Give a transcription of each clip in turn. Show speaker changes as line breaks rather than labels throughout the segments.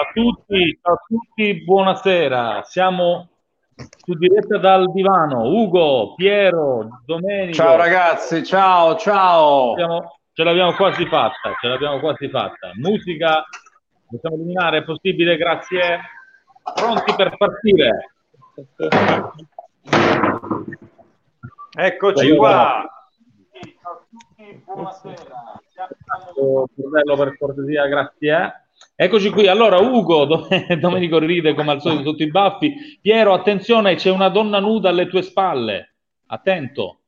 Ciao a tutti, a tutti, buonasera. Siamo su diretta dal divano. Ugo, Piero, Domenico.
Ciao ragazzi, ciao, ciao.
Siamo, ce l'abbiamo quasi fatta, ce l'abbiamo quasi fatta. Musica, possiamo eliminare, è possibile, grazie. Pronti per partire.
Eccoci qua.
Ciao a tutti, buonasera. Bordello per cortesia, grazie. Eccoci qui, allora Ugo, Domenico ride come al solito sotto i baffi. Piero, attenzione, c'è una donna nuda alle tue spalle. Attento.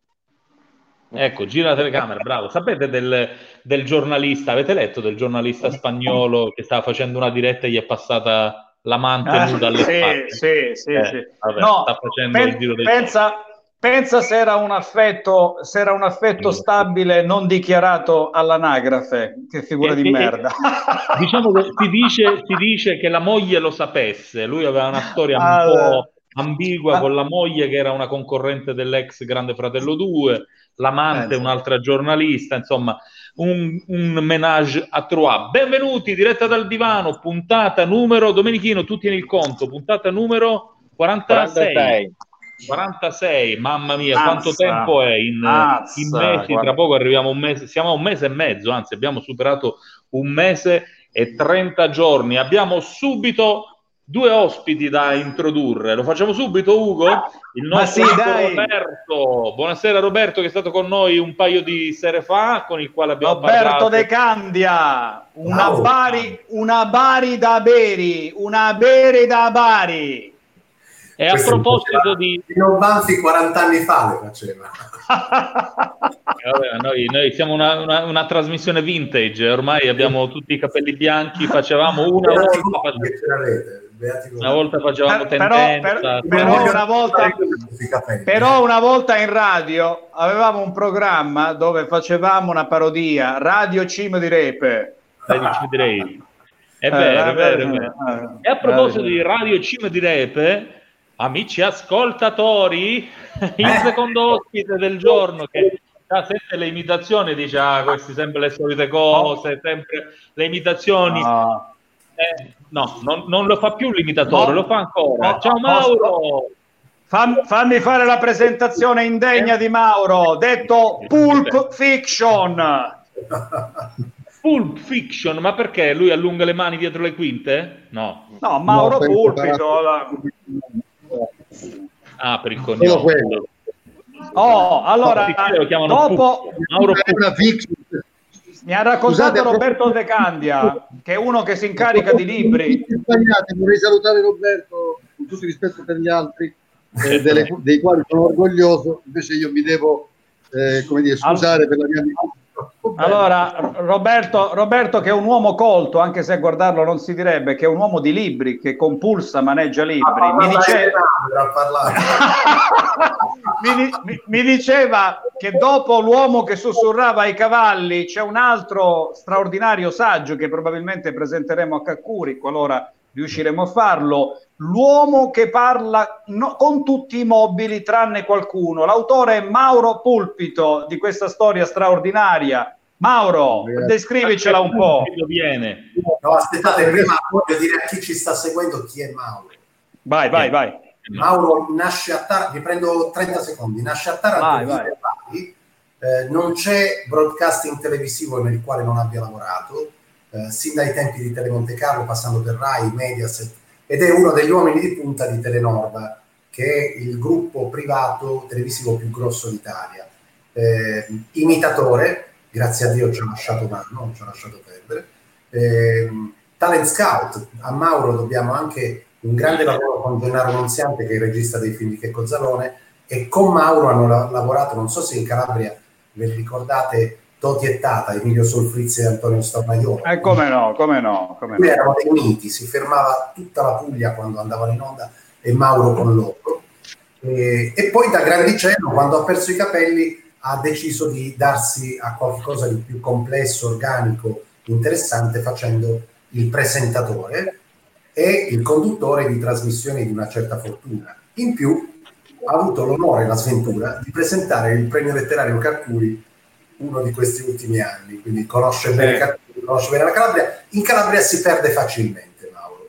Ecco, gira la telecamera, bravo. Sapete del, del, giornalista, avete letto del giornalista spagnolo che stava facendo una diretta e gli è passata l'amante ah, nuda alle
sì,
spalle?
Sì, sì,
eh,
sì.
Vabbè,
no,
sta facendo
pen-
il giro del
pensa, Pensa se era un affetto, se era un affetto stabile non dichiarato all'anagrafe, che figura di merda.
diciamo che si dice, si dice, che la moglie lo sapesse, lui aveva una storia un ah, po' ambigua con la moglie che era una concorrente dell'ex Grande Fratello 2, l'amante un'altra giornalista, insomma un, un menage a trois. Benvenuti, diretta dal divano, puntata numero, Domenichino, tu tieni il conto, puntata numero 46. 46. 46, mamma mia, Azza. quanto tempo è in, Azza, in mesi? Guarda. Tra poco arriviamo a un mese, siamo a un mese e mezzo, anzi abbiamo superato un mese e 30 giorni. Abbiamo subito due ospiti da introdurre. Lo facciamo subito, Ugo? Il nostro sì, Roberto. Buonasera, Roberto, che è stato con noi un paio di sere fa, con il quale abbiamo
Roberto
parlato.
De Candia, una, oh. bari, una Bari da Beri, una Beri da Bari.
E a proposito di...
Non Banfi 40 anni fa le faceva.
eh, vabbè, noi, noi, siamo una, una, una, trasmissione vintage, ormai abbiamo tutti i capelli bianchi, facevamo una volta... Facevamo... Una volta facevamo per, tendenza,
però, per, però, una volta, però una volta in radio avevamo un programma dove facevamo una parodia, Radio Cimo di Repe.
Radio Cimo di Repe. È vero, è vero, è vero. E a proposito di Radio Cimo di Repe, Amici ascoltatori, il eh. secondo ospite del giorno che già sente le imitazioni dice ah, queste sempre le solite cose, sempre le imitazioni. No, eh, no non, non, lo fa più l'imitatore, no. lo fa ancora. Ciao Mauro!
Fammi, fammi fare la presentazione indegna di Mauro, detto Pulp Fiction.
Pulp Fiction, ma perché lui allunga le mani dietro le quinte? No.
No, Mauro no, Pulpito. La...
Ah, per il cognome.
Oh, allora, no, dopo... Mauro mi ha raccontato Scusate, Roberto De Candia, che è uno che si incarica di libri.
Vorrei salutare Roberto con tutto il rispetto per gli altri, eh, delle, dei quali sono orgoglioso. Invece io mi devo, eh, come dire, scusare per la mia
allora, Roberto, Roberto, che è un uomo colto, anche se a guardarlo non si direbbe, che è un uomo di libri, che compulsa, maneggia libri. Ah, mi, dice... mi, mi, mi, diceva che dopo l'uomo che sussurrava ai cavalli c'è un altro straordinario saggio che probabilmente presenteremo a Caccuri, qualora riusciremo a farlo. L'uomo che parla no, con tutti i mobili tranne qualcuno. L'autore è Mauro Pulpito di questa storia straordinaria. Mauro, descrivicela un po'.
Viene. No, aspettate, prima voglio dire a chi ci sta seguendo chi è Mauro.
Vai, vai, vai.
Mauro nasce a Taranto, vi prendo 30 secondi, nasce a Taranto, vai, vai. Eh, non c'è broadcasting televisivo nel quale non abbia lavorato, eh, sin dai tempi di Telemonte Carlo, passando per Rai, Mediaset, ed è uno degli uomini di punta di Telenor, che è il gruppo privato televisivo più grosso d'Italia. Eh, imitatore, grazie a Dio ci ha lasciato mano, non ci ha lasciato perdere. Eh, talent scout, a Mauro dobbiamo anche un grande lavoro con Gennaro Nonziante, che è il regista dei film di Checco Zalone, e con Mauro hanno la- lavorato, non so se in Calabria ve ricordate, Toti e Tata, Emilio Solfrizzi e Antonio Stammaiolo.
Eh, come no, come no. Come no.
erano dei miti, si fermava tutta la Puglia quando andavano in onda e Mauro con loro. E, e poi da grandicello, quando ha perso i capelli, ha deciso di darsi a qualcosa di più complesso, organico, interessante, facendo il presentatore e il conduttore di trasmissioni di una certa fortuna. In più ha avuto l'onore e la sventura di presentare il premio letterario Carcuri uno di questi ultimi anni, quindi conosce bene, conosce bene la Calabria. In Calabria si perde facilmente, Mauro.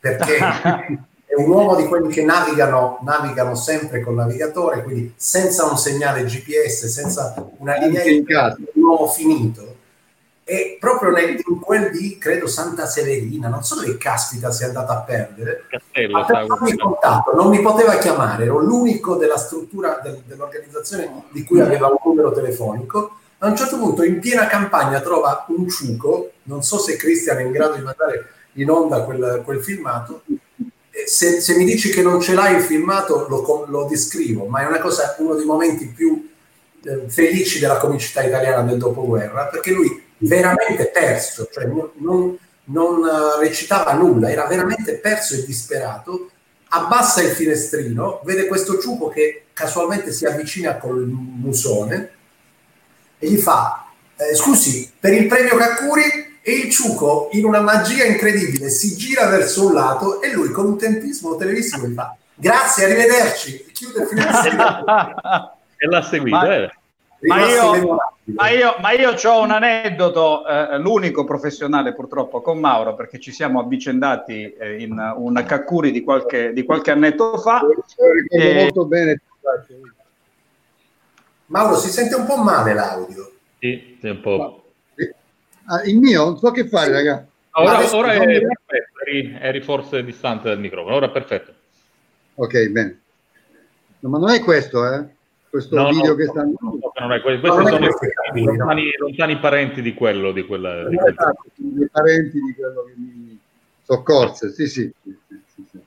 perché è un uomo di quelli che navigano, navigano sempre col navigatore, quindi senza un segnale GPS, senza una linea di un uomo finito. E proprio nel, in quel di, credo, Santa Severina, non so dove caspita sia andata a perdere, Castello, a contatto, non mi poteva chiamare, ero l'unico della struttura del, dell'organizzazione di cui aveva un numero telefonico. A un certo punto, in piena campagna, trova un ciuco, non so se Cristian è in grado di mandare in onda quel, quel filmato, se, se, mi dici che non ce l'hai il filmato lo, lo descrivo, ma è una cosa, uno dei momenti più eh, felici della comicità italiana del dopoguerra, perché lui veramente perso, cioè non, non uh, recitava nulla, era veramente perso e disperato, abbassa il finestrino, vede questo ciuco che casualmente si avvicina col musone e gli fa, eh, scusi, per il premio Kakuri e il ciuco in una magia incredibile si gira verso un lato e lui con un tempismo televisivo gli fa grazie, arrivederci, chiude
e l'ha seguito. Ma, eh.
ma, io, ma, io, ma io ho un aneddoto, eh, l'unico professionale purtroppo con Mauro, perché ci siamo avvicendati eh, in un Kakuri di qualche, di qualche annetto fa.
E... molto bene.
Mauro, si sente un po' male l'audio.
Sì, è un po'.
Ah, il mio, non so che fare, ragazzi.
Ora, ora è perfetto, eri, eri, forse distante dal microfono, ora è perfetto.
Ok, bene. No, ma non è questo, eh? Questo no, video no, che stanno... No,
non è questo. Questi sono i lontani, lontani, parenti di quello, di quella... Di.
Esatto, I parenti di quello che mi soccorse, sì, sì. sì, sì, sì.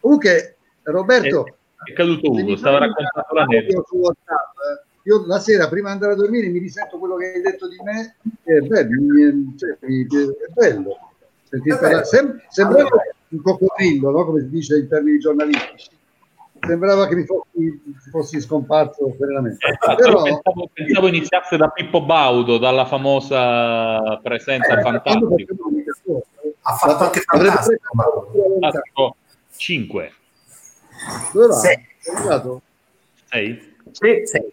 Comunque, Roberto...
È, è caduto Ugo, stava raccontando la neve. Su WhatsApp,
eh? Io la sera prima di andare a dormire mi risento quello che hai detto di me è bello, cioè, è bello. Sem- sembrava un coccodrillo, no? come si dice in termini giornalistici. Sembrava che mi fossi, fossi scomparso serenamente.
Eh, Però, pensavo, pensavo, iniziasse da Pippo Baudo, dalla famosa presenza eh, fantastica.
Ha fatto anche fantastico.
5.
Dove va?
Sei. Sei?
Sì, sei.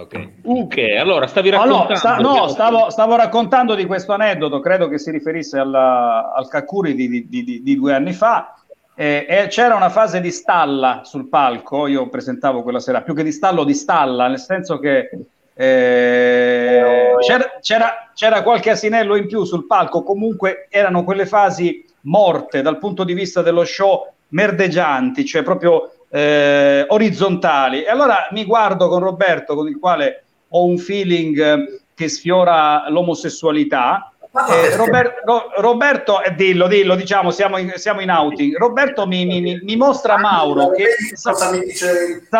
Ok. Uche, allora stavi raccontando.
Oh, no, sta, no stavo, stavo, raccontando di questo aneddoto, credo che si riferisse alla, al Kakuri di, di, di, di, due anni fa. Eh, e c'era una fase di stalla sul palco, io presentavo quella sera, più che di stallo, di stalla, nel senso che eh, c'era, c'era, c'era qualche asinello in più sul palco, comunque erano quelle fasi morte dal punto di vista dello show merdeggianti, cioè proprio eh, orizzontali. E allora mi guardo con Roberto, con il quale ho un feeling eh, che sfiora l'omosessualità. Eh, Robert, Ro, Roberto, eh, dillo, dillo, diciamo, siamo in, siamo in outing. Roberto mi, mi, mi mostra Mauro che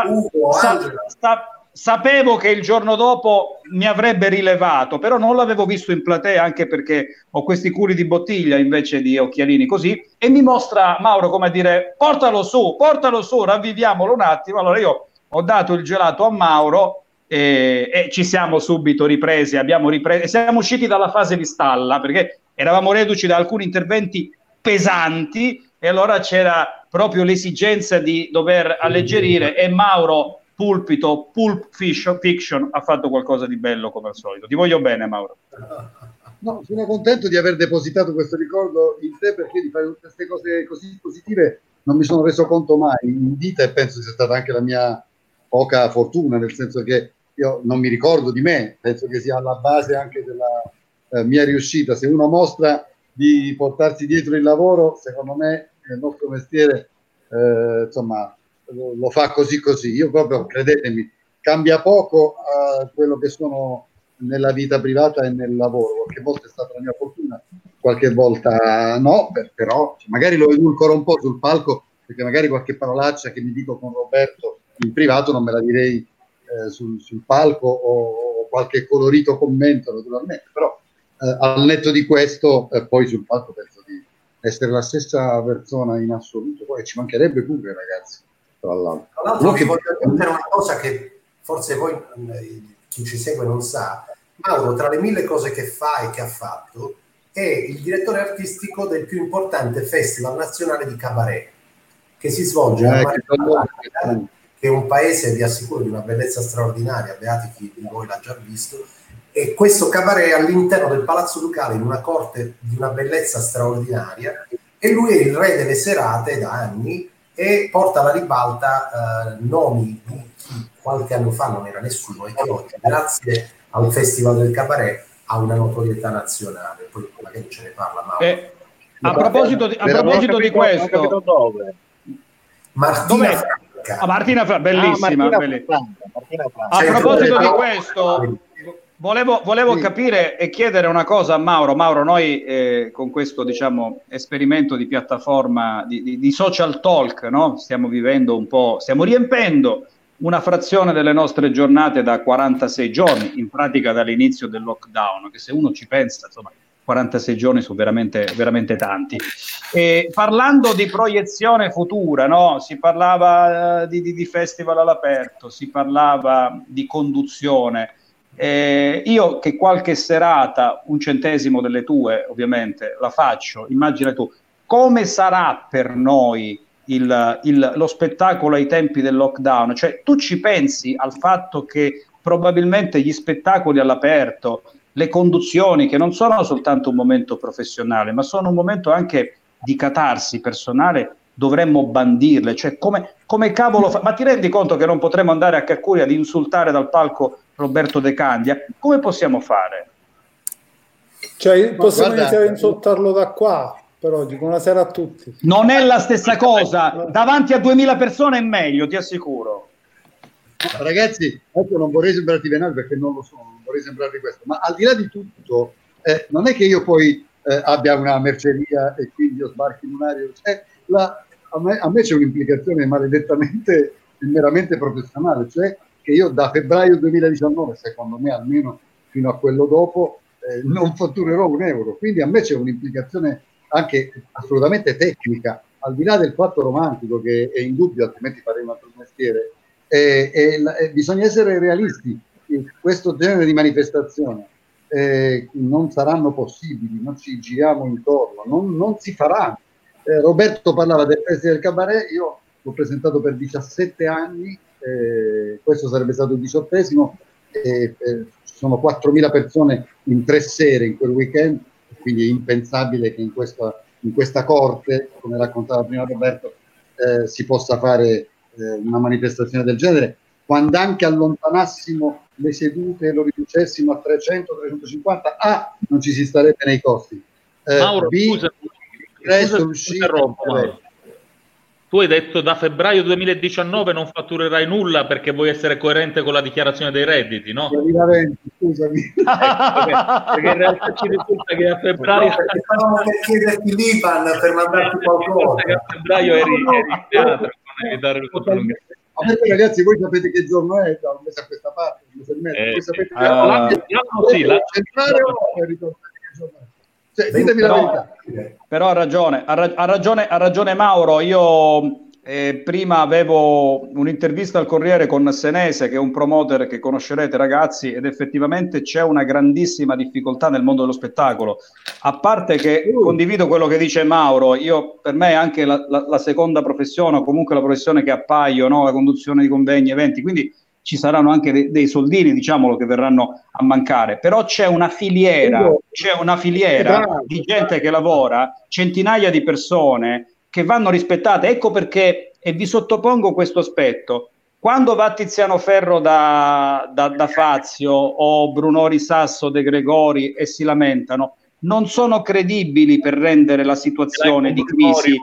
Ugo,
sa, sa, sapevo che il giorno dopo mi avrebbe rilevato, però non l'avevo visto in platea anche perché ho questi culi di bottiglia invece di occhialini così e mi mostra Mauro come a dire portalo su, portalo su, ravviviamolo un attimo. Allora io ho dato il gelato a Mauro e, e ci siamo subito ripresi, abbiamo ripreso, siamo usciti dalla fase di stalla perché eravamo reduci da alcuni interventi pesanti e allora c'era proprio l'esigenza di dover alleggerire e Mauro Pulpito, Pulp Fiction ha fatto qualcosa di bello come al solito. Ti voglio bene, Mauro.
No, sono contento di aver depositato questo ricordo in te perché di fare tutte queste cose così positive non mi sono reso conto mai in vita e penso sia stata anche la mia poca fortuna, nel senso che io non mi ricordo di me, penso che sia alla base anche della eh, mia riuscita. Se uno mostra di portarsi dietro il lavoro, secondo me nel nostro mestiere, eh, insomma, lo, fa così così. Io proprio, credetemi, cambia poco uh, quello che sono nella vita privata e nel lavoro. Qualche volta è stata la mia fortuna, qualche volta no, però magari lo edulcoro un po' sul palco, perché magari qualche parolaccia che mi dico con Roberto in privato non me la direi eh, sul, sul, palco o, o, qualche colorito commento naturalmente, però eh, al netto di questo eh, poi sul palco penso di essere la stessa persona in assoluto, poi ci mancherebbe pure ragazzi
tra l'altro. Tra l'altro vi voglio aggiungere una cosa che forse voi, eh, chi ci segue non sa, Mauro tra le mille cose che fa e che ha fatto è il direttore artistico del più importante festival nazionale di cabaret che si svolge eh, a che, che è un paese, vi assicuro, di una bellezza straordinaria, beati chi di voi l'ha già visto, e questo cabaret all'interno del Palazzo Ducale, in una corte di una bellezza straordinaria, e lui è il re delle serate da anni e porta alla ribalta eh, nomi di chi qualche anno fa non era nessuno e che oggi, grazie al Festival del Cabaret, ha una notorietà nazionale. Poi magari ce ne parla Mauro.
Eh, a proposito di, a proposito di questo, dove?
Martina?
Franca. Ah, Martina bellissima. Ah, Martina Franca, Martina Franca. A proposito di questo, Volevo, volevo sì. capire e chiedere una cosa a Mauro. Mauro, noi eh, con questo diciamo, esperimento di piattaforma di, di, di social talk, no? stiamo vivendo un po', stiamo riempendo una frazione delle nostre giornate da 46 giorni, in pratica dall'inizio del lockdown, che se uno ci pensa, insomma, 46 giorni sono veramente, veramente tanti. E parlando di proiezione futura, no? si parlava eh, di, di, di festival all'aperto, si parlava di conduzione. Eh, io che qualche serata, un centesimo delle tue ovviamente, la faccio, immagina tu, come sarà per noi il, il, lo spettacolo ai tempi del lockdown? Cioè tu ci pensi al fatto che probabilmente gli spettacoli all'aperto, le conduzioni, che non sono soltanto un momento professionale, ma sono un momento anche di catarsi personale, dovremmo bandirle. Cioè, come, come cavolo fa? Ma ti rendi conto che non potremmo andare a Caccuri ad insultare dal palco Roberto De Candia? Come possiamo fare?
Cioè, possiamo guarda, iniziare a insultarlo da qua, però dico buonasera a tutti.
Non è la stessa cosa, davanti a 2000 persone è meglio, ti assicuro.
Ragazzi, ecco, non vorrei sembrarti venale perché non lo sono, non vorrei sembrarvi questo, ma al di là di tutto, eh, non è che io poi eh, abbia una merceria e quindi io sbarchi in un aereo, cioè, la, a, me, a me c'è un'implicazione maledettamente e meramente professionale, cioè che io da febbraio 2019, secondo me almeno fino a quello dopo, eh, non fatturerò un euro. Quindi a me c'è un'implicazione anche assolutamente tecnica, al di là del fatto romantico che è indubbio, altrimenti farei un altro mestiere. Eh, eh, bisogna essere realisti. Questo genere di manifestazioni eh, non saranno possibili, non ci giriamo intorno, non, non si faranno eh, Roberto parlava del Festival del Cabaret, io l'ho presentato per 17 anni, eh, questo sarebbe stato il diciottesimo, eh, ci sono 4.000 persone in tre sere in quel weekend, quindi è impensabile che in questa, in questa corte, come raccontava prima Roberto, eh, si possa fare eh, una manifestazione del genere, quando anche allontanassimo le sedute e lo riducessimo a 300-350, A, non ci si starebbe nei costi.
Eh, Mauro, B, scusa, presto uscire. Tu hai detto da febbraio 2019 non fatturerai nulla perché vuoi essere coerente con la dichiarazione dei redditi, no? 2020, scusami. Eh, perché in realtà ci risulta che a febbraio...
Stavamo per chiederti l'IBAN per mandarti qualcosa. Che a febbraio eri, eri in teatro
con evitare il prolungamento. ragazzi, voi sapete che giorno è da un mese a questa parte, un mese e mezzo. Eh, voi sapete che uh, sì, la... centrale o ritornare che giorno è?
Cioè, ditemi però, la verità. Però ha ragione, ha, ha, ragione, ha ragione Mauro. Io eh, prima avevo un'intervista al Corriere con Senese, che è un promoter che conoscerete ragazzi, ed effettivamente c'è una grandissima difficoltà nel mondo dello spettacolo. A parte che uh. condivido quello che dice Mauro, io per me è anche la, la, la seconda professione, o comunque la professione che appaio, no? la conduzione di convegni, eventi, quindi ci saranno anche de- dei soldini, diciamolo, che verranno a mancare, però c'è una filiera, c'è una filiera di gente che lavora, centinaia di persone che vanno rispettate. Ecco perché, e vi sottopongo questo aspetto, quando va Tiziano Ferro da, da, da Fazio o Brunori Sasso De Gregori e si lamentano, non sono credibili per rendere la situazione di crisi.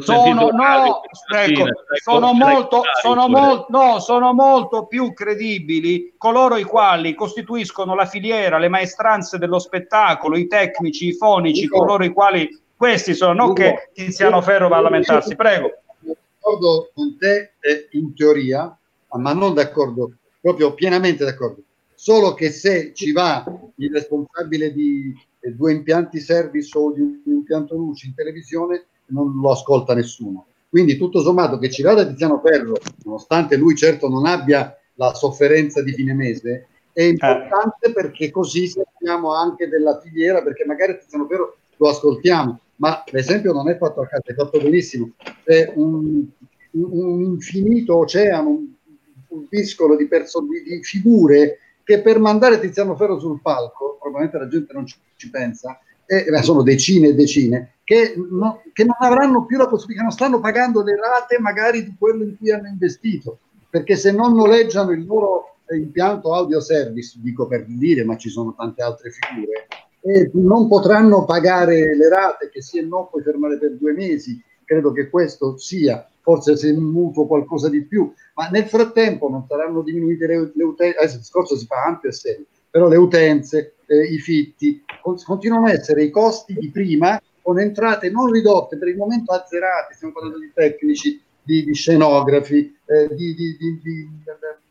Sono, no, ecco, sono, molto, sono, molto, no, sono molto più credibili coloro i quali costituiscono la filiera, le maestranze dello spettacolo, i tecnici, i fonici, coloro i quali questi sono, non che Tiziano Ferro va a lamentarsi. Prego.
D'accordo con te in teoria, ma non d'accordo, proprio pienamente d'accordo. Solo che se ci va il responsabile di due impianti service o di un impianto luce in televisione non lo ascolta nessuno. Quindi tutto sommato che ci vada Tiziano Ferro, nonostante lui certo non abbia la sofferenza di fine mese, è importante perché così sappiamo anche della filiera, perché magari Tiziano Ferro lo ascoltiamo, ma l'esempio non è fatto a caso, è fatto benissimo. È un, un infinito oceano, un, un di, perso- di, di figure che per mandare Tiziano Ferro sul palco, probabilmente la gente non ci, ci pensa, eh, sono decine e decine, che, no, che non avranno più la possibilità, non stanno pagando le rate magari di quello in cui hanno investito, perché se non noleggiano il loro impianto audio service, dico per dire, ma ci sono tante altre figure, eh, non potranno pagare le rate che sì e no puoi fermare per due mesi. Credo che questo sia, forse se mutuo qualcosa di più, ma nel frattempo non saranno diminuite le, le utenze, adesso il discorso si fa ampio e serio, però le utenze, eh, i fitti, continuano a essere i costi di prima con entrate non ridotte, per il momento azzerate, stiamo parlando di tecnici, di, di scenografi, eh, di, di,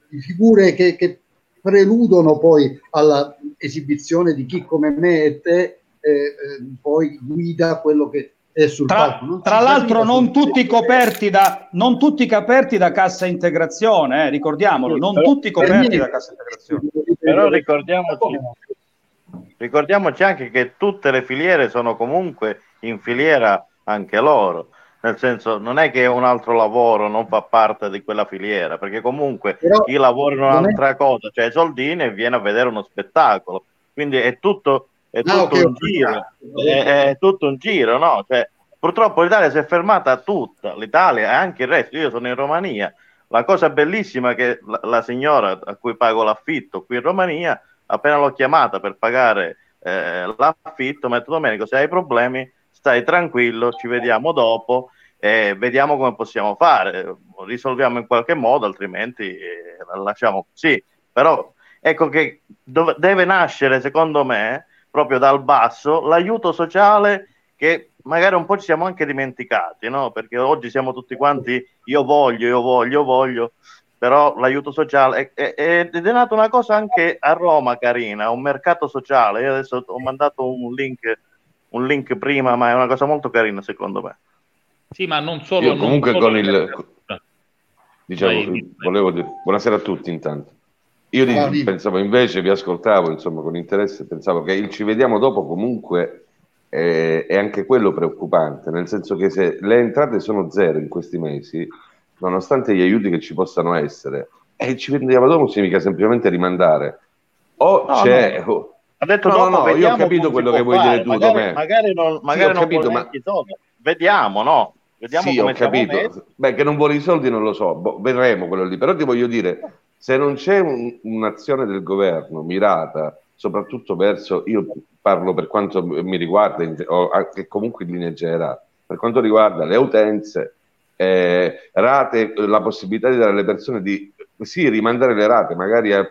di, figure che, che preludono poi alla esibizione di chi come me e te eh, eh, poi guida quello che
tra, palco. Non tra l'altro non tutti, coperti da, non tutti coperti da cassa integrazione, eh, ricordiamolo, non però, tutti coperti da cassa integrazione.
Però ricordiamoci, ricordiamoci anche che tutte le filiere sono comunque in filiera anche loro nel senso non è che un altro lavoro non fa parte di quella filiera, perché comunque Però, chi lavora in un'altra è... cosa, cioè soldini e viene a vedere uno spettacolo, quindi è tutto, è tutto no, un giro, è, è, tutto un giro, no? Cioè, purtroppo l'Italia si è fermata tutta, l'Italia e anche il resto, io sono in Romania, la cosa bellissima è che la, la signora a cui pago l'affitto qui in Romania, appena l'ho chiamata per pagare eh, l'affitto, mi ha detto Domenico, se hai problemi stai tranquillo, ci vediamo dopo e vediamo come possiamo fare, risolviamo in qualche modo, altrimenti eh, la lasciamo così. Però ecco che dove, deve nascere, secondo me, proprio dal basso, l'aiuto sociale che magari un po' ci siamo anche dimenticati, no? Perché oggi siamo tutti quanti io voglio, io voglio, io voglio, però l'aiuto sociale è, è, è nato una cosa anche a Roma carina, un mercato sociale. Io adesso ho mandato un link un link prima, ma è una cosa molto carina secondo me.
Sì, ma non solo.
Io comunque solo con il... Diciamo, volevo dire, buonasera a tutti intanto. Io di, pensavo invece, vi ascoltavo insomma con interesse, pensavo che il ci vediamo dopo comunque è, è, anche quello preoccupante, nel senso che se le entrate sono zero in questi mesi, nonostante gli aiuti che ci possano essere, e ci vediamo dopo significa semplicemente rimandare. O no, c'è... No
ha detto no, dopo, no, io ho capito quello che vuoi dire tu, magari, magari non, magari sì, non capito, ma... Vediamo, no? Vediamo
sì, ho capito. Beh, che non vuole i soldi non lo so, boh, vedremo quello lì. Però ti voglio dire, se non c'è un, un'azione del governo mirata, soprattutto verso, io parlo per quanto mi riguarda, o anche comunque in linea generale, per quanto riguarda le utenze, eh, rate, la possibilità di dare alle persone di sì, rimandare le rate, magari a,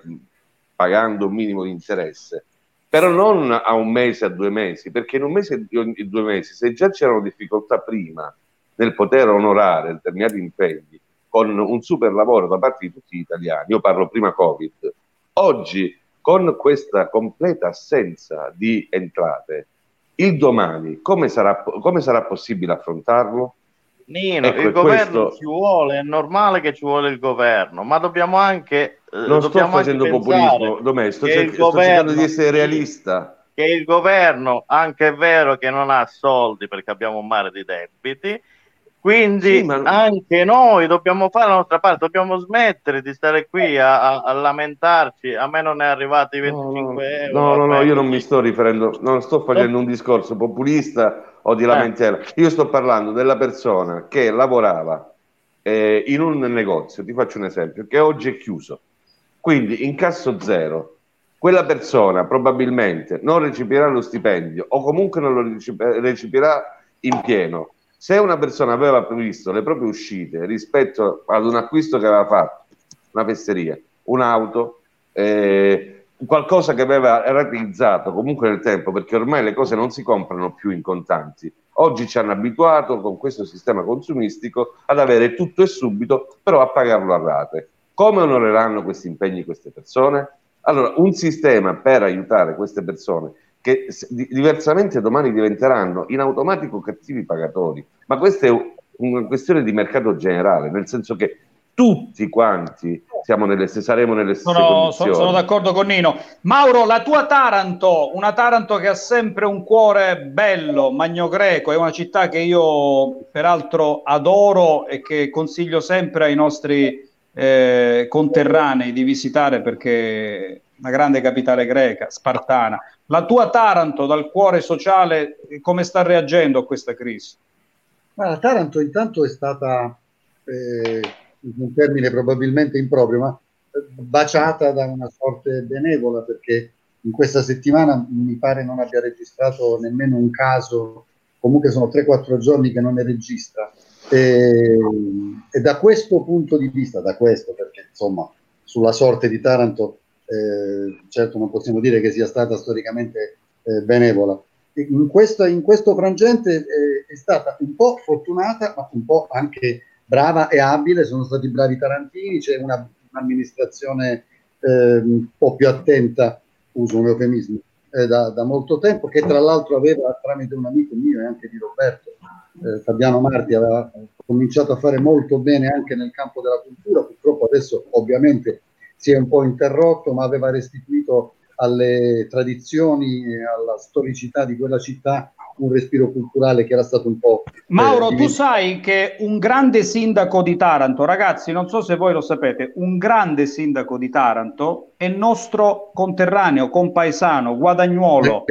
pagando un minimo di interesse, però non a un mese, a due mesi, perché in un mese e due mesi, se già c'erano difficoltà prima nel poter onorare determinati impegni con un super lavoro da parte di tutti gli italiani, io parlo prima Covid, oggi con questa completa assenza di entrate, il domani come sarà, come sarà possibile affrontarlo?
Nino, ecco, il governo questo... ci vuole, è normale che ci vuole il governo, ma dobbiamo anche
non sto facendo populismo, Domenico, sto, cer- sto cercando di essere realista.
Che il governo, anche è vero che non ha soldi perché abbiamo un mare di debiti, quindi sì, ma... anche noi dobbiamo fare la nostra parte, dobbiamo smettere di stare qui a, a, a lamentarci. A me non è arrivato i 25
no,
euro.
No, no, no, io non mi sto riferendo, non sto facendo un discorso populista o di eh. lamentela. Eh. Io sto parlando della persona che lavorava eh, in un negozio, ti faccio un esempio, che oggi è chiuso quindi incasso zero. Quella persona probabilmente non recepirà lo stipendio o comunque non lo recepirà in pieno. Se una persona aveva previsto le proprie uscite rispetto ad un acquisto che aveva fatto, una fesseria, un'auto, eh, qualcosa che aveva realizzato comunque nel tempo, perché ormai le cose non si comprano più in contanti. Oggi ci hanno abituato con questo sistema consumistico ad avere tutto e subito, però a pagarlo a rate. Come onoreranno questi impegni queste persone? Allora, un sistema per aiutare queste persone che diversamente domani diventeranno in automatico cattivi pagatori, ma questa è una questione di mercato generale, nel senso che tutti quanti siamo nelle, saremo nelle stesse
sono,
condizioni.
Sono, sono d'accordo con Nino. Mauro, la tua Taranto, una Taranto che ha sempre un cuore bello, Magno Greco, è una città che io peraltro adoro e che consiglio sempre ai nostri eh, conterranei di visitare perché una grande capitale greca, spartana. La tua Taranto dal cuore sociale come sta reagendo a questa crisi?
Ma Taranto intanto è stata, eh, un termine probabilmente improprio, ma baciata da una sorte benevola perché in questa settimana mi pare non abbia registrato nemmeno un caso, comunque sono 3-4 giorni che non ne registra. E, e, da questo punto di vista, da questo, perché insomma sulla sorte di Taranto eh, certo non possiamo dire che sia stata storicamente eh, benevola. In, questa, in, questo frangente eh, è stata un po' fortunata, ma un po' anche brava e abile, sono stati bravi tarantini, c'è una, un'amministrazione ehm, un po' più attenta, uso un eufemismo, eh, da, da, molto tempo, che tra l'altro aveva tramite un amico mio e anche di Roberto, eh, Fabiano Marti, aveva cominciato a fare molto bene anche nel campo della cultura, purtroppo adesso ovviamente si è un po' interrotto, ma aveva restituito alle tradizioni e alla storicità di quella città un respiro culturale che era stato un po'...
Mauro, eh, tu sai che un grande sindaco di Taranto, ragazzi, non so se voi lo sapete, un grande sindaco di Taranto è il nostro conterraneo, compaesano, Guadagnuolo.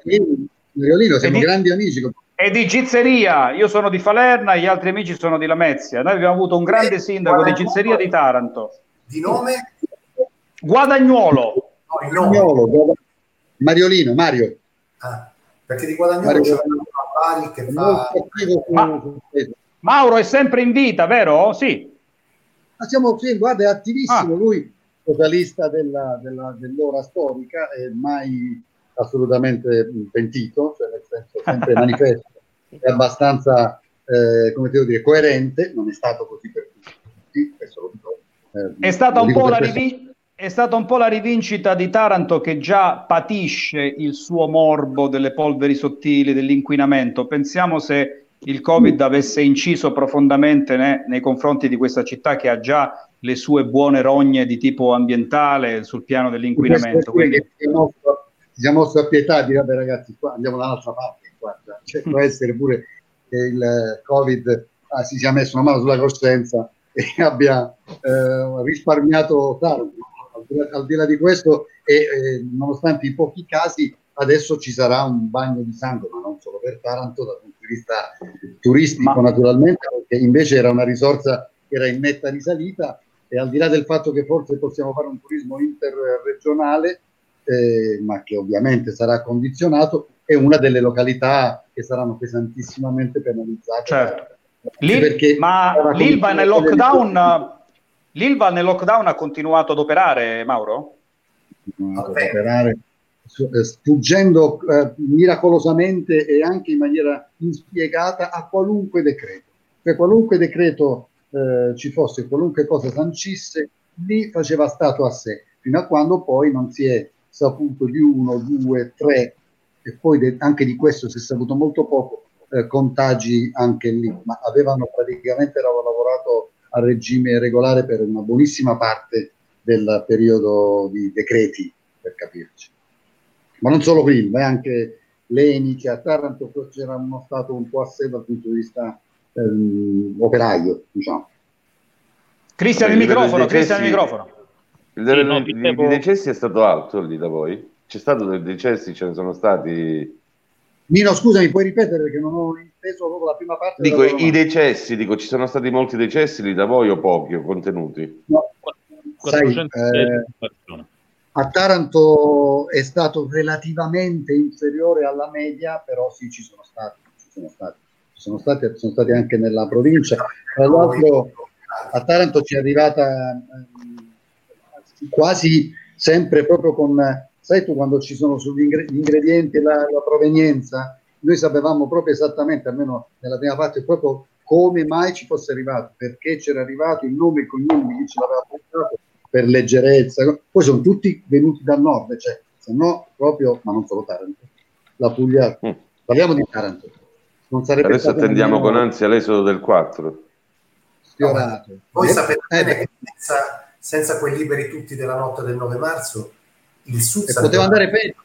Mariolino, siamo di, grandi amici.
E di Gizzeria, io sono di Falerna, gli altri amici sono di Lamezia. Noi abbiamo avuto un grande sindaco di Gizzeria di Taranto.
Di nome?
Guadagnuolo.
No, Guadagnuolo. Mariolino, Mario.
Ah, perché di Guadagnuolo c'è una che fa...
Ma, Mauro è sempre in vita, vero? Sì.
Ma siamo, sì, guarda, è attivissimo. Ah. Lui, socialista della, della, dell'ora storica, è mai assolutamente pentito, cioè nel senso sempre manifesto, è abbastanza, eh, come devo dire, coerente, non è stato così per tutti, questo lo dico.
Eh, è stata un po' la rivincita è stata un po' la rivincita di Taranto che già patisce il suo morbo delle polveri sottili, dell'inquinamento. Pensiamo se il Covid avesse inciso profondamente né, nei confronti di questa città che ha già le sue buone rogne di tipo ambientale sul piano dell'inquinamento. Quindi...
Si è mosso a pietà di vabbè ragazzi, qua andiamo dall'altra parte, guarda. Cioè, può essere pure che il Covid ah, si sia messo una mano sulla coscienza e abbia eh, risparmiato Taranto al di là di questo, e, eh, nonostante i pochi casi, adesso ci sarà un bagno di sangue, ma non solo per Taranto, dal punto di vista turistico ma... naturalmente, perché invece era una risorsa che era in netta risalita e al di là del fatto che forse possiamo fare un turismo interregionale, eh, ma che ovviamente sarà condizionato, è una delle località che saranno pesantissimamente penalizzate.
Certo. Lì, ma l'Ilva nel lockdown L'Ilva nel lockdown ha continuato ad operare, Mauro?
Ad operare, eh, sfuggendo eh, miracolosamente e anche in maniera inspiegata a qualunque decreto. Cioè qualunque decreto eh, ci fosse, qualunque cosa sancisse, lì faceva stato a sé, fino a quando poi non si è saputo di uno, due, tre, e poi de- anche di questo si è saputo molto poco, eh, contagi anche lì, ma avevano praticamente lavorato a regime regolare per una buonissima parte del periodo di decreti, per capirci. Ma non solo qui, ma anche l'ENI che a Taranto c'era uno stato un po' a sé dal punto di vista ehm, operaio, diciamo.
Cristian il microfono, Cristian il microfono.
Il sì, no, dicevo... decessi è stato alto lì da voi? C'è stato dei decessi, ce ne sono stati
Nino, scusami, puoi ripetere perché non ho inteso proprio la prima parte?
Dico, i decessi, dico, ci sono stati molti decessi lì da voi o pochi o contenuti? No.
Sai, eh, a Taranto è stato relativamente inferiore alla media, però sì, ci sono stati, ci sono stati, ci sono stati, sono stati anche nella provincia. Tra l'altro a Taranto ci è arrivata eh, quasi sempre proprio con sai tu quando ci sono sugli ingredienti la, la provenienza, noi sapevamo proprio esattamente, almeno nella prima parte, proprio come mai ci fosse arrivato, perché c'era arrivato, il nome e il cognome di chi ce l'aveva portato, per leggerezza. Poi sono tutti venuti dal nord, cioè, se no proprio, ma non solo Taranto, la Puglia. Mm. Parliamo di Taranto.
Adesso attendiamo con ansia l'esodo del 4.
No, voi sapete eh, che senza, senza quei liberi tutti della notte del 9 marzo il Sud
e poteva andare peggio.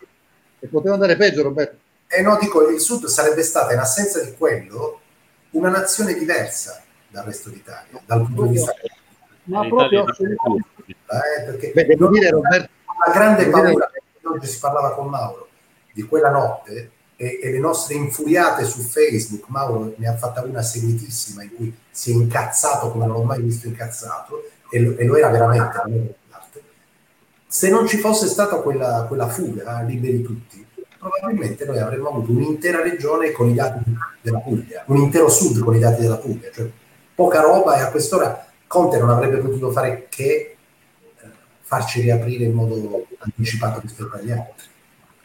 E poteva andare peggio, Roberto.
Eh no, dico, il Sud sarebbe stata in assenza di quello una nazione diversa dal resto d'Italia, dal punto di vista
Ma proprio eh, perché Beh, devo dire, Roberto,
una grande paura, oggi si parlava con Mauro, di quella notte e, e, le nostre infuriate su Facebook, Mauro ne ha fatta una seguitissima in cui si è incazzato come non l'ho mai visto incazzato e lo, e lo era veramente, se non ci fosse stata quella, quella fuga liberi tutti, probabilmente noi avremmo avuto un'intera regione con i dati della Puglia, un intero sud con i dati della Puglia, cioè poca roba e a quest'ora Conte non avrebbe potuto fare che eh, farci riaprire in modo anticipato rispetto agli altri.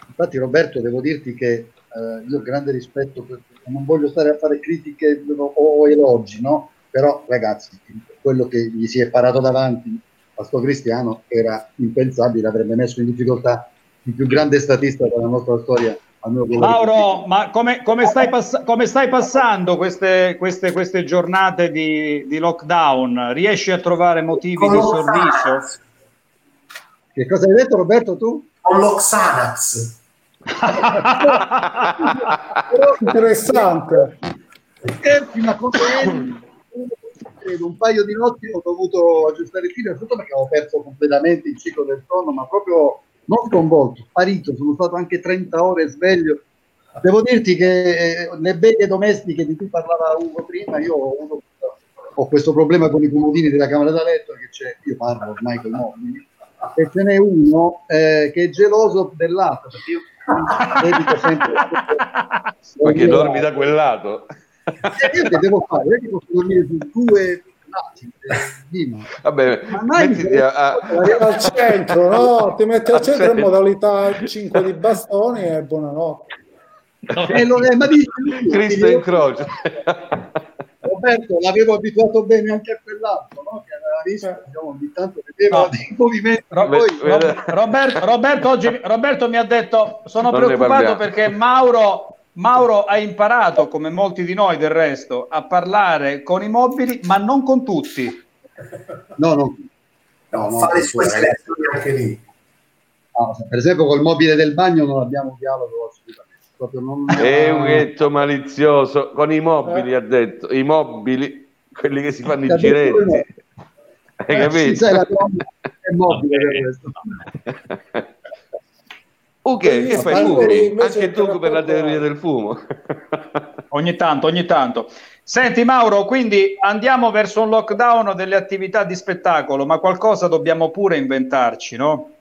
Infatti Roberto, devo dirti che eh, io ho grande rispetto, per, non voglio stare a fare critiche o, o elogi, no? però ragazzi, quello che gli si è parato davanti a sto Cristiano era impensabile, avrebbe messo in difficoltà il più grande statista della nostra storia.
Mauro, ma come, come, stai pass- come, stai passando queste, queste, queste giornate di, di, lockdown? Riesci a trovare motivi Con di sorriso?
Che cosa hai detto Roberto tu?
Con l'Oxanax.
Interessante.
Fino a credo un paio di notti ho dovuto aggiustare il filo, tutto perché avevo perso completamente il ciclo del sonno, ma proprio non sconvolto, sparito, sono stato anche 30 ore sveglio. Devo dirti che eh, le beghe domestiche di cui parlava Ugo prima, io ho, avuto, ho questo problema con i comodini della camera da letto, che c'è, io parlo ormai con i mobili, e ce n'è uno eh, che è geloso del lato, perché io dedico sempre...
Che dormi da quel lato?
Eh, io che devo fare? Io posso dormire su due
Vabbè, mettiti a, a...
al centro, no? Ti metti al centro in modalità 5 di bastoni e buonanotte.
No. Eh, lo, eh, ma dici,
Cristo in croce.
Roberto, l'avevo abituato bene anche a quell'altro, no? che aveva visto, eh. diciamo, ogni tanto vedeva no. dei movimenti.
Ro- poi, Roberto, Roberto, oggi, Roberto mi ha detto, sono non preoccupato perché Mauro Mauro ha imparato, come molti di noi del resto, a parlare con i mobili, ma non con tutti.
No, no.
no, no fa le sue selezioni anche lì.
No, per esempio col mobile del bagno non abbiamo dialogo assolutamente. Non...
È un ghetto malizioso, con i mobili eh. ha detto, i mobili, quelli che si fanno i giretti. Hai eh, capito? Sì, sai, la è mobile. Ok, che fai fumi? Anche tu per la teoria del fumo.
ogni tanto, ogni tanto. Senti Mauro, quindi andiamo verso un lockdown delle attività di spettacolo, ma qualcosa dobbiamo pure inventarci, no?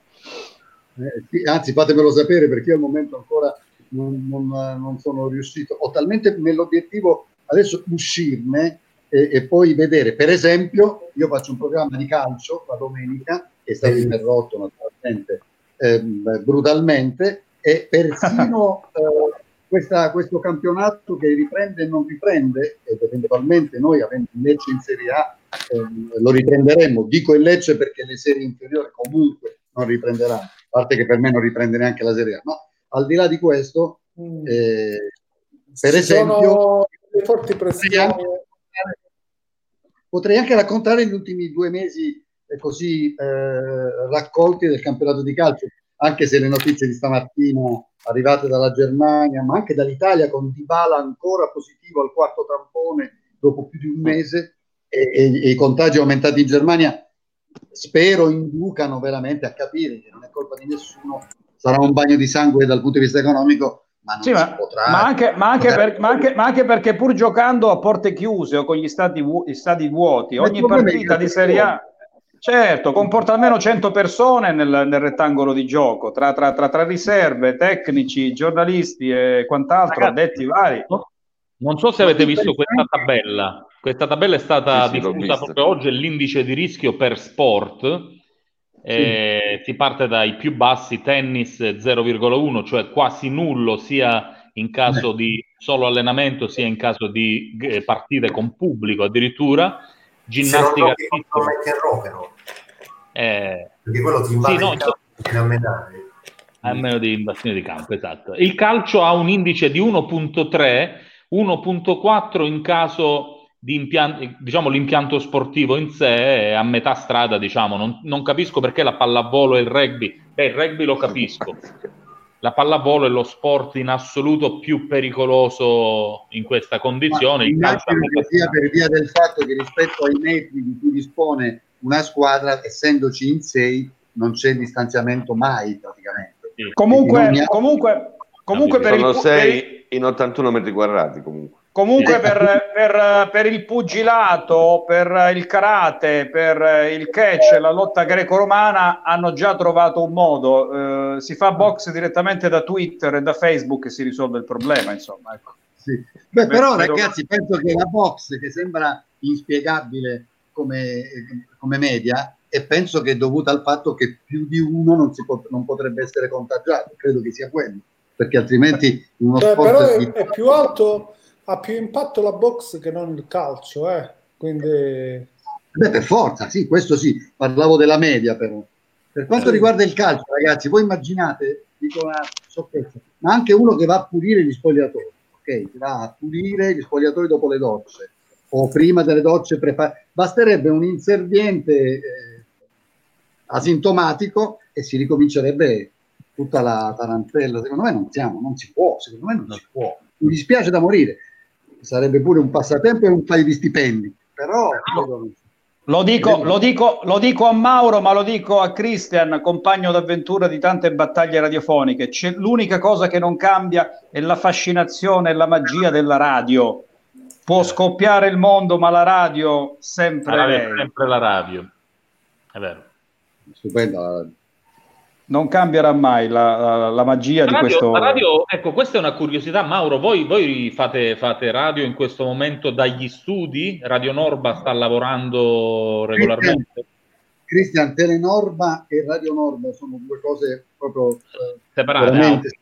Eh, sì, anzi, fatemelo sapere perché io al momento ancora non, non, non sono riuscito. Ho talmente nell'obiettivo adesso uscirne e, e, poi vedere. Per esempio, io faccio un programma di calcio la domenica, che è stato interrotto naturalmente ehm, brutalmente e persino eh, questa, questo campionato che riprende e non riprende, ed eventualmente noi avendo il Lecce in Serie A ehm, lo riprenderemo. Dico il Lecce perché le serie inferiori comunque non riprenderanno, a parte che per me non riprende neanche la Serie A. Ma al di là di questo, mm. eh, per esempio,
forti
potrei anche, potrei anche raccontare gli ultimi due mesi così eh, raccolti del campionato di calcio, anche se le notizie di stamattina arrivate dalla Germania, ma anche dall'Italia con Dybala ancora positivo al quarto tampone dopo più di un mese e, e, e i contagi aumentati in Germania, spero inducano veramente a capire che non è colpa di nessuno, sarà un bagno di sangue dal punto di vista economico, ma non
sì,
ma, potrà,
ma, anche, ma, anche per, ma, anche, ma, anche, perché pur giocando a porte chiuse o con gli stati, vu- stati vuoti, ogni partita di Serie A Certo, comporta almeno 100 persone nel, nel rettangolo di gioco, tra, tra, tra, tra, riserve, tecnici, giornalisti e quant'altro, Ragazzi, addetti vari.
Non so se avete visto questa tabella. Questa tabella è stata sì, diffusa proprio oggi, è l'indice di rischio per sport. Eh, sì. Si parte dai più bassi, tennis 0,1, cioè quasi nullo sia in caso di solo allenamento sia in caso di eh, partite con pubblico addirittura ginnastica artistica. però. Eh,
Perché quello ti invade sì, no, campo, a menare.
A meno di invasione di campo, esatto. Il calcio ha un indice di 1.3, 1.4 in caso di impianto, diciamo l'impianto sportivo in sé è a metà strada, diciamo. Non, non capisco perché la pallavolo e il rugby. Beh, il rugby lo capisco la pallavolo è lo sport in assoluto più pericoloso in questa condizione.
immagino che sia per via del fatto che rispetto ai metri di cui dispone una squadra, essendoci in sei, non c'è distanziamento mai praticamente.
Comunque, ha... comunque, comunque per
sono il... sei in 81 metri quadrati comunque.
Comunque per, per, per, il pugilato, per il karate, per il catch, la lotta greco-romana hanno già trovato un modo. Eh, si fa box direttamente da Twitter e da Facebook e si risolve il problema, insomma. Ecco.
Sì. Beh, però Beh, ragazzi, penso che la box che sembra inspiegabile come, come media e penso che è dovuta al fatto che più di uno non, pot- non potrebbe essere contagiato. Credo che sia quello, perché altrimenti
uno cioè, sport... Però è, è più alto ha più impatto la box che non il calcio, eh? quindi...
Beh, per forza, sì, questo sì, parlavo della media però. Per quanto riguarda il calcio, ragazzi, voi immaginate, dico una sciocchezza, ma anche uno che va a pulire gli spogliatori, ok? Va a pulire gli spogliatori dopo le docce o prima delle docce, prepar- basterebbe un inserviente eh, asintomatico e si ricomincerebbe tutta la tarantella. Secondo me non siamo, non si può, secondo me non si può. Mi dispiace da morire sarebbe pure un passatempo e un paio di stipendi, però...
Lo dico, lo, dico, lo dico, a Mauro, ma lo dico a Christian, compagno d'avventura di tante battaglie radiofoniche. C'è, l'unica cosa che non cambia è la fascinazione e la magia della radio. Può scoppiare il mondo, ma la radio sempre,
la radio, sempre la radio. È vero.
Stupenda la radio
non cambierà mai la, la, la magia
radio,
di questo.
Radio, ecco, questa è una curiosità, Mauro. Voi, voi fate, fate, radio in questo momento dagli studi? Radio Norba sta lavorando regolarmente?
Cristian, Telenorba e Radio Norba sono due cose proprio
eh, separate. Veramente...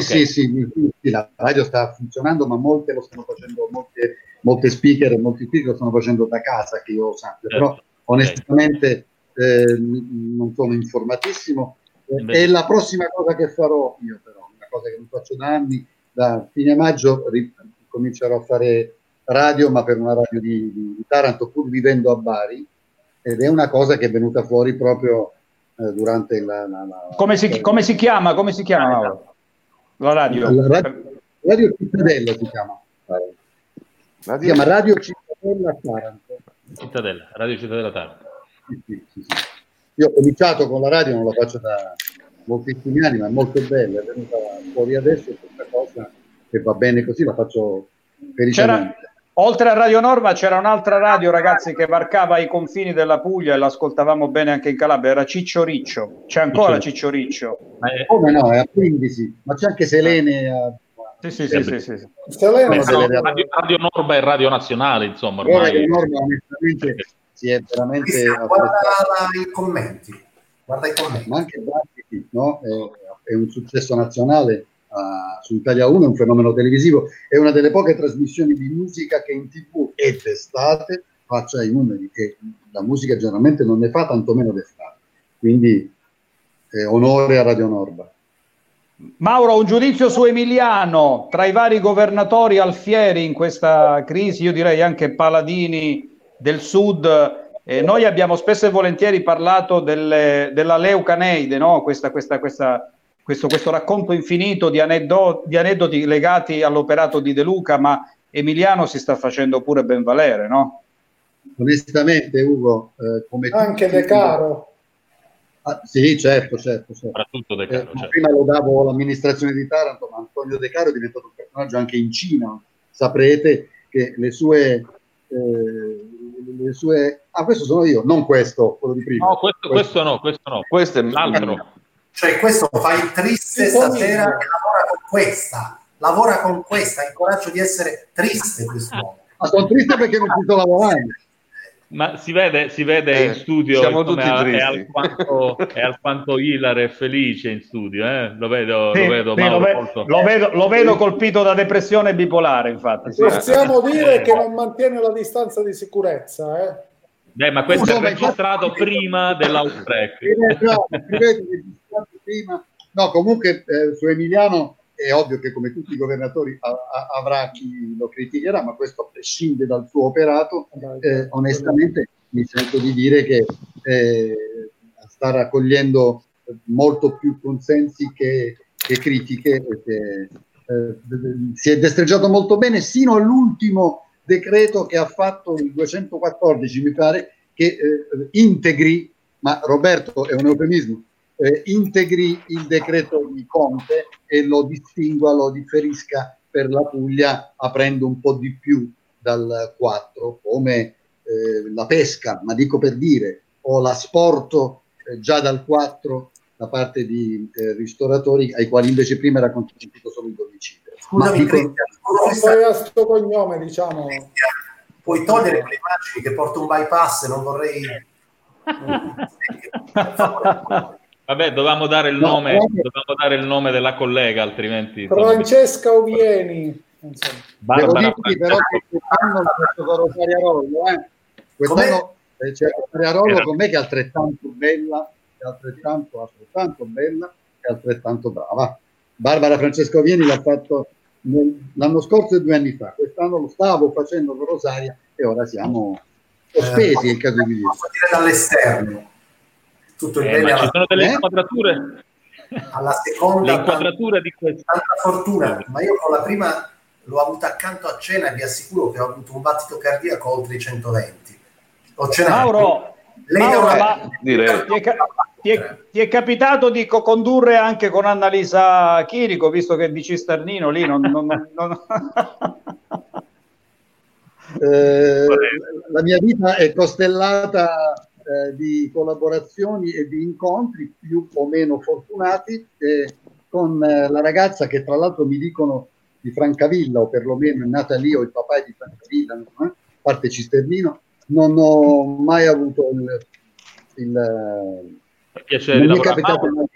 Sì, okay. sì, sì, sì, la radio sta funzionando, ma molte lo stanno facendo, molte, molte speaker e molti speaker lo stanno facendo da casa, che io sappia, certo. però onestamente eh, non sono informatissimo è la prossima cosa che farò io, però, una cosa che non faccio da anni. Da fine maggio comincerò a fare radio, ma per una radio di, di, di, Taranto, pur vivendo a Bari, ed è una cosa che è venuta fuori proprio eh, durante la, la, la
come, si, come, si, chiama? Come si chiama la radio?
La radio, radio Cittadella si chiama. Radio. Si chiama Radio Cittadella Taranto.
Cittadella, Radio Cittadella Taranto. Sì, sì, sì,
io ho cominciato con la radio, non la faccio da moltissimi anni, ma è molto bella, è venuta fuori adesso questa cosa che va bene così, la faccio felicemente.
Oltre a Radio Norma c'era un'altra radio, ragazzi, che varcava i confini della Puglia e l'ascoltavamo bene anche in Calabria, era Ciccio Riccio. C'è ancora Ciccio Riccio?
Come no, è a Brindisi, ma c'è anche Selene a...
Sì, sì, sì, sì, sì.
Selene, Beh, radio, radio, Norma e Radio Nazionale, insomma. Ormai... Radio Norma,
onestamente, si è veramente...
Guarda i commenti, guarda i commenti.
Ma anche Brattiti, no? È, è, un successo nazionale uh, su Italia 1, è un fenomeno televisivo, è una delle poche trasmissioni di musica che in tv e d'estate faccia i numeri, che la musica generalmente non ne fa tantomeno d'estate. Quindi eh, onore a Radio Norba.
Mauro, un giudizio su Emiliano, tra i vari governatori alfieri in questa crisi, io direi anche Paladini del sud. Eh, noi abbiamo spesso e volentieri parlato delle, della Leucaneide, no? questa, questa, questa, questo, questo, racconto infinito di, aneddo, di, aneddoti legati all'operato di De Luca, ma Emiliano si sta facendo pure ben valere, no?
Onestamente, Ugo,
eh, come anche De Caro.
Ah, sì, certo, certo. certo.
Soprattutto De Caro.
Eh, certo. Prima lo davo all'amministrazione di Taranto, ma Antonio De Caro è diventato un personaggio anche in Cina. Saprete che le sue eh, le sue... Ah, questo sono io, non questo, quello di prima.
No, questo, questo no, questo no, questo è l'altro.
Cioè questo fa il triste stasera e lavora con questa, lavora con questa, ha il coraggio di essere triste.
Ma sono triste perché non ci sto lavorando.
Ma si vede, si vede eh, in studio
siamo tutti è,
è, alquanto, è alquanto ilare e felice in studio, eh? lo vedo, sì, lo, vedo,
sì, lo, ve- lo, vedo, lo, vedo, colpito da depressione bipolare, infatti.
Sì. Possiamo dire che non mantiene la distanza di sicurezza, eh?
Beh, ma questo no, è registrato ma... prima dell'outbreak.
No, prima. no, comunque eh, su Emiliano è ovvio che come tutti i governatori a, a, avrà chi lo criticherà, ma questo prescinde dal suo operato. Eh, onestamente mi sento di dire che eh, sta raccogliendo molto più consensi che, che critiche. Che, eh, si è destreggiato molto bene sino all'ultimo decreto che ha fatto il 214, mi pare, che eh, integri, ma Roberto è un eufemismo, eh, integri il decreto di Conte e lo distingua, lo differisca per la Puglia aprendo un po' di più dal 4, come eh, la pesca, ma dico per dire, o l'asporto eh, già dal 4 da parte di eh, ristoratori ai quali invece prima era consentito solo il domicilio.
Scusami, a questo cognome, diciamo.
Puoi togliere le immagini che porta un bypass, non vorrei...
Vabbè, dovevamo dare il, no, nome, dovevamo dare il nome della collega, altrimenti...
Francesca Ovieni.
Barbara dirti, però che quest'anno l'ho fatto con Rosaria Rollo, eh. Quest'anno eh, c'è Rosaria Rollo con me che è altrettanto bella, è altrettanto, altrettanto bella e altrettanto brava. Barbara Francesca Ovieni l'ha fatto l'anno scorso e due anni fa. Quest'anno lo stavo facendo con Rosaria e ora siamo sospesi, eh, in caso di dire
dall'esterno
tutto il eh, bene. ci sono delle eh? inquadrature.
Alla seconda,
le inquadrature
di questa. Tanta fortuna, ma io con la prima l'ho avuta accanto a cena e vi assicuro che ho avuto un battito cardiaco oltre i 120.
Ho cenato. Mauro, lei Mauro, una... ma ti, è ca- ti, è, ti, è, capitato di co-condurre anche con Annalisa Chirico, visto che di Cisternino lì non... non, non...
eh, la mia vita è costellata eh, di collaborazioni e di incontri più o meno fortunati eh, con eh, la ragazza che tra l'altro mi dicono di Francavilla o perlomeno è nata lì o il papà è di Francavilla, no? Parte Cisternino, non ho mai avuto il, il,
piacere non di mi è capitato mai,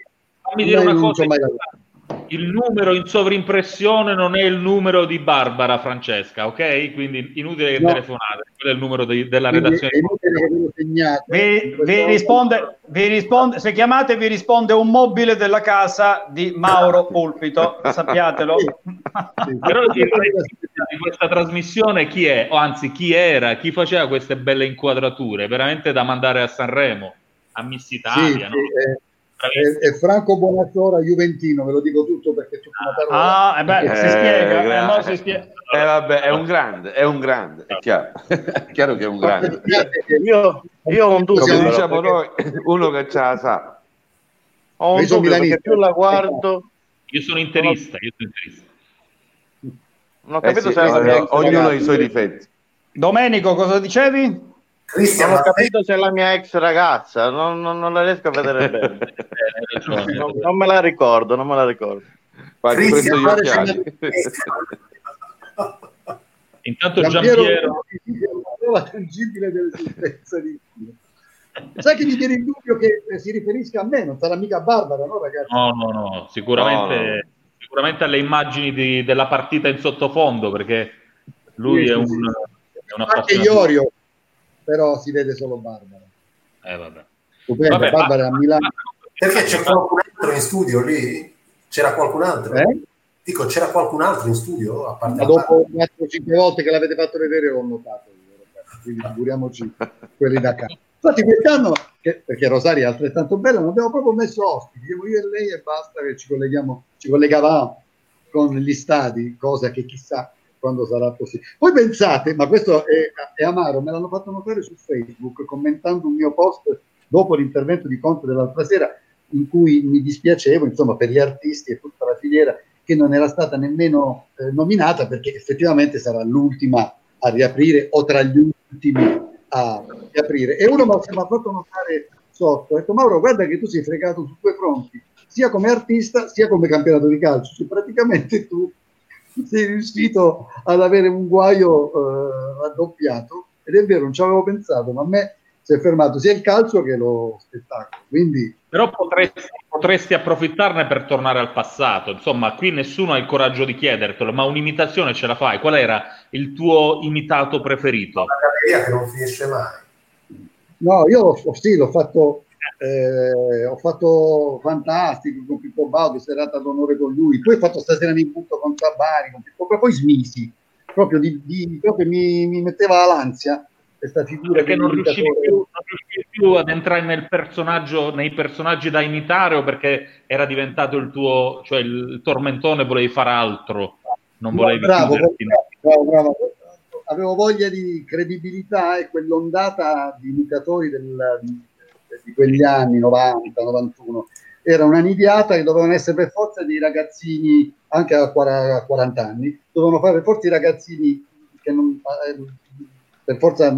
fammi dire una cosa il numero in sovrimpressione non è il numero di Barbara Francesca, ok? Quindi inutile che no. telefonate, quello è il numero di, della redazione.
Vi, vi, risponde, vi risponde, se chiamate vi risponde un mobile della casa di Mauro Pulpito, sappiatelo.
Però di questa trasmissione chi è, o anzi chi era, chi faceva queste belle inquadrature, veramente da mandare a Sanremo, a Miss Italia, sì, no? sì, eh
è, è, Franco Bonasora Juventino, ve lo dico tutto perché tutta una parola.
Ah, eh beh, si spiega,
eh, si spiega. Eh, vabbè, è un grande, è un grande, è chiaro, è chiaro che è un grande.
Io, io ho un dubbio,
diciamo noi, uno che ce la sa.
Ho un dubbio perché più la guardo...
Io sono interista, io sono interista.
Non ho capito eh sì, se eh,
ognuno ha i suoi difetti.
Domenico, cosa dicevi?
Cristian, non ho capito se è la mia ex ragazza, non, non, non la riesco a vedere bene. non, non, me la ricordo, non me la ricordo.
Cristian,
Intanto Giampiero...
La tangibile dell'esistenza di Sai che mi viene il dubbio che si riferisca a me, non sarà mica Barbara, no ragazzi?
No, no, no, sicuramente, no, no. sicuramente alle immagini di, della partita in sottofondo, perché lui sì, è, un, sì. è un
Anche Iorio, però si vede solo Barbara.
Eh, vabbè.
Stupendo, vabbè, Barbara a Milano.
Perché c'è qualcun altro in studio lì? C'era qualcun altro? Eh? Dico, c'era qualcun altro in studio? A parte
ma dopo 4-5 volte che l'avete fatto vedere l'ho notato. Quindi figuriamoci quelli da casa. Infatti quest'anno, che, perché Rosaria è altrettanto bella, non abbiamo proprio messo ospiti, io e lei e basta che ci colleghiamo, ci collegavamo con gli stadi, cosa che chissà quando sarà possibile. Poi pensate, ma questo è, è, amaro, me l'hanno fatto notare su Facebook commentando un mio post dopo l'intervento di Conte dell'altra sera in cui mi dispiacevo, insomma, per gli artisti e tutta la filiera che non era stata nemmeno eh, nominata perché effettivamente sarà l'ultima a riaprire o tra gli ultimi a riaprire. E uno mi ha fatto notare sotto, ha detto Mauro guarda che tu sei fregato su due fronti, sia come artista sia come campionato di calcio, cioè, praticamente tu sei riuscito ad avere un guaio eh, raddoppiato ed è vero, non ci avevo pensato, ma a me si è fermato sia il calcio che lo spettacolo. Quindi...
Però potresti, potresti, approfittarne per tornare al passato. Insomma, qui nessuno ha il coraggio di chiedertelo, ma un'imitazione ce la fai. Qual era il tuo imitato preferito?
La galleria che non finisce mai.
No, io sì, l'ho fatto eh, ho fatto fantastico con Pippo Baudo, serata d'onore con lui, poi ho fatto stasera mi butto con Sabani, con Pippo, poi smisi, proprio, di, di, proprio mi, mi, metteva l'ansia questa figura
perché non riuscivi, più, non riuscivi, più, ad entrare nel personaggio, nei personaggi da imitare o perché era diventato il tuo, cioè il tormentone volevi fare altro, non volevi
bravo, bravo, bravo, bravo, avevo voglia di credibilità e quell'ondata di imitatori del, di quegli anni 90, 91 era una nidiata che dovevano essere per forza dei ragazzini anche a 40 anni, dovevano fare per forza i ragazzini che non, eh, per forza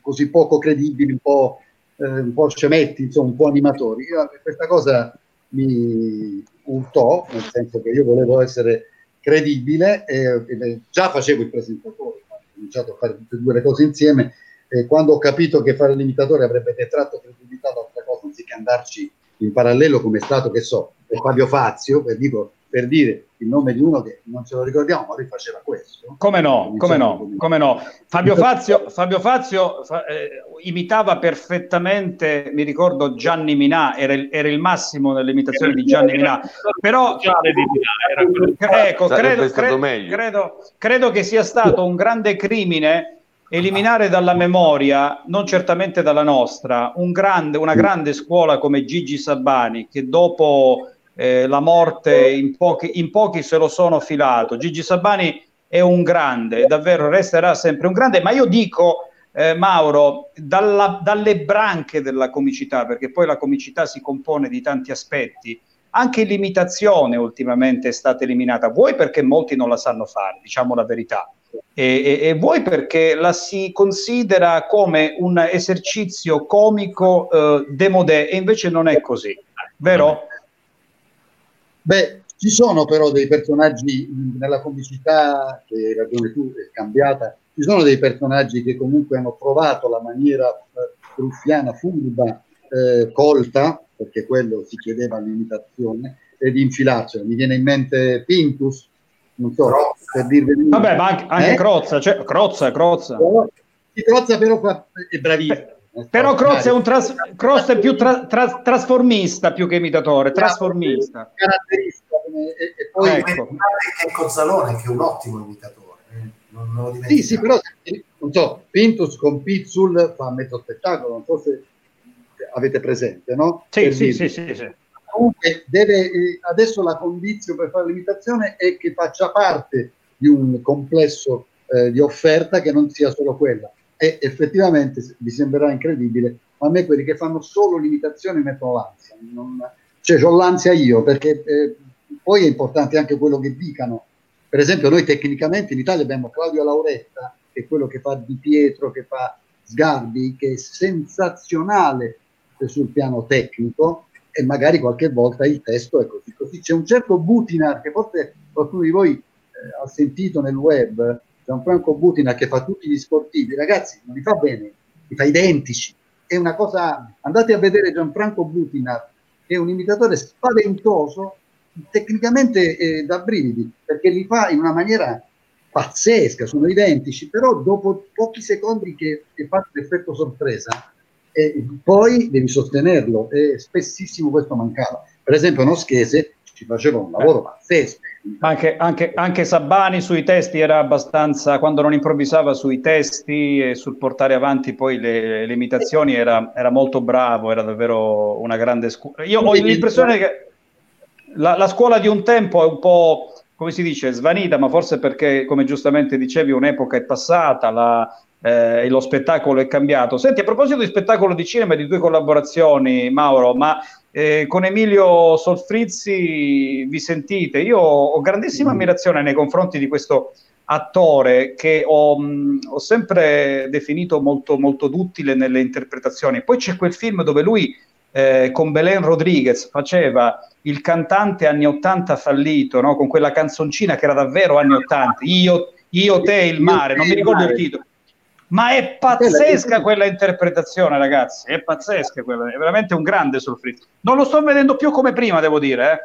così poco credibili, un po', eh, un po' scemetti, insomma, un po' animatori. Io, questa cosa mi urtò, nel senso che io volevo essere credibile, e, e già facevo il presentatore, ho cominciato a fare tutte e due le cose insieme, e quando ho capito che fare l'imitatore avrebbe detratto credibilità da altra cosa, anziché andarci in parallelo come è stato, che so, per Fabio Fazio, per, dico, per dire il nome di uno che non ce lo ricordiamo, ma lui faceva questo.
Come no, come no, come no. Fabio Fazio, Fabio Fazio fa, eh, imitava perfettamente, mi ricordo Gianni Minà, era il, era il massimo nell'imitazione di Gianni Minà, però ecco, credo, credo, credo, credo che sia stato un grande crimine eliminare dalla memoria, non certamente dalla nostra, un grande, una grande scuola come Gigi Sabani che dopo eh, la morte in pochi, in pochi se lo sono filato. Gigi Sabani è un grande, davvero resterà sempre un grande, ma io dico, eh, Mauro, dalla, dalle branche della comicità, perché poi la comicità si compone di tanti aspetti, anche l'imitazione ultimamente è stata eliminata, vuoi perché molti non la sanno fare, diciamo la verità, e, e, e vuoi perché la si considera come un esercizio comico eh, demodè e invece non è così, vero?
Beh, ci sono però dei personaggi nella comicità, che hai ragione tu, è cambiata, ci sono dei personaggi che comunque hanno trovato la maniera eh, ruffiana, furba, eh, colta, perché quello si chiedeva all'imitazione, e di infilarcela. Mi viene in mente Pintus, non so, Crozza. per dirvi...
Vabbè, ma anche, anche eh? Crozza, cioè, Crozza, Crozza.
Sì, Crozza però è bravissimo.
Però Cross è un tras- Cross è più tra- tra- trasformista più che imitatore, trasformista.
Caratteristica. E, e poi ecco. Cozzalone, che è un ottimo imitatore. Eh?
Non, non sì, sì, però non so, Pintus con Pizzul fa mezzo spettacolo, non so se avete presente, no?
Sì, sì, sì, sì, sì,
Comunque deve, eh, adesso la condizione per fare l'imitazione è che faccia parte di un complesso eh, di offerta che non sia solo quella e effettivamente vi sembrerà incredibile, ma a me quelli che fanno solo l'imitazione mettono l'ansia, non, cioè ho l'ansia io, perché eh, poi è importante anche quello che dicano. Per esempio noi tecnicamente in Italia abbiamo Claudio Lauretta, che è quello che fa Di Pietro, che fa Sgarbi, che è sensazionale sul piano tecnico e magari qualche volta il testo è così. così. C'è un certo Butinar che forse qualcuno di voi eh, ha sentito nel web, Gianfranco Butina che fa tutti gli sportivi, ragazzi, non li fa bene, li fa identici. È una cosa, andate a vedere Gianfranco Butina, che è un imitatore spaventoso, tecnicamente eh, da brividi, perché li fa in una maniera pazzesca, sono identici, però dopo pochi secondi che, che fa l'effetto sorpresa, e poi devi sostenerlo e spessissimo questo mancava. Per esempio Noschese ci faceva un lavoro pazzesco,
anche, anche, anche, Sabani sui testi era abbastanza, quando non improvvisava sui testi e sul portare avanti poi le, le imitazioni era, era, molto bravo, era davvero una grande scuola. Io ho l'impressione che la, la, scuola di un tempo è un po', come si dice, svanita, ma forse perché, come giustamente dicevi, un'epoca è passata, la, eh, lo spettacolo è cambiato. Senti, a proposito di spettacolo di cinema e di due collaborazioni, Mauro, ma eh, con Emilio Solfrizzi vi sentite? Io ho grandissima mm. ammirazione nei confronti di questo attore che ho, mh, ho sempre definito molto, molto duttile nelle interpretazioni. Poi c'è quel film dove lui eh, con Belen Rodriguez faceva il cantante anni 80 fallito, no? con quella canzoncina che era davvero anni 80, io, io te il mare, non mi ricordo il titolo ma è pazzesca quella interpretazione, ragazzi. È pazzesca quella, è veramente un grande sul Fritz. Non lo sto vedendo più come prima, devo dire. Eh.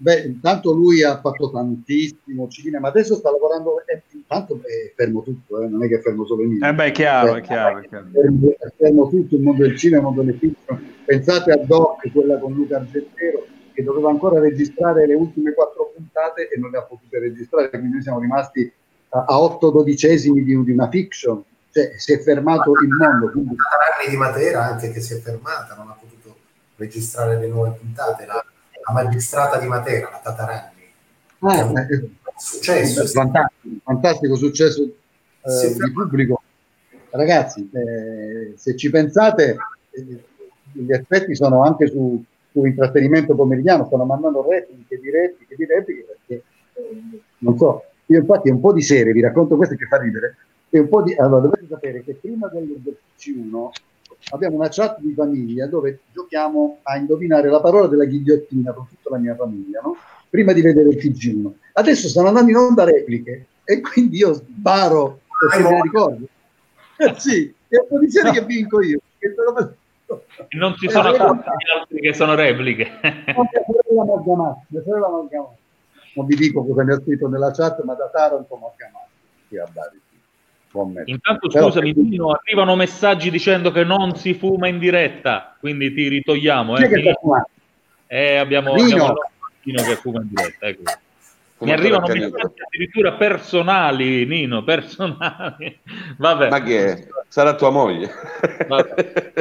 Beh, intanto lui ha fatto tantissimo cinema, adesso sta lavorando, eh, intanto è fermo tutto, eh, non è che è fermo solo in
Eh beh, è chiaro, è chiaro. È, chiaro.
Fermo, è fermo tutto il mondo del cinema, il mondo delle fiction. Pensate a Doc, quella con Luca Argentero, che doveva ancora registrare le ultime quattro puntate e non le ha potute registrare, quindi noi siamo rimasti a 8 dodicesimi di, di, una fiction, cioè si è fermato il mondo.
Quindi... La di Matera anche che si è fermata, non ha potuto registrare le nuove puntate, la, la magistrata di Matera, la Tatarani.
Ah, è successo. Fantastico, fantastico successo. eh, di pubblico. Ragazzi, eh, se ci pensate, eh, gli effetti sono anche su, su intrattenimento pomeridiano, stanno mandando repliche di repliche di repliche perché non so, io infatti un po' di serie, vi racconto questo che fa ridere, e un po' di... Allora, dovete sapere che prima del, del C1 abbiamo una chat di famiglia dove giochiamo a indovinare la parola della ghigliottina con tutta la mia famiglia, no? prima di vedere il TG1. Adesso stanno andando in onda repliche e quindi io sparo, se me ne ricordo. Eh, sì, è un po' di serie che vinco io.
Non ci sono tanti altri che sono repliche.
Mia sorella Non vi dico cosa mi ha scritto nella chat, ma da Taranto mi ha chiamato. Sì, a Bari.
Intanto scusami, Però... arrivano messaggi dicendo che non si fuma in diretta, quindi ti ritogliamo. Eh, eh abbiamo, abbiamo Nino che fuma in diretta. Ecco. Mi arrivano messaggi addirittura personali, Nino, personali. Vabbè.
Ma che è? Sarà tua moglie.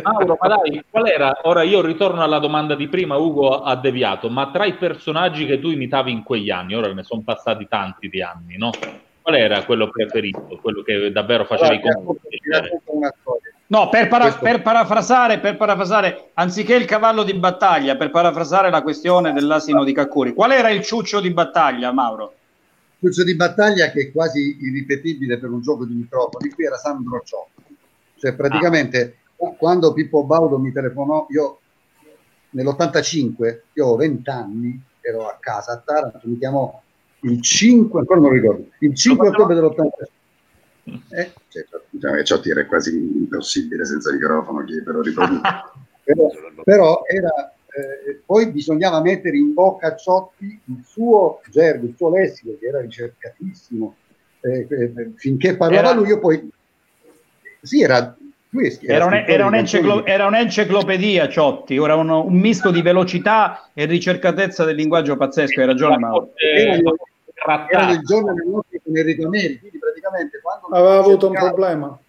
Mauro, ma dai, qual era? Ora io ritorno alla domanda di prima, Ugo ha deviato, ma tra i personaggi che tu imitavi in quegli anni, ora ne sono passati tanti di anni, no? qual era quello preferito, quello che davvero faceva i compiti?
No, per, para- per, parafrasare, per parafrasare, anziché il cavallo di battaglia, per parafrasare la questione dell'asino di Caccuri, qual era il ciuccio di battaglia, Mauro?
Il ciuccio di battaglia che è quasi irripetibile per un gioco di microfoni, qui era Sandro Ciocco. Cioè praticamente ah. quando Pippo Baudo mi telefonò, io nell'85, io ho 20 anni, ero a casa a Taranto, mi chiamò il 5, ancora non ricordo, il 5 ottobre dell'85. Eh, cioè, diciamo, ciò è quasi impossibile senza microfono che però però, però era eh, poi bisognava mettere in bocca a Ciotti il suo gergo, il suo lessico che era ricercatissimo. Eh, eh finché parlava era... lui io poi sì era
era, un, era, un'enciclo, era, un'enciclopedia Ciotti, era un, un, misto di velocità e ricercatezza del linguaggio pazzesco, hai ragione Mauro.
Era il giorno del nostro con Enrico Neri, quindi praticamente quando...
Aveva avuto un problema.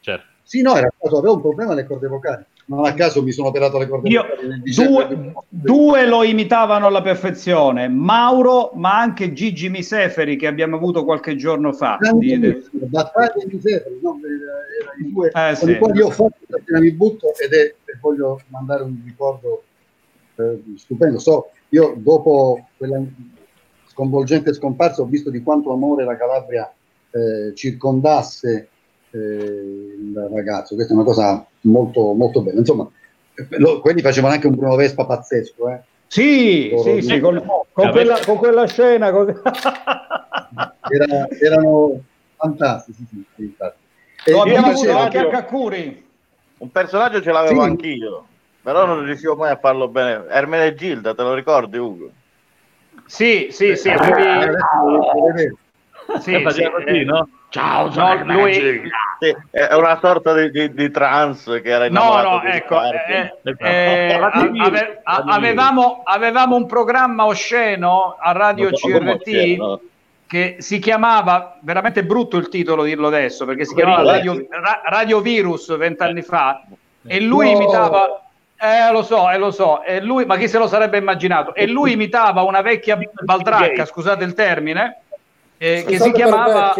Certo. Sì, no, era stato, aveva un problema alle corde vocali. Non a caso mi sono operato le corde
Io, due, due, lo imitavano alla perfezione, Mauro, ma anche Gigi Miseferi che abbiamo avuto qualche giorno fa.
Battaglia Miseferi, no? Era i due eh, sì. con i quali ho fatto mi butto ed è, e voglio mandare un ricordo eh, stupendo. So, io dopo quella sconvolgente scomparsa ho visto di quanto amore la Calabria eh, circondasse eh, il ragazzo. Questa è una cosa molto, molto bella. Insomma, lo, quelli facevano anche un Bruno Vespa pazzesco. Eh.
Sì, sì, sì, con, con, quella, con, quella, scena. Con...
Era, erano fantastici. Sì, sì,
sì, Lo abbiamo avuto anche a Kakuri.
Un personaggio ce l'avevo sì. anch'io, però non riuscivo mai a farlo bene. Ermene Gilda, te lo ricordi, Ugo?
Sì, sì, sì. Avevi...
sì, sì, sì, no?
Ciao, no, lui sì, è una sorta di, di, di trans che era innamorato
no no ecco eh, eh, ave, avevamo, avevamo, un programma osceno a radio CRT che si chiamava veramente brutto il titolo dirlo adesso perché si chiamava Radio, radio Virus vent'anni fa e lui imitava eh, lo so, eh, lo so. E lui, ma chi se lo sarebbe immaginato? E lui imitava una vecchia baldracca, scusate il termine, eh, che si chiamava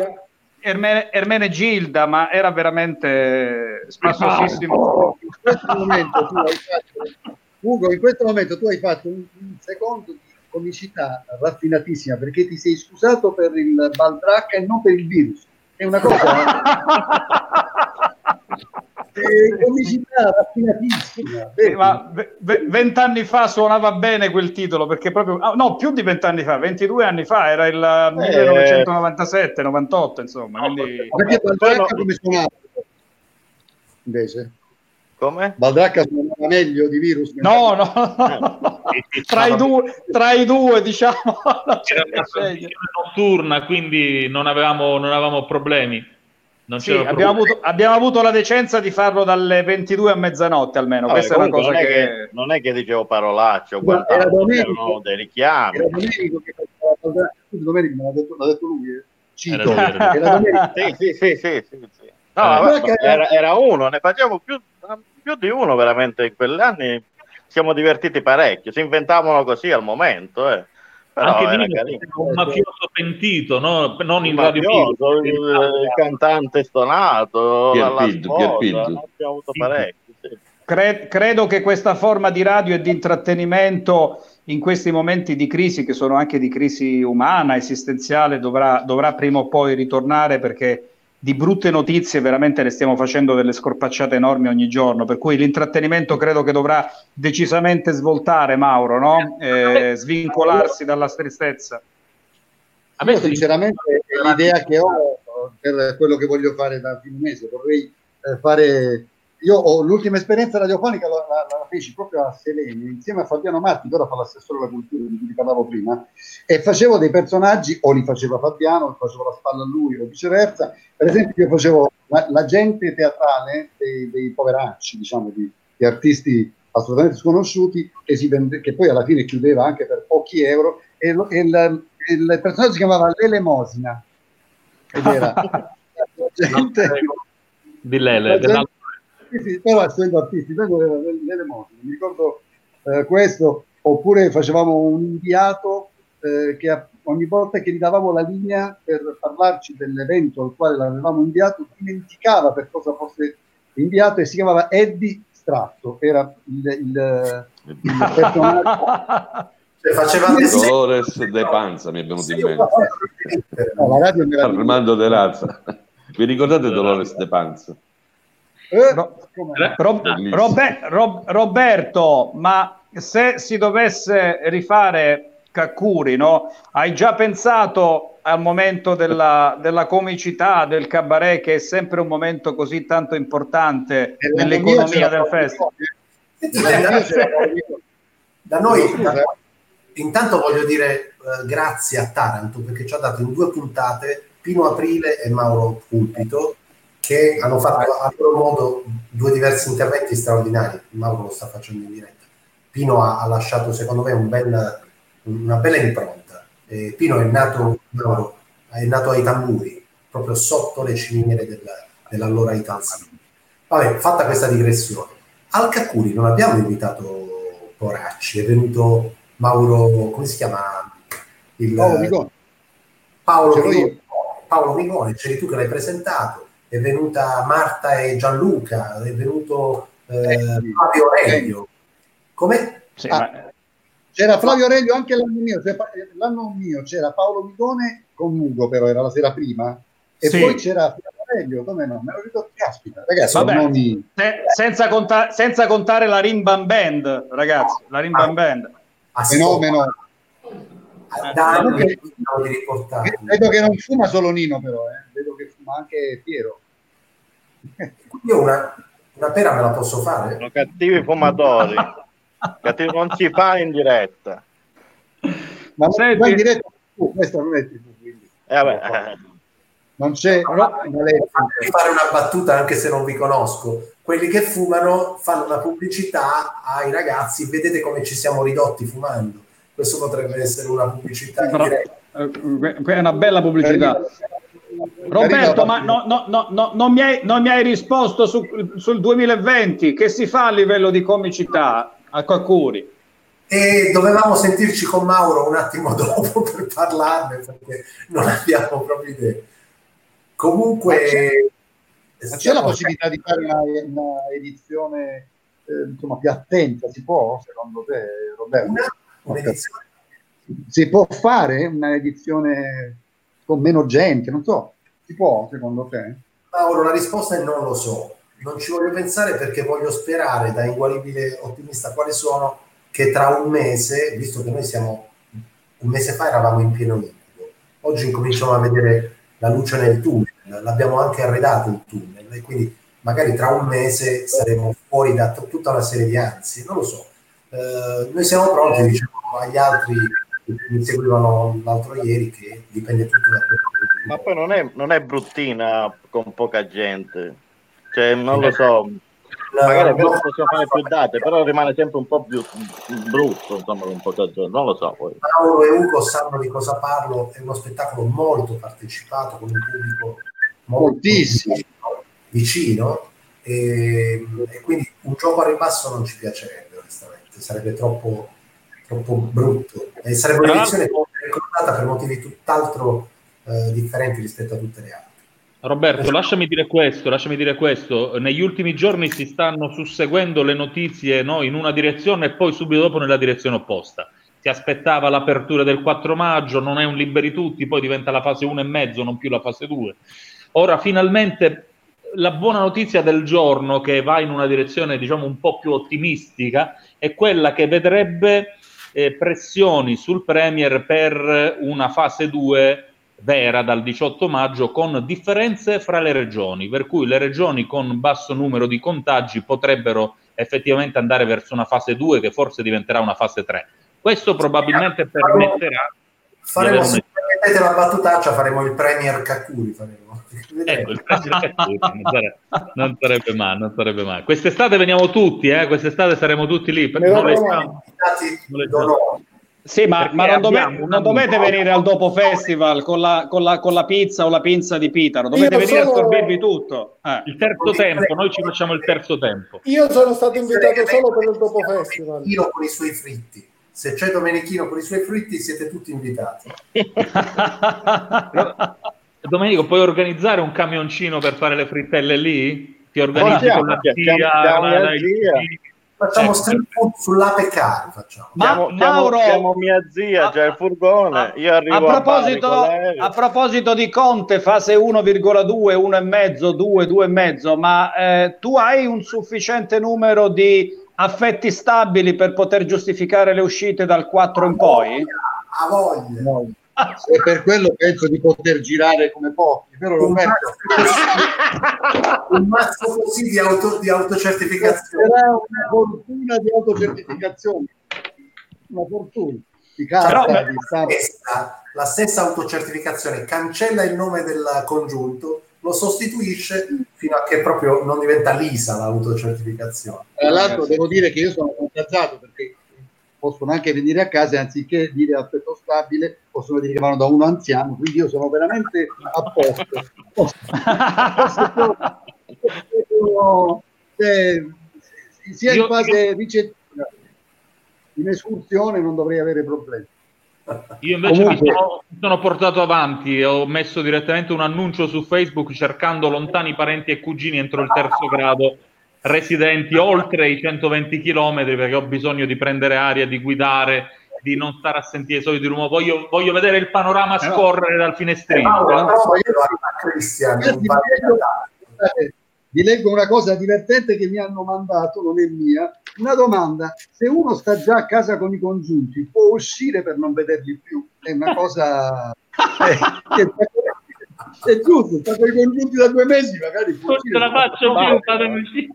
Ermene, Ermene, Gilda, ma era veramente spassosissimo.
In questo momento tu hai fatto, Ugo, in questo momento tu hai fatto un, un secondo di comicità raffinatissima perché ti sei scusato per il baldracca e non per il virus. È una cosa... comicità raffinatissima.
Eh, ma vent'anni fa suonava bene quel titolo perché proprio ah, no, più di vent'anni fa, 22 anni fa era il eh, 1997-98, insomma. Quindi... Perché
Baldracca come suonava? Invece?
Come?
Baldracca suonava meglio di Virus?
No, no, no, no. Tra, i due, tra i due, diciamo.
Era una notturna, quindi non avevamo, non avevamo problemi.
Sì, abbiamo, avuto, abbiamo, avuto, la decenza di farlo dalle 22 a mezzanotte almeno. No, Questa è una cosa
non
che...
È che... Non è che dicevo parolacce, ho guardato, erano dei richiami. Era Domenico che
faceva... Domenico me l'ha detto, l'ha detto lui. Eh.
Cito. Era sì, sì, sì, sì, sì, sì. No, eh, era, era, uno, ne facciamo più, più di uno veramente in quegli anni. Siamo divertiti parecchio, si inventavano così al momento. Eh
Però Anche lì un mafioso pentito, no? non il, mafioso,
il, il cantante stonato,
Pierpildo, Pierpildo.
abbiamo avuto parecchi. Sì.
Cre- credo che questa forma di radio e di intrattenimento in questi momenti di crisi, che sono anche di crisi umana, esistenziale, dovrà, dovrà prima o poi ritornare perché di brutte notizie veramente ne stiamo facendo delle scorpacciate enormi ogni giorno, per cui l'intrattenimento credo che dovrà decisamente svoltare Mauro, no? eh, svincolarsi dalla tristezza.
A me sinceramente l'idea che ho per quello che voglio fare da fine mese, vorrei eh, fare io ho l'ultima esperienza radiofonica la, la, la, feci proprio a Selene insieme a Fabiano Marti, che ora fa l'assessore alla cultura di cui parlavo prima, e facevo dei personaggi, o li faceva Fabiano, o facevo la spalla a lui, o viceversa. Per esempio, io facevo la, la gente teatrale dei, dei poveracci, diciamo, di, di, artisti assolutamente sconosciuti, che, vende, che poi alla fine chiudeva anche per pochi euro, e, lo, e il, il personaggio si chiamava L'Elemosina, ed era gente...
Di Lele,
sì, sì, però essendo artisti, vengo delle mode, mi ricordo eh, questo, oppure facevamo un inviato eh, che ogni volta che gli davamo la linea per parlarci dell'evento al quale l'avevamo inviato, dimenticava per cosa fosse inviato e si chiamava Eddie Stratto, era il, il, il
personaggio. Cioè, Dolores De Panza mi è venuto in mente no, Armando De Razza vi ricordate Dolores De Panza?
Eh, Rob, Robert, Rob, Roberto, ma se si dovesse rifare Kakkuri, no? hai già pensato al momento della, della, comicità, del cabaret, che è sempre un momento così tanto importante nell'economia del festival?
Da noi, da noi, intanto voglio dire uh, grazie a Taranto perché ci ha dato in due puntate Pino Aprile e Mauro Pulpito che hanno fatto a loro modo due diversi interventi straordinari. Mauro lo sta facendo in diretta. Pino ha, ha lasciato, secondo me, un bel, una bella impronta. Eh, Pino è nato, Mauro, è nato ai tamburi, proprio sotto le ciminiere della, dell'allora Italsi. Vabbè, fatta questa digressione. Al Caccuri non abbiamo invitato Poracci, è venuto Mauro, come si chiama?
Il, Paolo Migone.
Paolo Paolo Migone, c'eri tu che l'hai presentato è venuta Marta e Gianluca, è venuto eh, Fabio Aurelio. Come?
Sì, ah, ma... C'era Flavio Aurelio anche l'anno mio, cioè, l'anno mio c'era Paolo Midone con Ugo, però era la sera prima, e sì. poi c'era Aurelio, come no? Me lo ricordo, caspita, ragazzi, Vabbè,
nomi... se, senza, conta- senza, contare la Rimban Band, ragazzi, la Rimban ah, Band.
Fenomeno. Da anni che, vedo che non fuma solo Nino, però, eh. Ma anche Piero.
Io una, una pera me la posso fare?
Sono cattivi fumatori. cattivi non si fa in diretta.
Ma Senti... in diretta uh, questo non è TV, quindi.
Eh,
non c'è no,
fare una battuta anche se non vi conosco quelli che fumano fanno una pubblicità ai ragazzi vedete come ci siamo ridotti fumando questo potrebbe essere una pubblicità in diretta
eh, è una bella pubblicità Roberto, ma no, no, no, non, mi hai, non, mi hai, risposto su, sul 2020. Che si fa a livello di comicità a Quaccuri?
E dovevamo sentirci con Mauro un attimo dopo per parlarne perché non abbiamo proprio idea. Comunque,
ma c'è, c'è la possibilità di fare una, una edizione eh, insomma, più attenta? Si può, secondo te, Roberto? Una, un'edizione. Si può fare una edizione con meno gente, non so, si può secondo te?
Paolo, la risposta è non lo so, non ci voglio pensare perché voglio sperare da inguaribile ottimista quali sono che tra un mese, visto che noi siamo un mese fa eravamo in pieno incubo, oggi incominciamo a vedere la luce nel tunnel, l'abbiamo anche arredato il tunnel e quindi magari tra un mese saremo fuori da t- tutta una serie di anzi, non lo so. Eh, noi siamo pronti, diciamo, agli altri mi seguivano l'altro ieri che dipende tutto da quello
ma poi non è, non è bruttina con poca gente. Cioè non lo so. Magari no, no, possiamo fare più date però rimane sempre un po' più brutto insomma con poca gente. Non lo so poi.
Paolo e Ugo sanno di cosa parlo. È uno spettacolo molto partecipato con un pubblico moltissimo. vicino. E, e quindi un gioco a ribasso non ci piacerebbe onestamente. Sarebbe troppo troppo brutto. E sarebbe un'edizione puntata per motivi tutt'altro eh, differenti rispetto a tutte le altre.
Roberto, lasciami dire questo, lasciami dire questo. Negli ultimi giorni si stanno susseguendo le notizie no, in una direzione e poi subito dopo nella direzione opposta. Si aspettava l'apertura del 4 maggio, non è un liberi tutti, poi diventa la fase 1 e mezzo, non più la fase 2. Ora finalmente la buona notizia del giorno che va in una direzione diciamo un po' più ottimistica è quella che vedrebbe eh, pressioni sul Premier per una fase 2 vera dal 18 maggio con differenze fra le regioni, per cui le regioni con basso numero di contagi potrebbero effettivamente andare verso una fase 2 che forse diventerà una fase 3. Questo probabilmente permetterà
faremo, se permettete la battutaccia faremo il Premier Kakuri faremo.
Ecco il Kakuri non, sarebbe, non, sarebbe mai, non sarebbe mai quest'estate veniamo tutti eh? quest'estate saremo tutti lì stiamo,
non le stiamo. Sì, ma, ma non, dove, non dovete venire al dopo festival con la, con, la, con la, pizza o la pinza di Pitaro, dovete io venire sono... a sorbirvi tutto.
Eh. Il terzo tempo, noi ci facciamo il terzo tempo.
Io sono stato invitato solo per il dopo festival.
Io con i suoi fritti se c'è Domenichino con i suoi fritti siete tutti invitati.
Domenico, puoi organizzare un camioncino per fare le frittelle lì? Ti organizzi oh, con la zia,
Facciamo street food sull'ape car. Facciamo.
Ma, chiamo, Mauro, chiamo mia zia, c'è il furgone. Io arrivo
a proposito, a, a proposito di Conte, fase 1,2, 1,5, 2, 2,5, ma eh, tu hai un sufficiente numero di affetti stabili per poter giustificare le uscite dal 4 in poi?
A voglia.
E per quello penso di poter girare come pochi, però lo metto.
un mazzo così di, auto, di autocertificazione.
Sarà una fortuna di autocertificazione. Una fortuna. Di carta,
però, di la, stessa, la stessa autocertificazione cancella il nome del congiunto lo sostituisce fino a che proprio non diventa lisa l'autocertificazione.
Tra l'altro devo dire che io sono contattato perché possono anche venire a casa anziché dire aspetto stabile, possono dire che vanno da uno anziano, quindi io sono veramente a posto. sia in fase ricettiva, in escursione non dovrei avere problemi.
Io invece Comunque... mi, sono, mi, sono, portato avanti, ho messo direttamente un annuncio su Facebook cercando lontani parenti e cugini entro il terzo grado residenti oltre i 120 km perché ho bisogno di prendere aria, di guidare, di non stare a sentire i soliti rumori. Voglio, voglio vedere il panorama eh scorrere dal finestrino. Eh,
vi leggo una cosa divertente che mi hanno mandato, non è mia. Una domanda: se uno sta già a casa con i congiunti, può uscire per non vederli più? È una cosa. eh, è giusto, sta con i congiunti da due mesi, magari
ce la faccio più, fatemi uscire.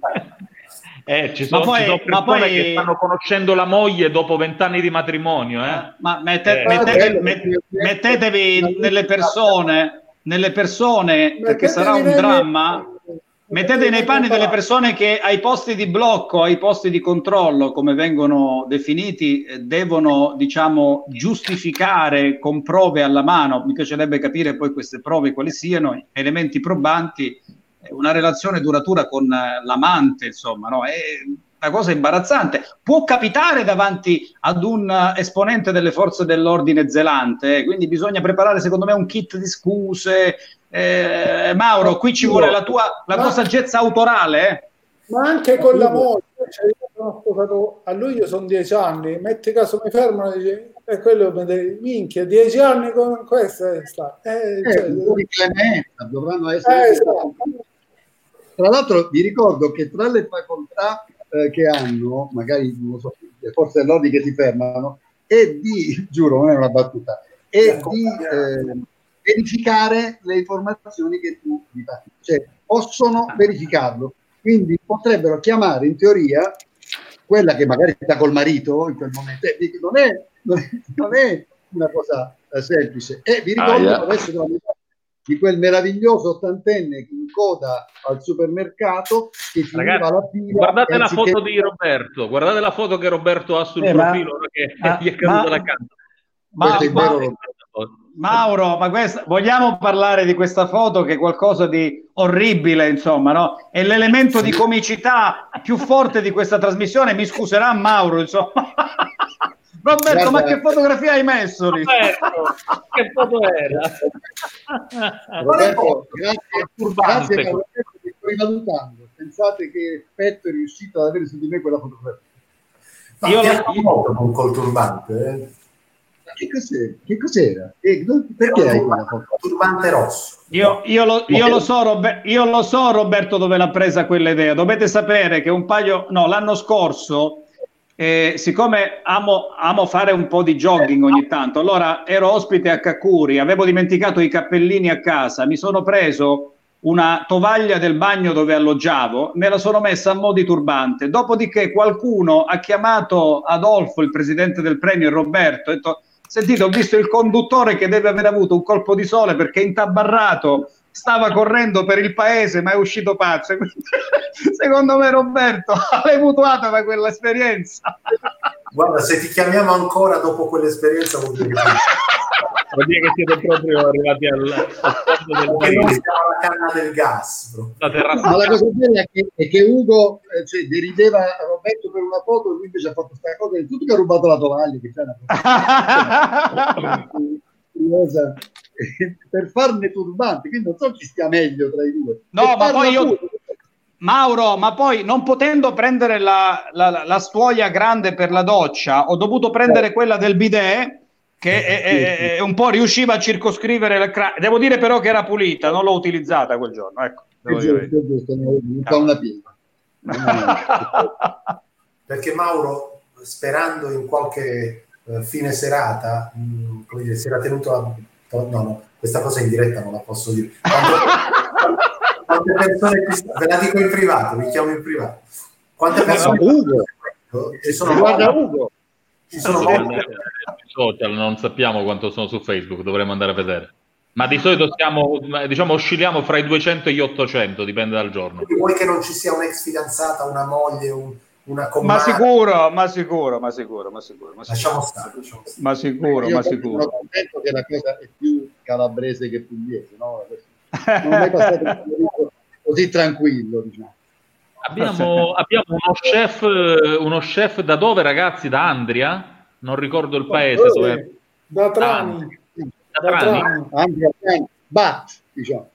Eh, ci sono, poi, ci sono persone poi... che stanno conoscendo la moglie dopo vent'anni di matrimonio. Eh?
Ma mette, eh. mettete, met, mettetevi nelle persone, nelle persone perché sarà un dramma. Mettete nei panni delle persone che ai posti di blocco, ai posti di controllo, come vengono definiti, eh, devono, diciamo, giustificare con prove alla mano. Mi piacerebbe capire poi queste prove quali siano, elementi probanti, una relazione duratura con eh, l'amante, insomma, no? È una cosa imbarazzante. Può capitare davanti ad un eh, esponente delle forze dell'ordine zelante, quindi bisogna preparare, secondo me, un kit di scuse, eh, Mauro, qui ci vuole la tua, la tua saggezza autorale. Eh?
Ma anche con la moglie, cioè sposato, a luglio sono dieci anni, metti caso mi fermano e dice, e quello mi minchia, dieci anni con questa eh, sta. Eh,
eh, cioè, di clemenza, dovranno essere... Eh, esatto. Tra l'altro vi ricordo che tra le facoltà eh, che hanno, magari non so, forse è l'ordine che ti fermano, è di, giuro, non è una battuta, è di eh, verificare le informazioni che tu gli dai. Cioè, possono verificarlo. Quindi potrebbero chiamare in teoria quella che magari sta col marito in quel momento. Eh, non, è, non, è, non, è, una cosa eh, semplice. E vi ricordo ah, yeah. adesso di quel meraviglioso ottantenne in coda al supermercato che
Ragazzi, la fila guardate la foto che... di Roberto guardate la foto che Roberto ha sul eh, profilo ma, che ma, gli è caduta la canna
ma, ma, Mauro, ma questa, vogliamo parlare di questa foto che è qualcosa di orribile, insomma, no? È l'elemento sì. di comicità più forte di questa trasmissione. Mi scuserà Mauro, insomma. Roberto, ma che fotografia hai messo lì?
Roberto, che foto era?
Roberto, grazie, grazie per che sto rivalutando. Pensate che Petto è riuscito ad avere su di me quella fotografia.
Io lo molto con col turbante. Eh?
Che, cos'era? Che cos'era? Eh, perché hai quella foto?
Turbante rosso.
Io, io, lo, io, lo so, Robert, io lo so, Roberto, dove l'ha presa quella idea. Dovete sapere che un paio, no, l'anno scorso eh, siccome amo, amo, fare un po' di jogging ogni tanto, allora ero ospite a Kakuri, avevo dimenticato i cappellini a casa, mi sono preso una tovaglia del bagno dove alloggiavo, me la sono messa a mo' di turbante. Dopodiché qualcuno ha chiamato Adolfo, il presidente del premio, Roberto, e ha detto: Sentite, ho visto il conduttore che deve aver avuto un colpo di sole perché è intabarrato stava correndo per il paese ma è uscito pazzo. Secondo me Roberto l'hai mutuata da quell'esperienza.
Guarda, se ti chiamiamo ancora dopo quell'esperienza vuol dire che,
vuol dire che siete proprio arrivati al,
al del non siamo alla canna del gas.
Ma la cosa bella è che, è che Ugo eh, cioè, derideva Roberto per una foto e lui invece ha fatto questa cosa di tutto che ha rubato la tovaglia che c'è una cosa per farne turbante, quindi non so chi stia meglio tra i due.
No, ma poi io... Mauro, ma poi non potendo prendere la, la, la, stuoia grande per la doccia, ho dovuto prendere eh. quella del bidet che è, è, è un po' riusciva a circoscrivere la cra- Devo dire però che era pulita, non l'ho utilizzata quel giorno. Ecco,
giusto, giusto, un po' una piega.
Perché Mauro, sperando in qualche uh, fine serata, mh, mm, come dire, si era tenuto a no, no, questa cosa in diretta non la posso dire. Quante, quante persone ci, ve la dico in privato, vi chiamo in privato. Quante persone
Ugo. ci sono guarda Ugo.
Ci sono molte... social, non sappiamo quanto sono su Facebook, dovremmo andare a vedere. Ma di solito siamo, diciamo, oscilliamo fra i 200 e gli 800, dipende dal giorno.
Quindi vuoi che non ci sia un'ex fidanzata, una moglie, un, una
Ma sicuro, ma sicuro, ma sicuro, ma sicuro. Ma
lasciamo stare.
Ma sicuro, ma sicuro. Sono
contento che la cosa è più calabrese che pugliese, no? Non è passato così tranquillo, diciamo.
Abbiamo, abbiamo uno, chef, uno chef da dove, ragazzi? Da Andria? Non ricordo il paese. Dove...
Da Trani.
Da Trani.
Andria, Bat, diciamo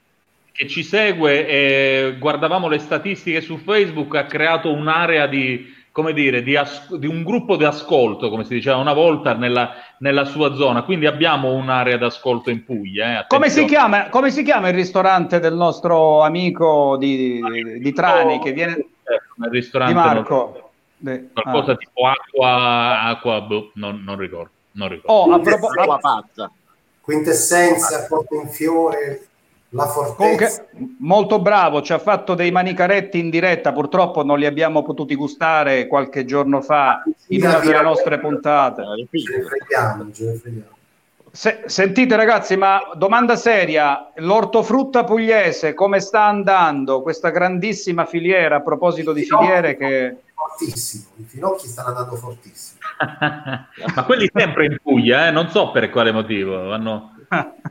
che ci segue e guardavamo le statistiche su Facebook, ha creato un'area di, come dire, di, as- di un gruppo di ascolto, come si diceva una volta, nella, nella sua zona. Quindi abbiamo un'area d'ascolto in Puglia. Eh?
Come, si chiama, come, si chiama, il ristorante del nostro amico di, di, di Trani che viene...
Il ristorante
di Marco.
Non... Qualcosa ah. tipo acqua, acqua boh, non, non, ricordo. Non ricordo.
Oh, a proposito...
Quintessenza, porto in fiore, la fortezza. Comunque,
molto bravo, ci ha fatto dei manicaretti in diretta, purtroppo non li abbiamo potuti gustare qualche giorno fa in una delle nostre puntate. Ce ne freghiamo, ce ne freghiamo. Se, sentite ragazzi, ma domanda seria, l'ortofrutta pugliese come sta andando questa grandissima filiera a proposito di filiere che...
Fortissimo, i finocchi stanno andando fortissimo.
ma quelli sempre in Puglia, eh? non so per quale motivo, hanno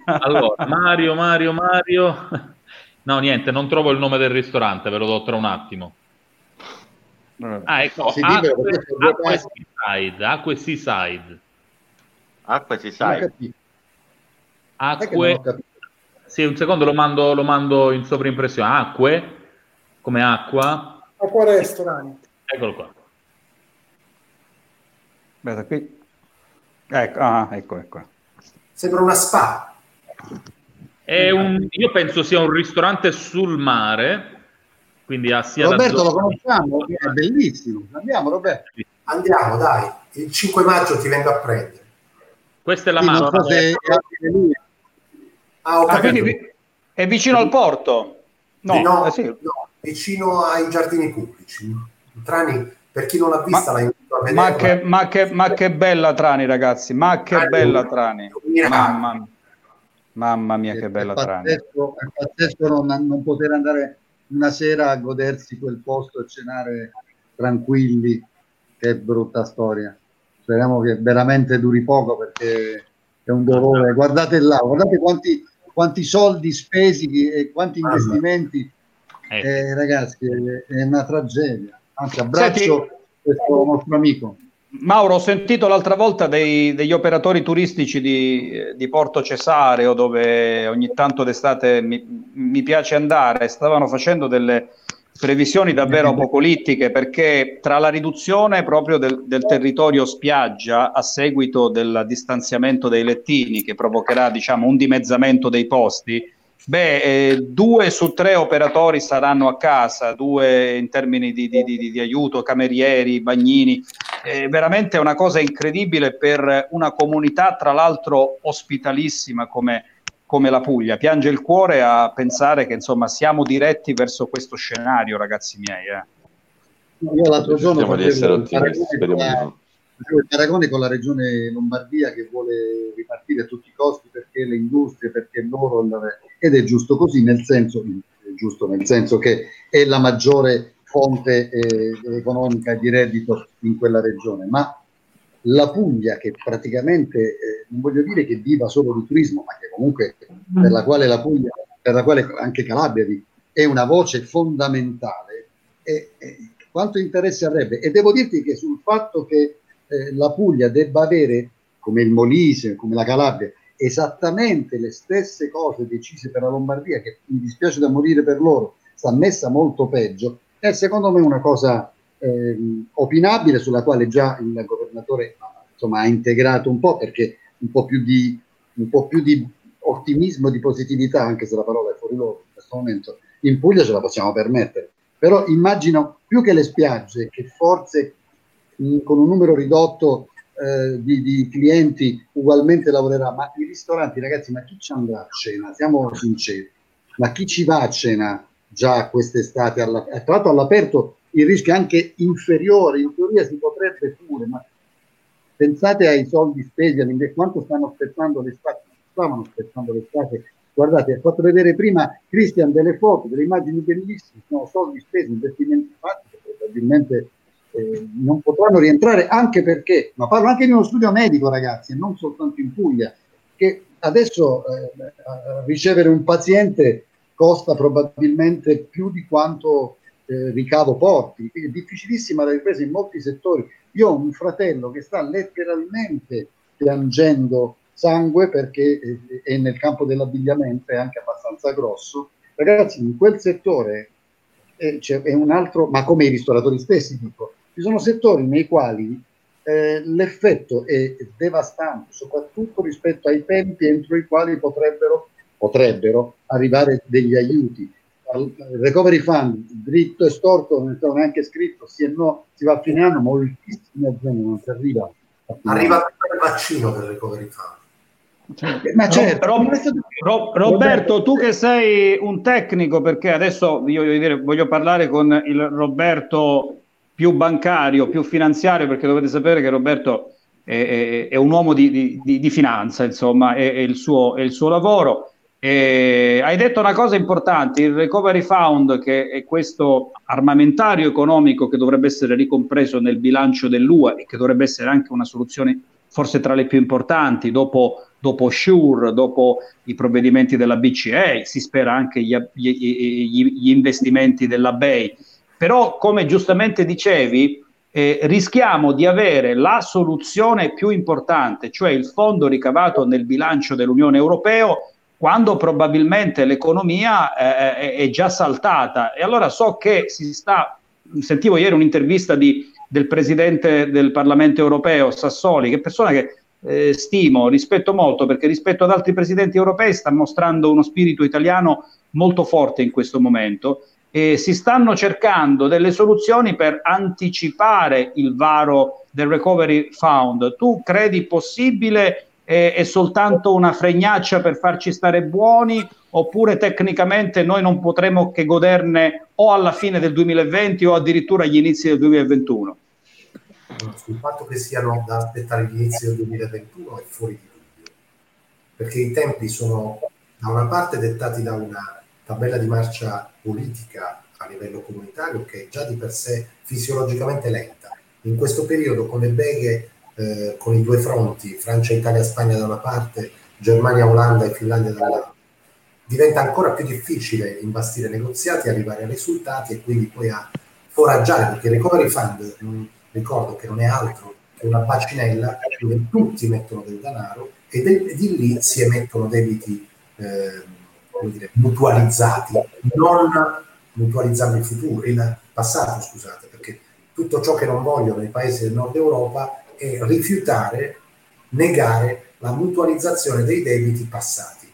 allora, Mario, Mario, Mario. No, niente, non trovo il nome del ristorante, ve lo do tra un attimo. Ah, ecco, Acque, Acque Seaside, Acque Seaside.
Acque Seaside.
Acque... Sì, un secondo lo mando, lo mando in sovrimpressione. Acque, come acqua.
Acqua Restaurant.
Eccolo qua.
Aspetta, qui. Ecco, ah, ecco, ecco.
Sembra una spa.
Un, io penso sia un ristorante sul mare, quindi ha sia
Roberto lo conosciamo, è bellissimo. Andiamo Roberto.
Andiamo, dai. Il 5 maggio ti vengo a prendere.
Questa è la mano. So se...
Ah, ah, è vicino al porto?
No, no, eh sì. no, vicino ai giardini pubblici. Trani, per chi non l'ha vista, ma, la invito a vedere.
Ma che, ma, che, ma che bella Trani, ragazzi, ma che Trani, bella Trani. Mamma, mamma mia, che bella Trani.
È pazzesco non, non poter andare una sera a godersi quel posto e cenare tranquilli. Che brutta storia. Speriamo che veramente duri poco perché è un dolore. Guardate là, guardate quanti, quanti soldi spesi e quanti investimenti. Eh. Eh, ragazzi, è, è una tragedia. Anzi, abbraccio Senti, questo nostro amico.
Mauro, ho sentito l'altra volta dei, degli operatori turistici di, di, Porto Cesareo, dove ogni tanto d'estate mi, mi, piace andare, stavano facendo delle previsioni davvero apocalittiche perché tra la riduzione proprio del, del territorio spiaggia a seguito del distanziamento dei lettini che provocherà diciamo, un dimezzamento dei posti, Beh, eh, due su tre operatori saranno a casa, due in termini di, di, di, di aiuto, camerieri, bagnini. È veramente una cosa incredibile per una comunità, tra l'altro ospitalissima come, come la Puglia. Piange il cuore a pensare che insomma siamo diretti verso questo scenario, ragazzi miei. Eh.
Io l'altro giorno facevo di essere ottimisti, speriamo di no il paragone con la regione Lombardia che vuole ripartire a tutti i costi perché le industrie, perché loro, ed è giusto così, nel senso, giusto nel senso che è la maggiore fonte eh, economica di reddito in quella regione, ma la Puglia che praticamente, eh, non voglio dire che viva solo di turismo, ma che comunque per la quale la Puglia, per la quale anche Calabria è una voce fondamentale, e, e, quanto interesse avrebbe? E devo dirti che sul fatto che eh, la Puglia debba avere, come il Molise, come la Calabria, esattamente le stesse cose decise per la Lombardia, che mi dispiace da morire per loro, sta messa molto peggio, è secondo me una cosa eh, opinabile sulla quale già il governatore insomma, ha integrato un po' perché un po' più di, po' più di ottimismo, di positività, anche se la parola è fuori luogo in questo momento, in Puglia ce la possiamo permettere. Però immagino più che le spiagge, che forse con un numero ridotto eh, di, di, clienti ugualmente lavorerà, ma i ristoranti, ragazzi, ma chi ci andrà a cena? Siamo sinceri, ma chi ci va a cena già quest'estate? Alla, tra l'altro all'aperto il rischio è anche inferiore, in teoria si potrebbe pure, ma pensate ai soldi spesi, quanto stanno aspettando l'estate, stavano aspettando l'estate, guardate, ha fatto vedere prima Cristian delle foto, delle immagini bellissime, sono soldi spesi, investimenti fatti, probabilmente eh, non potranno rientrare anche perché, ma parlo anche di uno studio medico ragazzi, e non soltanto in Puglia, che adesso eh, ricevere un paziente costa probabilmente più di quanto eh, ricavo porti, è difficilissima la ripresa in molti settori. Io ho un fratello che sta letteralmente piangendo sangue perché eh, è nel campo dell'abbigliamento, è anche abbastanza grosso. Ragazzi, in quel settore eh, c'è un altro, ma come i ristoratori stessi dico, ci sono settori nei quali eh, l'effetto è devastante, soprattutto rispetto ai tempi entro i quali potrebbero, potrebbero arrivare degli aiuti. Il recovery fund dritto e storto non è stato neanche scritto, sì e no, si va a fine anno, moltissime aziende non si arriva.
Arriva il vaccino per il recovery
fund. Ma certo, Rob, Rob, Roberto, tu che sei un tecnico, perché adesso io voglio, dire, voglio parlare con il Roberto più bancario, più finanziario, perché dovete sapere che Roberto è, è, è un uomo di, di, di finanza, insomma, è, è, il suo, è il suo lavoro. E hai detto una cosa importante, il Recovery Fund, che è questo armamentario economico che dovrebbe essere ricompreso nel bilancio dell'UE e che dovrebbe essere anche una soluzione forse tra le più importanti dopo, dopo SURE, dopo i provvedimenti della BCE, si spera anche gli, gli, gli, investimenti della BEI. Però, come giustamente dicevi, eh, rischiamo di avere la soluzione più importante, cioè il fondo ricavato nel bilancio dell'Unione Europea, quando probabilmente l'economia eh, è già saltata. E allora so che si sta, sentivo ieri un'intervista di, del presidente del Parlamento europeo, Sassoli, che è persona che eh, stimo, rispetto molto, perché rispetto ad altri presidenti europei sta mostrando uno spirito italiano molto forte in questo momento eh, si stanno cercando delle soluzioni per anticipare il varo del Recovery Fund. Tu credi possibile eh, è soltanto una fregnaccia per farci stare buoni oppure tecnicamente noi non potremo che goderne o alla fine del 2020 o addirittura agli inizi del 2021?
Sul fatto che siano da aspettare gli inizi del 2021 è fuori di dubbio, perché i tempi sono da una parte dettati da una tabella di marcia politica a livello comunitario che è già di per sé fisiologicamente lenta. In questo periodo con le beghe, eh, con i due fronti, Francia, Italia, Spagna da una parte, Germania, Olanda e Finlandia dall'altra, diventa ancora più difficile imbastire negoziati, arrivare a risultati e quindi poi a foraggiare, perché il Recovery Fund, ricordo che non è altro che una bacinella dove tutti mettono del denaro e di lì si emettono debiti eh, dire, mutualizzati, non mutualizzando il futuro, il passato, scusate, perché tutto ciò che non vogliono i paesi del nord Europa è rifiutare, negare la mutualizzazione dei debiti passati.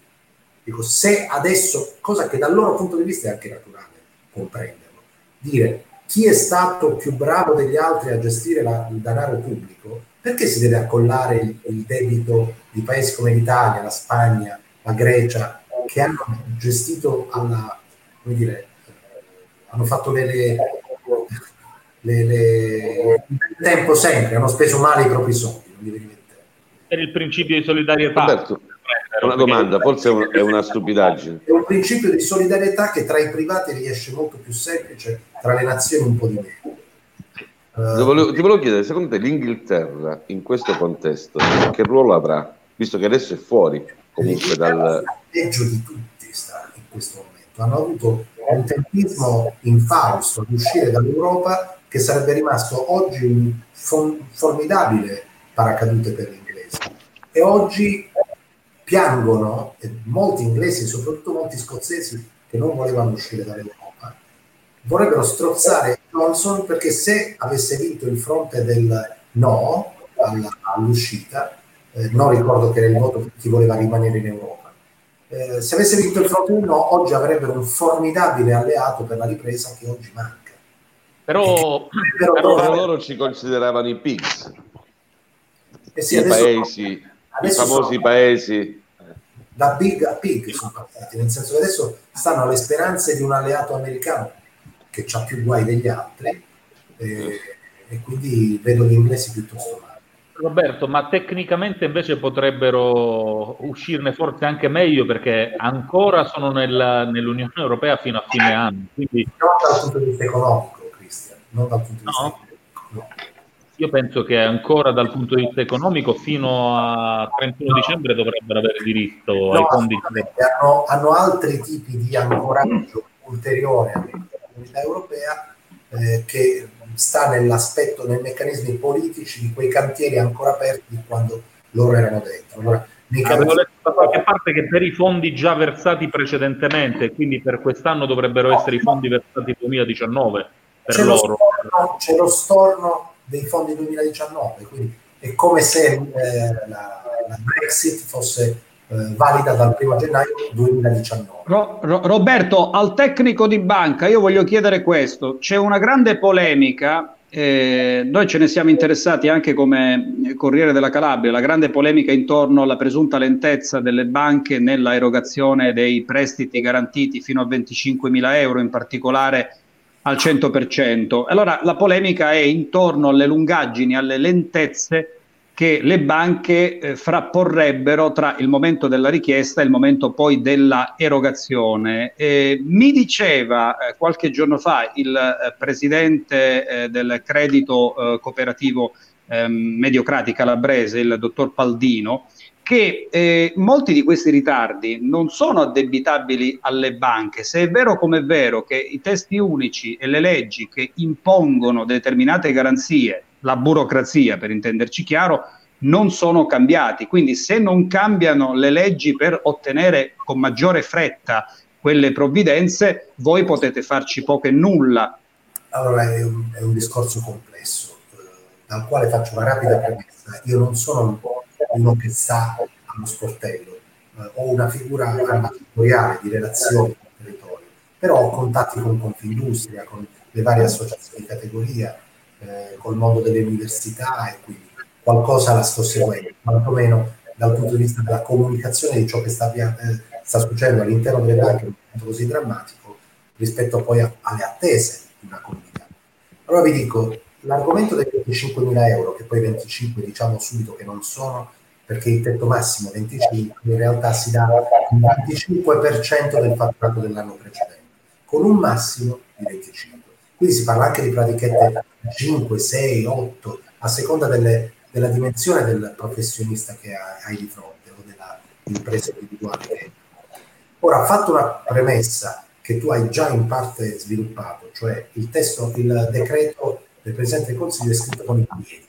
Dico, se adesso, cosa che dal loro punto di vista è anche naturale comprenderlo, dire chi è stato più bravo degli altri a gestire la, il denaro pubblico, perché si deve accollare il, il debito di paesi come l'Italia, la Spagna, la Grecia, che hanno gestito alla, come dire, hanno fatto le, le, le, tempo sempre, hanno speso male i propri soldi.
Per il principio di solidarietà.
Roberto, una domanda, forse è una stupidaggine.
È un principio di solidarietà che tra i privati riesce molto più semplice, tra le nazioni un po' di meno.
Ti, volevo, ti volevo chiedere, secondo te l'Inghilterra in questo contesto che ruolo avrà? Visto che adesso è fuori comunque dal...
Peggio di tutti sta in questo momento. Hanno avuto un tempismo infausto ad uscire dall'Europa che sarebbe rimasto oggi un formidabile paracadute per gli inglesi. E oggi piangono, molti inglesi, soprattutto molti scozzesi che non volevano uscire dall'Europa, vorrebbero strozzare Johnson perché se avesse vinto il fronte del no all'uscita, eh, non ricordo che era il voto per chi voleva rimanere in Europa, eh, se avesse vinto il fronte del no, oggi avrebbero un formidabile alleato per la ripresa che oggi manca.
Però,
però, però loro ci consideravano i pigs, eh sì, i paesi, i famosi sono, paesi.
Da big a pig sono passati, nel senso che adesso stanno alle speranze di un alleato americano che ha più guai degli altri eh, e quindi vedo gli inglesi piuttosto male.
Roberto, ma tecnicamente invece potrebbero uscirne forse anche meglio perché ancora sono nel, nell'Unione Europea fino a fine anno. Quindi...
Non dal punto di vista economico, non dal punto di vista no?
no. Io penso che ancora dal punto di vista economico fino a 31 no. dicembre dovrebbero avere diritto no, ai fondi.
Hanno, hanno, altri tipi di ancoraggio ulteriore all'Unione Europea eh, che sta nell'aspetto, nei meccanismi politici di quei cantieri ancora aperti quando loro erano dentro. Allora,
Avevo letto da qualche parte che per i fondi già versati precedentemente, quindi per quest'anno dovrebbero essere i fondi versati nel 2019 per c'è loro.
Lo storno, c'è lo storno dei fondi 2019, quindi è come se eh, la, la Brexit fosse eh, valida dal 1 gennaio 2019.
Ro- Ro- Roberto, al tecnico di banca io voglio chiedere questo, c'è una grande polemica, eh, noi ce ne siamo interessati anche come Corriere della Calabria, la grande polemica intorno alla presunta lentezza delle banche nella erogazione dei prestiti garantiti fino a 25 mila euro, in particolare al 100%. Allora la polemica è intorno alle lungaggini, alle lentezze che le banche eh, frapporrebbero tra il momento della richiesta e il momento poi della erogazione. Eh, mi diceva eh, qualche giorno fa il eh, presidente eh, del credito eh, cooperativo ehm, Mediocrati Calabrese, il dottor Paldino, che molti di questi ritardi non sono addebitabili alle banche, se è vero come è vero che i testi unici e le leggi che impongono determinate garanzie la burocrazia, per intenderci chiaro, non sono cambiati. Quindi se non cambiano le leggi per ottenere con maggiore fretta quelle provvidenze, voi potete farci poco e nulla.
Allora è un, è un discorso complesso, eh, dal quale faccio una rapida premessa. Io non sono uno che sta allo sportello, eh, ho una figura ambasciatoriale di relazioni con il territorio, però ho contatti con Confindustria, con le varie associazioni di categoria, eh, col mondo delle università e quindi qualcosa la sto seguendo, quantomeno dal punto di vista della comunicazione di ciò che sta, eh, sta succedendo all'interno delle banche in un momento così drammatico rispetto poi a, alle attese di una comunità. Allora vi dico, l'argomento dei 25 mila euro, che poi 25 diciamo subito che non sono, perché il tetto massimo 25 in realtà si dà il 25% del fatturato dell'anno precedente, con un massimo di 25. Quindi si parla anche di pratichette 5, 6, 8, a seconda delle, della dimensione del professionista che hai di fronte o dell'impresa individuale. Ora, fatto una premessa che tu hai già in parte sviluppato, cioè il testo, il decreto del Presidente del Consiglio è scritto con i piedi,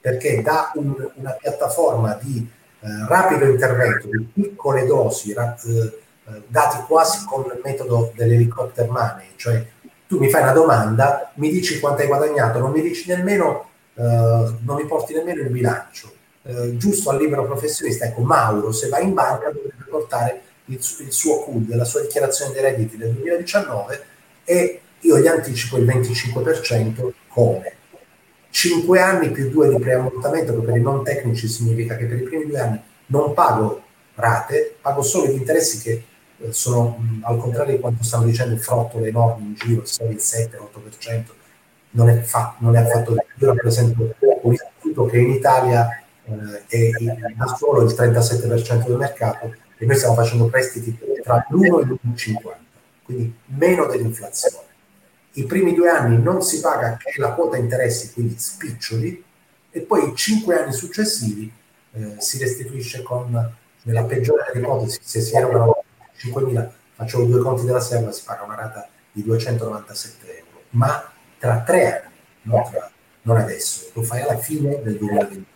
perché dà un, una piattaforma di eh, rapido intervento, di piccole dosi, rap, eh, dati quasi con il metodo dell'helicopter money, cioè tu mi fai una domanda, mi dici quanto hai guadagnato, non mi dici nemmeno, eh, non mi porti nemmeno il bilancio. Eh, giusto al libero professionista, ecco, Mauro, se va in banca dovrebbe portare il, il suo CUD, la sua dichiarazione dei redditi del 2019 e io gli anticipo il 25% come? 5 anni più 2 di preammontamento, che per i non tecnici significa che per i primi due anni non pago rate, pago solo gli interessi che eh, sono al contrario di quanto stanno dicendo frottole enormi in giro, 6, 7, 8%, non è, fa, non è affatto vero. Io rappresento un istituto che in Italia eh, è da solo il 37% del mercato e noi stiamo facendo prestiti tra l'1 e l'1,50, quindi meno dell'inflazione. I primi due anni non si paga che la quota interessi, quindi spiccioli, e poi i cinque anni successivi eh, si restituisce con, nella peggiore delle ipotesi, se si erogano 5.000, faccio due conti della serva, si paga una rata di 297 euro, ma tra tre anni, non, tra, non adesso, lo fai alla fine del 2020.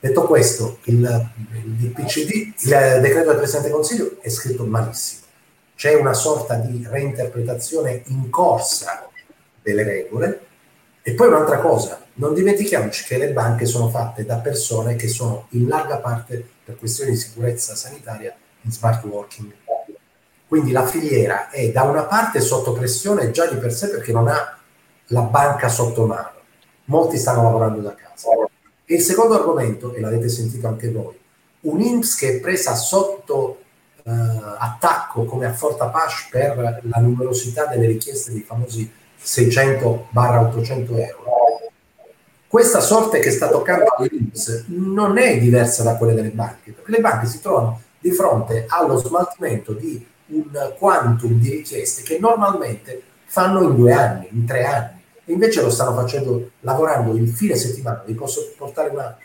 Detto questo, il, il DPCD, il decreto del Presidente del Consiglio è scritto malissimo. C'è una sorta di reinterpretazione in corsa delle regole. E poi un'altra cosa, non dimentichiamoci che le banche sono fatte da persone che sono in larga parte, per questioni di sicurezza sanitaria, in smart working. Quindi la filiera è da una parte sotto pressione già di per sé perché non ha la banca sotto mano. Molti stanno lavorando da casa e il secondo argomento, e l'avete sentito anche voi, un INPS che è presa sotto attacco come a Forta Pash per la numerosità delle richieste dei famosi 600-800 euro. Questa sorte che sta toccando all'INPS non è diversa da quelle delle banche, perché le banche si trovano di fronte allo smaltimento di un quantum di richieste che normalmente fanno in due anni, in tre anni invece lo stanno facendo lavorando il fine settimana. Vi posso portare una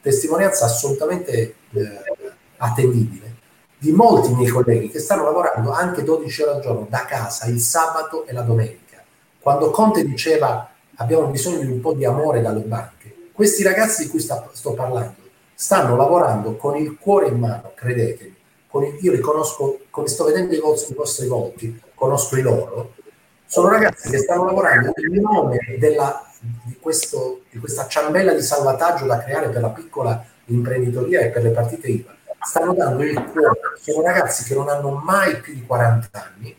testimonianza assolutamente eh, attendibile di molti miei colleghi che stanno lavorando anche 12 ore al giorno da casa il sabato e la domenica. Quando Conte diceva abbiamo bisogno di un po' di amore dalle banche, questi ragazzi di cui sta, sto parlando stanno lavorando con il cuore in mano, credetemi. Il, io li conosco, come sto vedendo i vostri, i vostri volti, conosco i loro, sono ragazzi che stanno lavorando in nome della, di, questo, di questa ciambella di salvataggio da creare per la piccola imprenditoria e per le partite IVA. Stanno dando il cuore, sono ragazzi che non hanno mai più di 40 anni,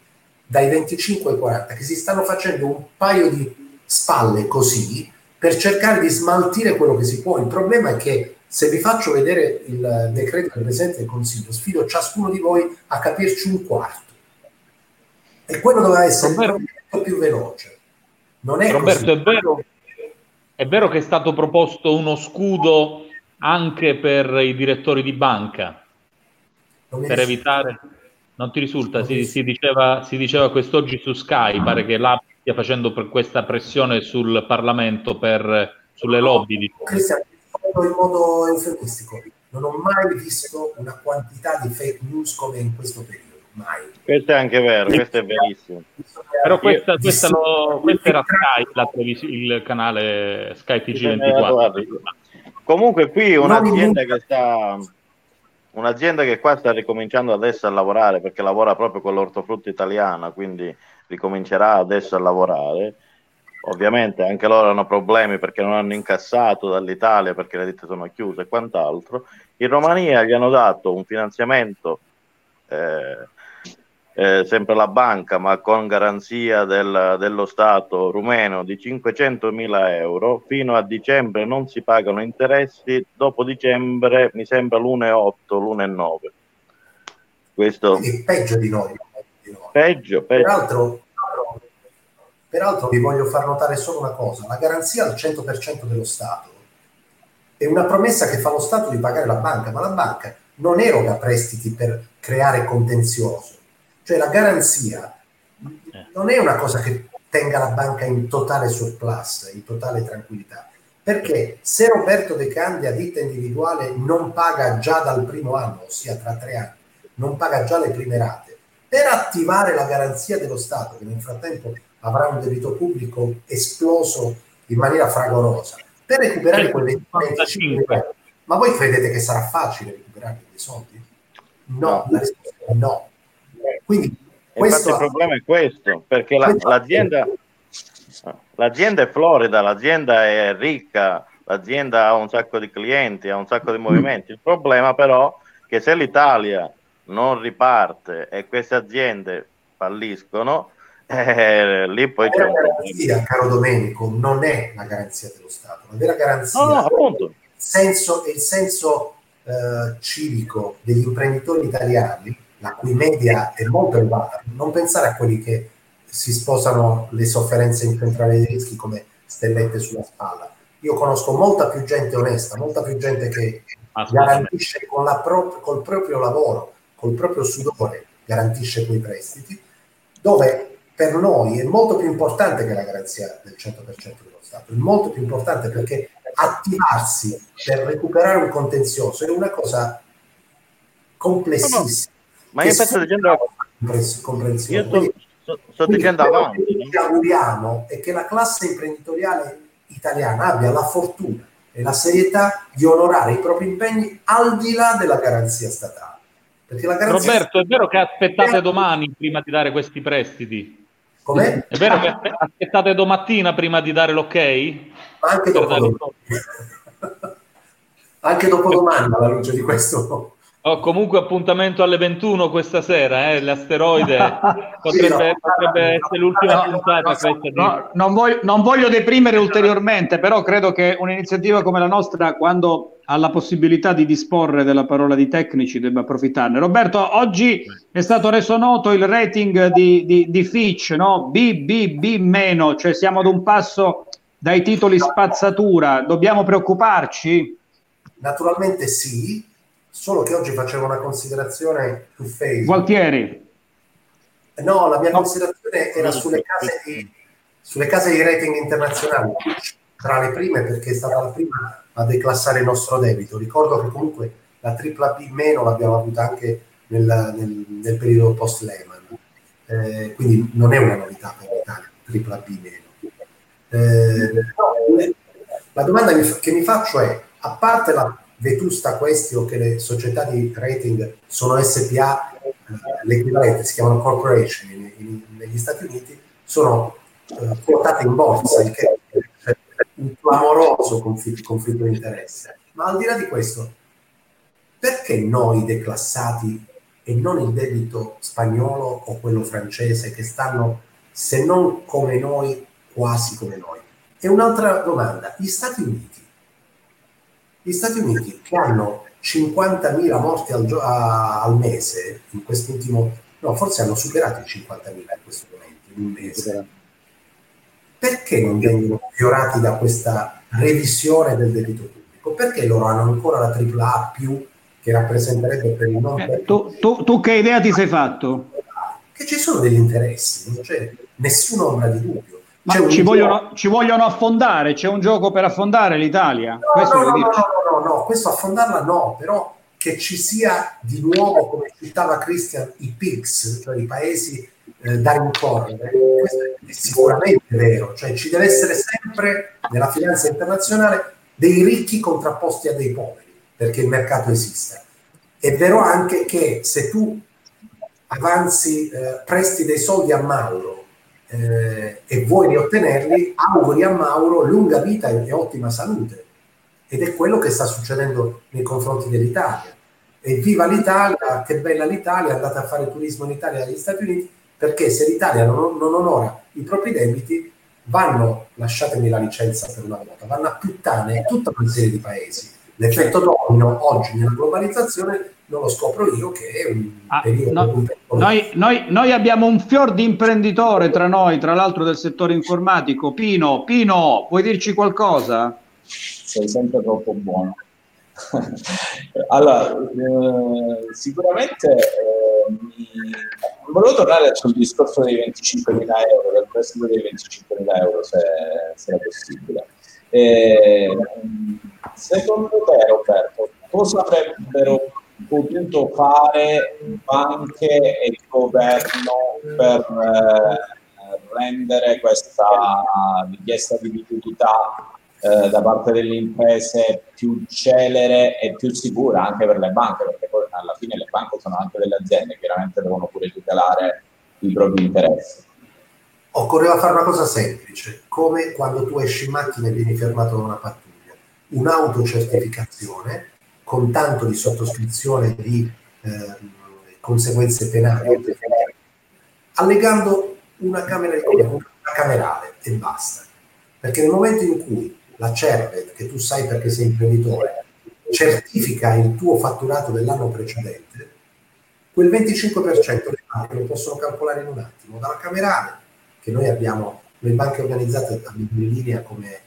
dai 25 ai 40, che si stanno facendo un paio di spalle così per cercare di smaltire quello che si può. Il problema è che se vi faccio vedere il decreto del Presidente del Consiglio, sfido ciascuno di voi a capirci un quarto. E quello doveva essere più veloce. Non è
Roberto, così. È vero, è vero che è stato proposto uno scudo anche per i direttori di banca per evitare. Non ti risulta? Non si, si, diceva, si, diceva, quest'oggi su Sky, pare che l'AP stia facendo per questa pressione sul Parlamento per, sulle lobby.
Diciamo. Cristian, in modo eufemistico, non ho mai visto una quantità di fake news come in questo periodo mai.
Questo è anche vero, questo è verissimo.
Però questa, questa, lo, questa era Sky, il canale Sky TG24.
Comunque qui un'azienda che sta un'azienda che qua sta ricominciando adesso a lavorare perché lavora proprio con l'ortofrutta italiana, quindi ricomincerà adesso a lavorare. Ovviamente anche loro hanno problemi perché non hanno incassato dall'Italia perché le ditte sono chiuse e quant'altro. In Romania gli hanno dato un finanziamento eh, eh, sempre la banca, ma con garanzia del, dello Stato rumeno di 500 mila euro, fino a dicembre non si pagano interessi, dopo dicembre mi sembra l'1,8, l'1,9.
Questo... è peggio di noi. Di noi.
Peggio, peggio.
Peraltro, peraltro vi voglio far notare solo una cosa, la garanzia al 100% dello Stato è una promessa che fa lo Stato di pagare la banca, ma la banca non eroga prestiti per creare contenzioso cioè la garanzia eh. non è una cosa che tenga la banca in totale surplus, in totale tranquillità. Perché se Roberto De Candia, ditta individuale, non paga già dal primo anno, ossia tra tre anni, non paga già le prime rate, per attivare la garanzia dello Stato, che nel frattempo avrà un debito pubblico esploso in maniera fragorosa, per recuperare quei 25 ma voi credete che sarà facile recuperare quei soldi? No, no. la risposta è no. Quindi
questo... il problema è questo, perché la, l'azienda, l'azienda è florida, l'azienda è ricca, l'azienda ha un sacco di clienti, ha un sacco di movimenti. Il problema però è che se l'Italia non riparte e queste aziende falliscono, eh, lì poi c'è
un garanzia, caro Domenico, non è la garanzia dello Stato, la vera garanzia no, no, è il senso, il senso eh, civico degli imprenditori italiani, la cui media è molto elevata. Non pensare a quelli che si sposano le sofferenze in centrale dei rischi come stellette sulla spalla. Io conosco molta più gente onesta, molta più gente che garantisce con la pro- col proprio lavoro, col proprio sudore, garantisce quei prestiti, dove per noi è molto più importante che la garanzia del 100% dello Stato, è molto più importante perché attivarsi per recuperare un contenzioso è una cosa complessissima.
Ma io sto dicendo
comprensione.
Io sto, sto dicendo avanti. Quello
che ci auguriamo è che la classe imprenditoriale italiana abbia la fortuna e la serietà di onorare i propri impegni al di là della garanzia statale.
Garanzia Roberto, è vero che aspettate domani prima di dare questi prestiti?
Com'è?
È vero che aspettate domattina prima di dare l'ok?
Ma anche dopo domani. anche dopo domani alla luce di questo.
Oh, comunque appuntamento alle 21 questa sera, eh? l'asteroide potrebbe, sì, potrebbe essere l'ultima no, puntata.
No, no, non, voglio, non, voglio, deprimere ulteriormente, però credo che un'iniziativa come la nostra, quando ha la possibilità di disporre della parola di tecnici, debba approfittarne. Roberto, oggi è stato reso noto il rating di, di, di Fitch, no? BBB meno, cioè siamo ad un passo dai titoli spazzatura. Dobbiamo preoccuparci?
Naturalmente sì solo che oggi facevo una considerazione su Facebook.
Gualtieri.
No, la mia no. considerazione era sulle case, di, sulle case di rating internazionali, tra le prime perché è stata la prima a declassare il nostro debito. Ricordo che comunque la tripla B meno l'abbiamo avuta anche nel, nel, nel periodo post Lehman, eh, quindi non è una novità per l'Italia, tripla B meno. Eh, no, la domanda che mi faccio è, a parte la vetusta questio che le società di rating sono SPA, eh, l'equivalente si chiamano corporation in, in, negli Stati Uniti, sono eh, quotate in borsa, il che è un clamoroso conflitto, conflitto di interesse. Ma al di là di questo, perché noi declassati e non il debito spagnolo o quello francese che stanno, se non come noi, quasi come noi? E un'altra domanda, gli Stati Uniti gli Stati Uniti che hanno 50.000 morti al, gio- a- al mese in quest'ultimo, no, forse hanno superato i 50.000 in questo momento, in un mese. Perché non vengono fiorati da questa revisione del debito pubblico? Perché loro hanno ancora la AAA più che rappresenterebbe per il non
eh, tu, tu, tu, che idea ti sei fatto?
Che ci sono degli interessi, non c'è nessuna ombra di dubbio.
Ma ci vogliono, ci vogliono, affondare? C'è un gioco per affondare l'Italia?
No, no, no, no, no, no, no, questo affondarla no, però che ci sia di nuovo, come citava Christian, i PIGS, cioè i paesi eh, da rincorrere, questo è sicuramente vero, cioè ci deve essere sempre nella finanza internazionale dei ricchi contrapposti a dei poveri, perché il mercato esiste. È vero anche che se tu avanzi, eh, presti dei soldi a Mallo eh, e vuoi riottenerli, auguri a Mauro lunga vita e, e ottima salute. Ed è quello che sta succedendo nei confronti dell'Italia. E viva l'Italia, che bella l'Italia, andate a fare turismo in Italia e negli Stati Uniti, perché se l'Italia non, non onora i propri debiti, vanno, lasciatemi la licenza per una volta, vanno a puttane tutta una serie di paesi. L'effetto domino oggi nella globalizzazione non lo scopro io che è un ah, periodo. No,
un noi, noi, noi, abbiamo un fior di imprenditore tra noi, tra l'altro del settore informatico. Pino, Pino, vuoi dirci qualcosa?
Sei sempre troppo buono. allora, eh, sicuramente eh, mi... volevo tornare sul discorso dei 25.000 euro, del prestito dei 25.000 euro, se, se è possibile. Eh, secondo te, Roberto, cosa avrebbero potuto fare banche e governo per eh, rendere questa richiesta di liquidità eh, da parte delle imprese più celere e più sicura anche per le banche, perché poi alla fine le banche sono anche delle aziende, chiaramente devono pure tutelare i propri interessi.
Occorreva fare una cosa semplice, come quando tu esci in macchina e vieni fermato da una pattuglia, un'autocertificazione con tanto di sottoscrizione di eh, conseguenze penali, allegando una camera di una camerale e basta. Perché nel momento in cui la CERVET, che tu sai perché sei imprenditore, certifica il tuo fatturato dell'anno precedente, quel 25% le banche lo possono calcolare in un attimo. Dalla camerale, che noi abbiamo, le banche organizzate in linea come,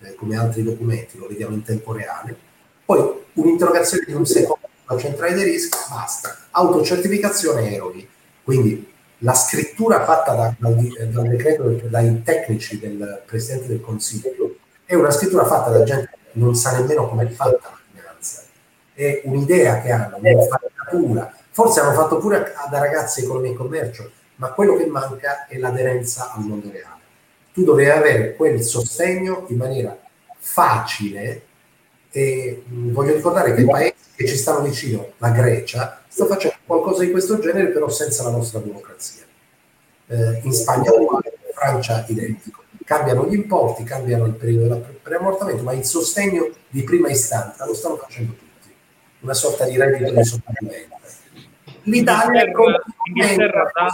eh, come altri documenti, lo vediamo in tempo reale, poi un'interrogazione di un secondo sulla centrale dei rischi, basta. Autocertificazione eroghi. Quindi la scrittura fatta da, dal, dal, decreto dai tecnici del Presidente del Consiglio è una scrittura fatta da gente che non sa nemmeno come è fatta la finanza, è un'idea che hanno, un'infarinatura, forse hanno fatto pure da ragazzi economia e commercio, ma quello che manca è l'aderenza al mondo reale. Tu dovevi avere quel sostegno in maniera facile e mh, voglio ricordare che i paesi che ci stanno vicino, la Grecia, sta facendo qualcosa di questo genere però senza la nostra burocrazia. Eh, in Spagna uguale, in Francia identico cambiano gli importi, cambiano il periodo del preammortamento, ma il sostegno di prima istanza lo stanno facendo tutti, una sorta di reddito di sopravvivenza.
L'Italia L'Inghilterra, dà,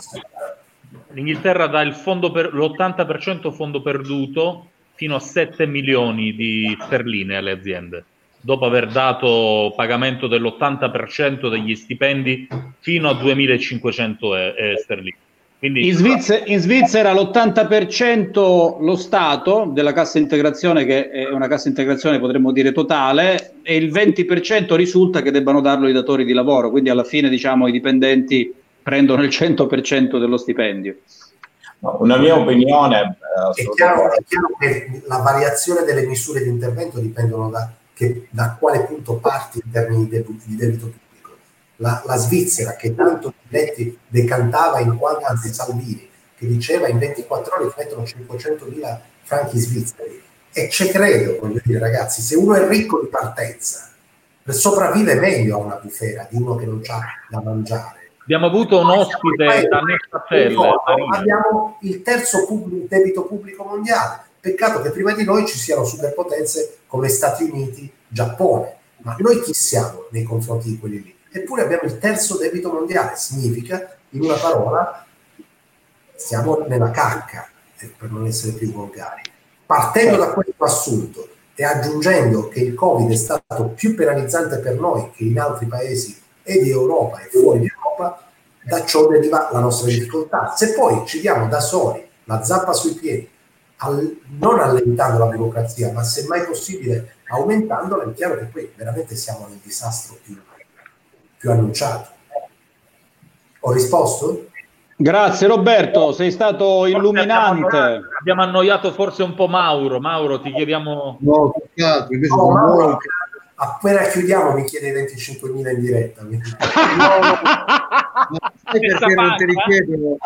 l'Inghilterra dà il fondo per, l'80% fondo perduto fino a 7 milioni di sterline alle aziende, dopo aver dato pagamento dell'80% degli stipendi fino a 2.500 eh, sterline.
Quindi, in, Svizzera, in, Svizzera, l'80% lo Stato della cassa integrazione, che è una cassa integrazione potremmo dire totale, e il 20% risulta che debbano darlo i datori di lavoro, quindi alla fine diciamo i dipendenti prendono il 100% dello stipendio.
No, una mia opinione...
Eh, è, chiaro, è, chiaro, che la variazione delle misure di intervento dipendono da, che, da quale punto parti in termini di debito, di debito pubblico la, la Svizzera che tanto Letti decantava in quanto, anzi Salvini, che diceva in 24 ore mettono 500 mila franchi svizzeri. E ci credo, voglio dire ragazzi, se uno è ricco di partenza, sopravvive meglio a una bufera di uno che non ha da mangiare.
Abbiamo avuto un ospite da Nessatelle.
Abbiamo il terzo pubblico, debito pubblico mondiale. Peccato che prima di noi ci siano superpotenze come Stati Uniti, Giappone. Ma noi chi siamo nei confronti di quelli lì? eppure abbiamo il terzo debito mondiale, significa, in una parola, siamo nella cacca, eh, per non essere più volgari. Partendo da questo assunto e aggiungendo che il Covid è stato più penalizzante per noi che in altri paesi e di Europa e fuori di Europa, da ciò deriva la nostra difficoltà. Se poi ci diamo da soli la zappa sui piedi, al, non allentando la burocrazia, ma se mai possibile aumentandola, è chiaro che poi veramente siamo nel disastro più più annunciato. Ho risposto?
Grazie Roberto, sei stato illuminante.
Abbiamo, abbiamo annoiato forse un po' Mauro. Mauro, ti chiediamo...
No, peccato, invece no, Mauro, appena chiudiamo mi chiede 25.000 in diretta. no, no, no. perché non te li chiedo?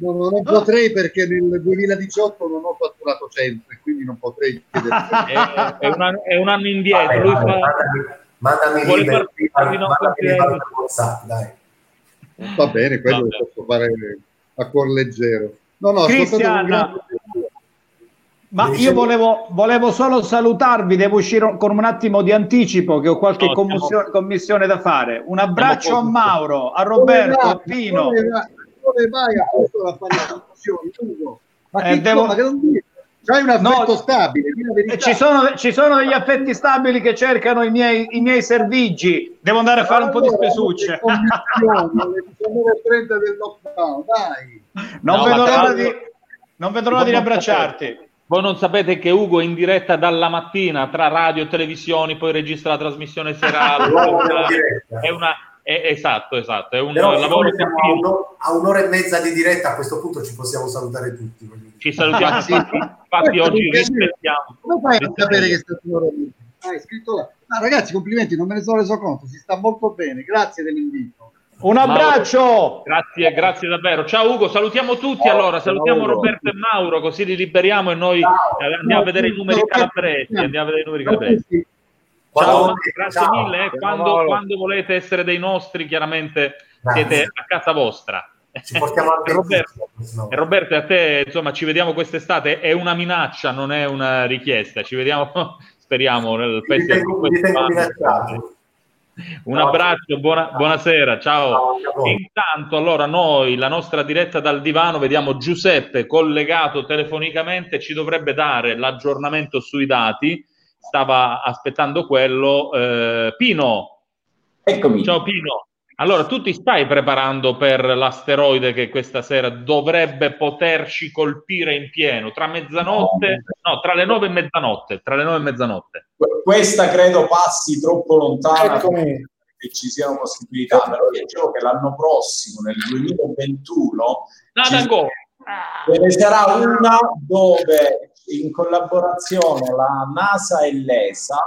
No, no, non potrei perché nel 2018 non ho fatturato sempre, quindi non potrei chiedere.
è, è, un anno, è un anno indietro. Vabbè, Lui vabbè, fa...
Mandami WhatsApp, dai. Va bene, quello lo posso fare a cuor leggero.
No, no, Cristian, ma io volevo, volevo, solo salutarvi, devo uscire con un attimo di anticipo che ho qualche no, commissione, da fare. Un abbraccio a Mauro, a Roberto, a Pino. Vai, dove vai a fare commissioni, Ma eh, che, devo... ma che non dire?
C'hai un affetto no, stabile.
Ci sono, ci sono, degli affetti stabili che cercano i miei, i miei servigi. Devo andare a fare allora, un po' di spesucce. Le 19.30 del lockdown, dai. Non no, vedo l'ora di, non vedo l'ora di abbracciarti.
Voi non sapete che Ugo è in diretta dalla mattina tra radio e televisioni, poi registra la trasmissione serale. è una, esatto, esatto. È un Però lavoro
continuo. A un'ora e mezza di diretta a questo punto ci possiamo salutare tutti.
Ci salutiamo ah, sì. Infatti oggi rispettiamo.
Come fai a sapere che è stato un'ora e mezza? Ah, scritto là. Ah, ragazzi, complimenti, non me ne sono reso conto, si sta molto bene, grazie dell'invito.
Un abbraccio! Mauro,
grazie, grazie davvero. Ciao Ugo, salutiamo tutti ciao, allora, salutiamo ciao, Roberto e Mauro, così li liberiamo e noi andiamo a vedere i numeri calabresi, andiamo a vedere i numeri calabresi. Ciao, grazie mille. Eh. Quando, quando, volete essere dei nostri, chiaramente grazie. siete a casa vostra.
Ci portiamo anche
Roberto, e Roberto, a te, insomma, ci vediamo quest'estate. È una minaccia, non è una richiesta. Ci vediamo, speriamo, nel festival. Un abbraccio, buona, buonasera, ciao. ciao Intanto, allora, noi, la nostra diretta dal divano, vediamo Giuseppe collegato telefonicamente, ci dovrebbe dare l'aggiornamento sui dati. Stava aspettando quello. Eh, Pino,
eccomi.
Ciao Pino. Allora, tu ti stai preparando per l'asteroide che questa sera dovrebbe poterci colpire in pieno tra mezzanotte, no, tra le nove e mezzanotte, tra le nove e mezzanotte.
Questa credo passi troppo lontana Eccomi. che ci siano possibilità, però dicevo che l'anno prossimo, nel 2021, ce ne sarà una dove in collaborazione la NASA e l'ESA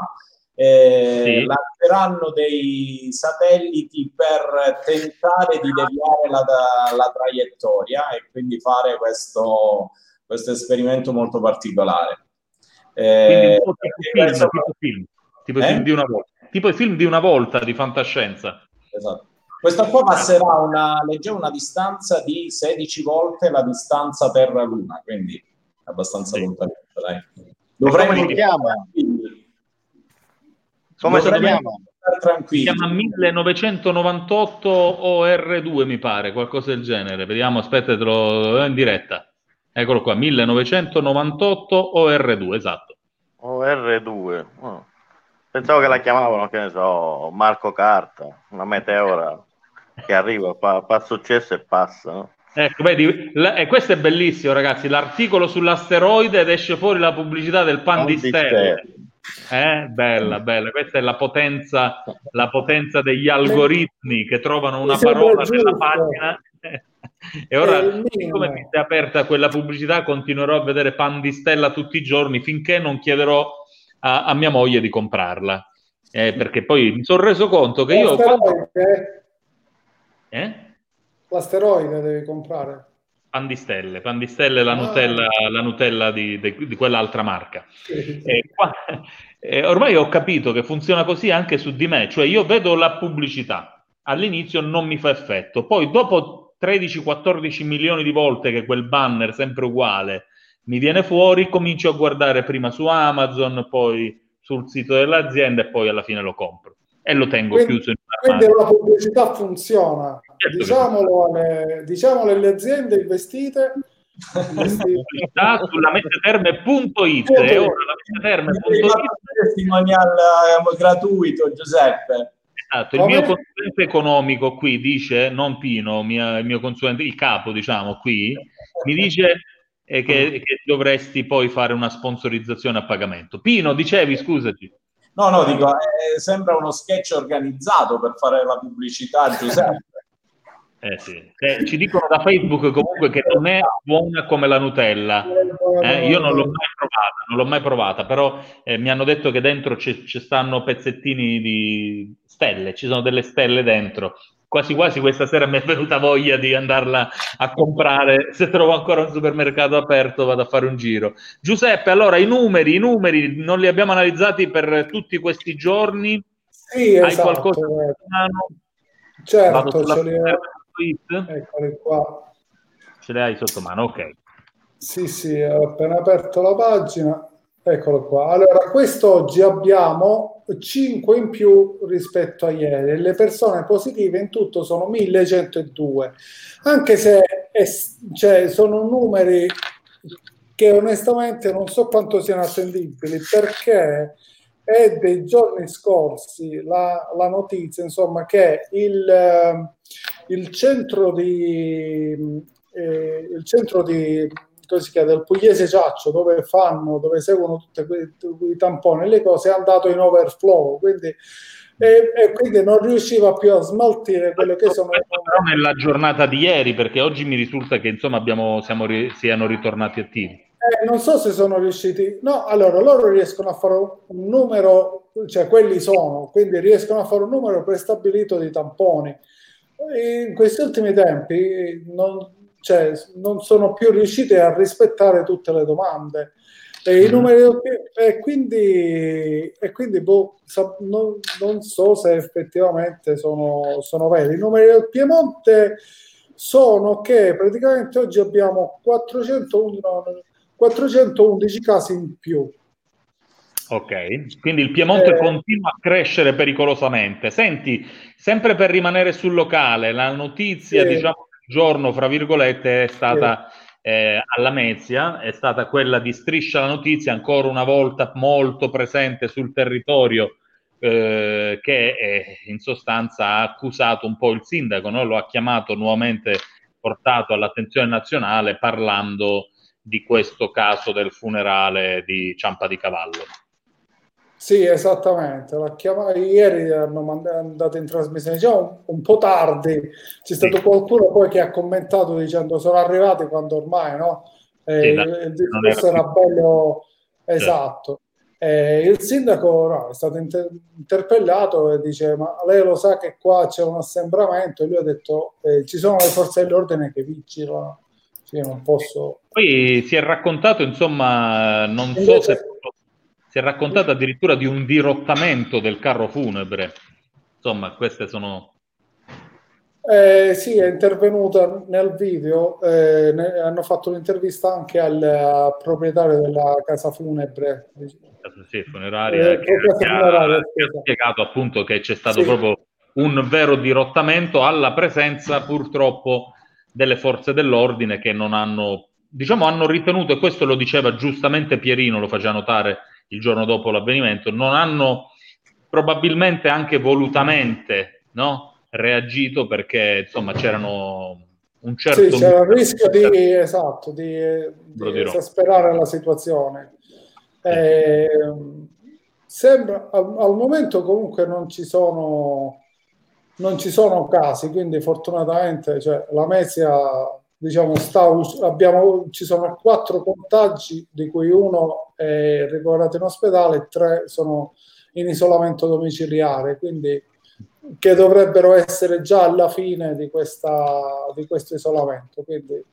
eh, sì. lanceranno dei satelliti per tentare di deviare la, la traiettoria e quindi fare questo, questo esperimento molto particolare.
Eh, tipo, film, penso... tipo, film, tipo eh? film di una volta, tipo i film di una volta di fantascienza.
Esatto. Questa qua passerà una, leggevo una distanza di 16 volte la distanza per la Luna, quindi abbastanza sì. lontano.
Dovremmo chiamare come si chiama? Si chiama 1998 OR2, mi pare, qualcosa del genere. Vediamo, aspettatelo in diretta. Eccolo qua, 1998 OR2, esatto.
OR2. Oh. Pensavo che la chiamavano, che ne so, Marco Carta, una meteora che arriva, fa, fa successo e passa. No?
Ecco, vedi, la, e questo è bellissimo, ragazzi. L'articolo sull'asteroide ed esce fuori la pubblicità del pan, pan di stelle. Eh, bella, bella. Questa è la potenza, la potenza degli algoritmi che trovano una parola nella pagina. e ora, siccome mi è aperta quella pubblicità, continuerò a vedere pan di stella tutti i giorni finché non chiederò a, a mia moglie di comprarla. Eh, perché poi mi sono reso conto che io.
L'asteroide, eh? L'asteroide devi comprare.
Pandistelle, Pandistelle la ah. Nutella, la Nutella di, di, di quell'altra marca. Sì. E qua, e ormai ho capito che funziona così anche su di me, cioè io vedo la pubblicità, all'inizio non mi fa effetto, poi dopo 13-14 milioni di volte che quel banner sempre uguale mi viene fuori, comincio a guardare prima su Amazon, poi sul sito dell'azienda e poi alla fine lo compro e lo tengo
quindi,
chiuso in
quindi la pubblicità funziona certo diciamolo, alle, diciamolo alle aziende investite
pubblicità sulla metterme.it e ora la metterme.it
testimonial eh, gratuito Giuseppe
Esatto, il Come? mio consulente economico qui dice, non Pino, mia, il mio consulente, il capo diciamo qui, mi dice eh, che, che, dovresti poi fare una sponsorizzazione a pagamento. Pino, dicevi, scusati.
No, no, dico, eh, sembra uno sketch organizzato per fare la pubblicità Giuseppe.
Eh sì. eh, ci dicono da Facebook comunque che non è buona come la Nutella. Eh, io non l'ho mai provata, non l'ho mai provata, però eh, mi hanno detto che dentro ci, ci stanno pezzettini di stelle, ci sono delle stelle dentro quasi quasi questa sera mi è venuta voglia di andarla a comprare. Se trovo ancora un supermercato aperto, vado a fare un giro. Giuseppe, allora i numeri, i numeri non li abbiamo analizzati per tutti questi giorni.
Sì, Hai esatto, qualcosa in mano? Certo, ce li ho. Eccoli qua.
Ce le hai sotto mano, ok.
Sì, sì, ho appena aperto la pagina. Eccolo qua. Allora, quest'oggi abbiamo 5 in più rispetto a ieri. Le persone positive in tutto sono 1102, anche se è, cioè, sono numeri che onestamente non so quanto siano attendibili perché è dei giorni scorsi la, la notizia insomma che il, il centro di eh, il centro di si chiama, del Pugliese Ciaccio, dove fanno, dove seguono tutti i tamponi e le cose, è andato in overflow, quindi, e, e, quindi non riusciva più a smaltire quelle che sono...
Però nella giornata di ieri, perché oggi mi risulta che insomma abbiamo, siamo, siano ritornati attivi.
Eh, non so se sono riusciti, no, allora loro riescono a fare un numero, cioè quelli sono, quindi riescono a fare un numero prestabilito di tamponi in questi ultimi tempi non, cioè, non sono più riusciti a rispettare tutte le domande. E, i mm. numeri e quindi, e quindi boh, non, non, so se effettivamente sono, sono veri. I numeri del Piemonte sono che praticamente oggi abbiamo 411, 411 casi in più.
Ok, quindi il Piemonte eh, continua a crescere pericolosamente. Senti, sempre per rimanere sul locale, la notizia, eh, diciamo, del giorno, fra virgolette, è stata eh, alla Mezia, è stata quella di Striscia la Notizia, ancora una volta molto presente sul territorio, eh, che è, in sostanza ha accusato un po' il sindaco, no? lo ha chiamato nuovamente, portato all'attenzione nazionale parlando di questo caso del funerale di Ciampa di Cavallo.
Sì, esattamente. La chiamata, ieri hanno mandato in trasmissione, diciamo un, un po' tardi. C'è stato sì. qualcuno poi che ha commentato dicendo sono arrivati quando ormai no? Eh, sì, il discorso era, bello esatto. Eh, il sindaco no, è stato inter- interpellato e dice: Ma lei lo sa che qua c'è un assembramento? E lui ha detto: eh, Ci sono le forze dell'ordine che vigilano. Sì, non posso.
Poi si è raccontato, insomma, non Invece, so se si è raccontato addirittura di un dirottamento del carro funebre. Insomma, queste sono...
Eh, sì, è intervenuta nel video, eh, ne, hanno fatto un'intervista anche al, al, proprietario della casa funebre.
Sì, funeraria, eh, che, che, funeraria, ha, che, ha, spiegato appunto che c'è stato sì. proprio un vero dirottamento alla presenza purtroppo delle forze dell'ordine che non hanno, diciamo, hanno ritenuto, e questo lo diceva giustamente Pierino, lo faceva notare il giorno dopo l'avvenimento, non hanno probabilmente anche volutamente no, reagito perché insomma c'erano un certo...
Sì, c'era il rischio di, esatto, di, di esasperare la situazione. Eh, sembra, al, al, momento comunque non ci sono non ci sono casi, quindi fortunatamente cioè, la Mesia diciamo, sta, abbiamo, ci sono quattro contagi, di cui uno è ricoverato in ospedale e tre sono in isolamento domiciliare, quindi che dovrebbero essere già alla fine di, questa, di questo isolamento. Quindi...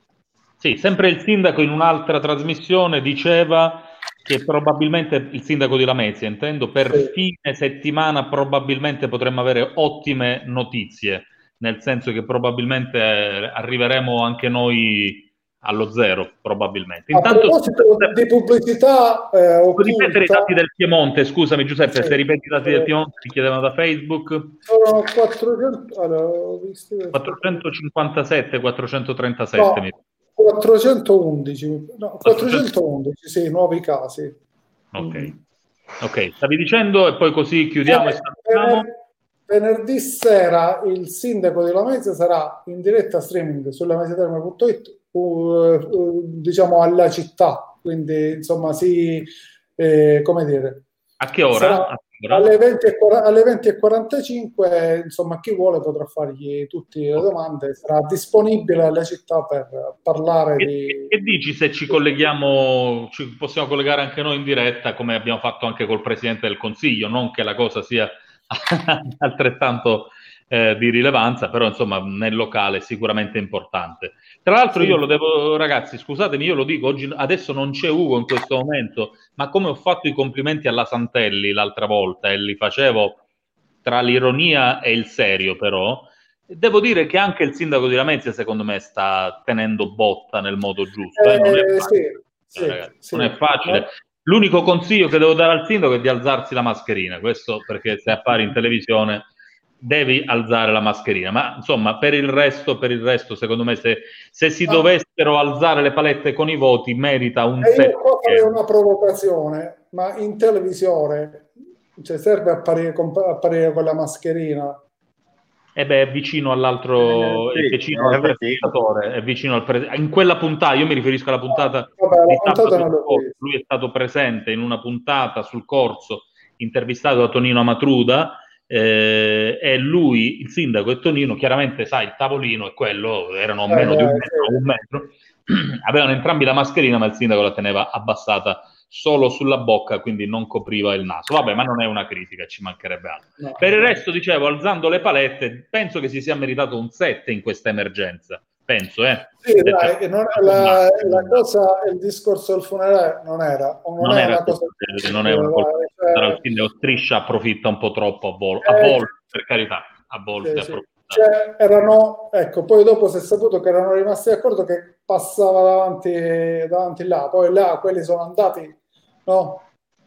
Sì, sempre il sindaco in un'altra trasmissione diceva che probabilmente il sindaco di Lamezia, intendo, per sì. fine settimana probabilmente potremmo avere ottime notizie nel senso che probabilmente arriveremo anche noi allo zero, probabilmente.
Intanto, A proposito di pubblicità,
eh, ripetere i dati del Piemonte, scusami Giuseppe, sì. se ripeti i dati del Piemonte ti chiedevano da Facebook.
Sono 400, allora,
457, 437.
No, 411, no, 411, sì, nuovi casi.
Ok. Mm. Ok, stavi dicendo e poi così chiudiamo eh, e
salutiamo venerdì sera il sindaco di Lamezia sarà in diretta streaming su lamesiaterme.it uh, diciamo alla città. Quindi insomma si eh, come dire
a che ora? A
alle 20.45 alle 20 insomma chi vuole potrà fargli tutte le domande. Sarà disponibile alla città per parlare
che,
di
che dici se ci colleghiamo ci possiamo collegare anche noi in diretta come abbiamo fatto anche col Presidente del Consiglio? Non che la cosa sia altrettanto eh, di rilevanza, però insomma nel locale sicuramente importante. Tra l'altro io lo devo, ragazzi, scusatemi, io lo dico, oggi, adesso non c'è Ugo in questo momento, ma come ho fatto i complimenti alla Santelli l'altra volta e li facevo tra l'ironia e il serio però, devo dire che anche il sindaco di Lamezia secondo me sta tenendo botta nel modo giusto. Eh, non, è facile, sì, sì, non è facile. L'unico consiglio che devo dare al sindaco è di alzarsi la mascherina, questo perché se appare in televisione devi alzare la mascherina, ma insomma per il resto, per il resto secondo me se, se si ah. dovessero alzare le palette con i voti merita un...
E io qua farei una provocazione, ma in televisione cioè, serve apparire apparire con la mascherina?
E eh beh, è vicino all'altro, eh, sì, è vicino. al presentatore, è vicino al pre- in quella puntata, io mi riferisco alla puntata, Vabbè, puntata lui è stato presente in una puntata sul corso, intervistato da Tonino Amatruda, eh, e lui, il sindaco e Tonino, chiaramente sai, il tavolino è quello, erano eh, meno di un metro, un metro, avevano entrambi la mascherina, ma il sindaco la teneva abbassata solo sulla bocca, quindi non copriva il naso. Vabbè, ma non è una critica, ci mancherebbe altro. No. Per il resto, dicevo, alzando le palette, penso che si sia meritato un 7 in questa emergenza. Penso, eh.
Sì, dai, non, la, la, cosa, il discorso del funerale non era, non,
non
era,
una cosa. Non è una cosa. Cioè, fine, Striscia approfitta un po' troppo a, vol- a eh, volte, per carità, a volte. Sì, sì.
Cioè, erano, ecco, poi dopo si è saputo che erano rimasti d'accordo che passava davanti, davanti là, poi là quelli sono andati No?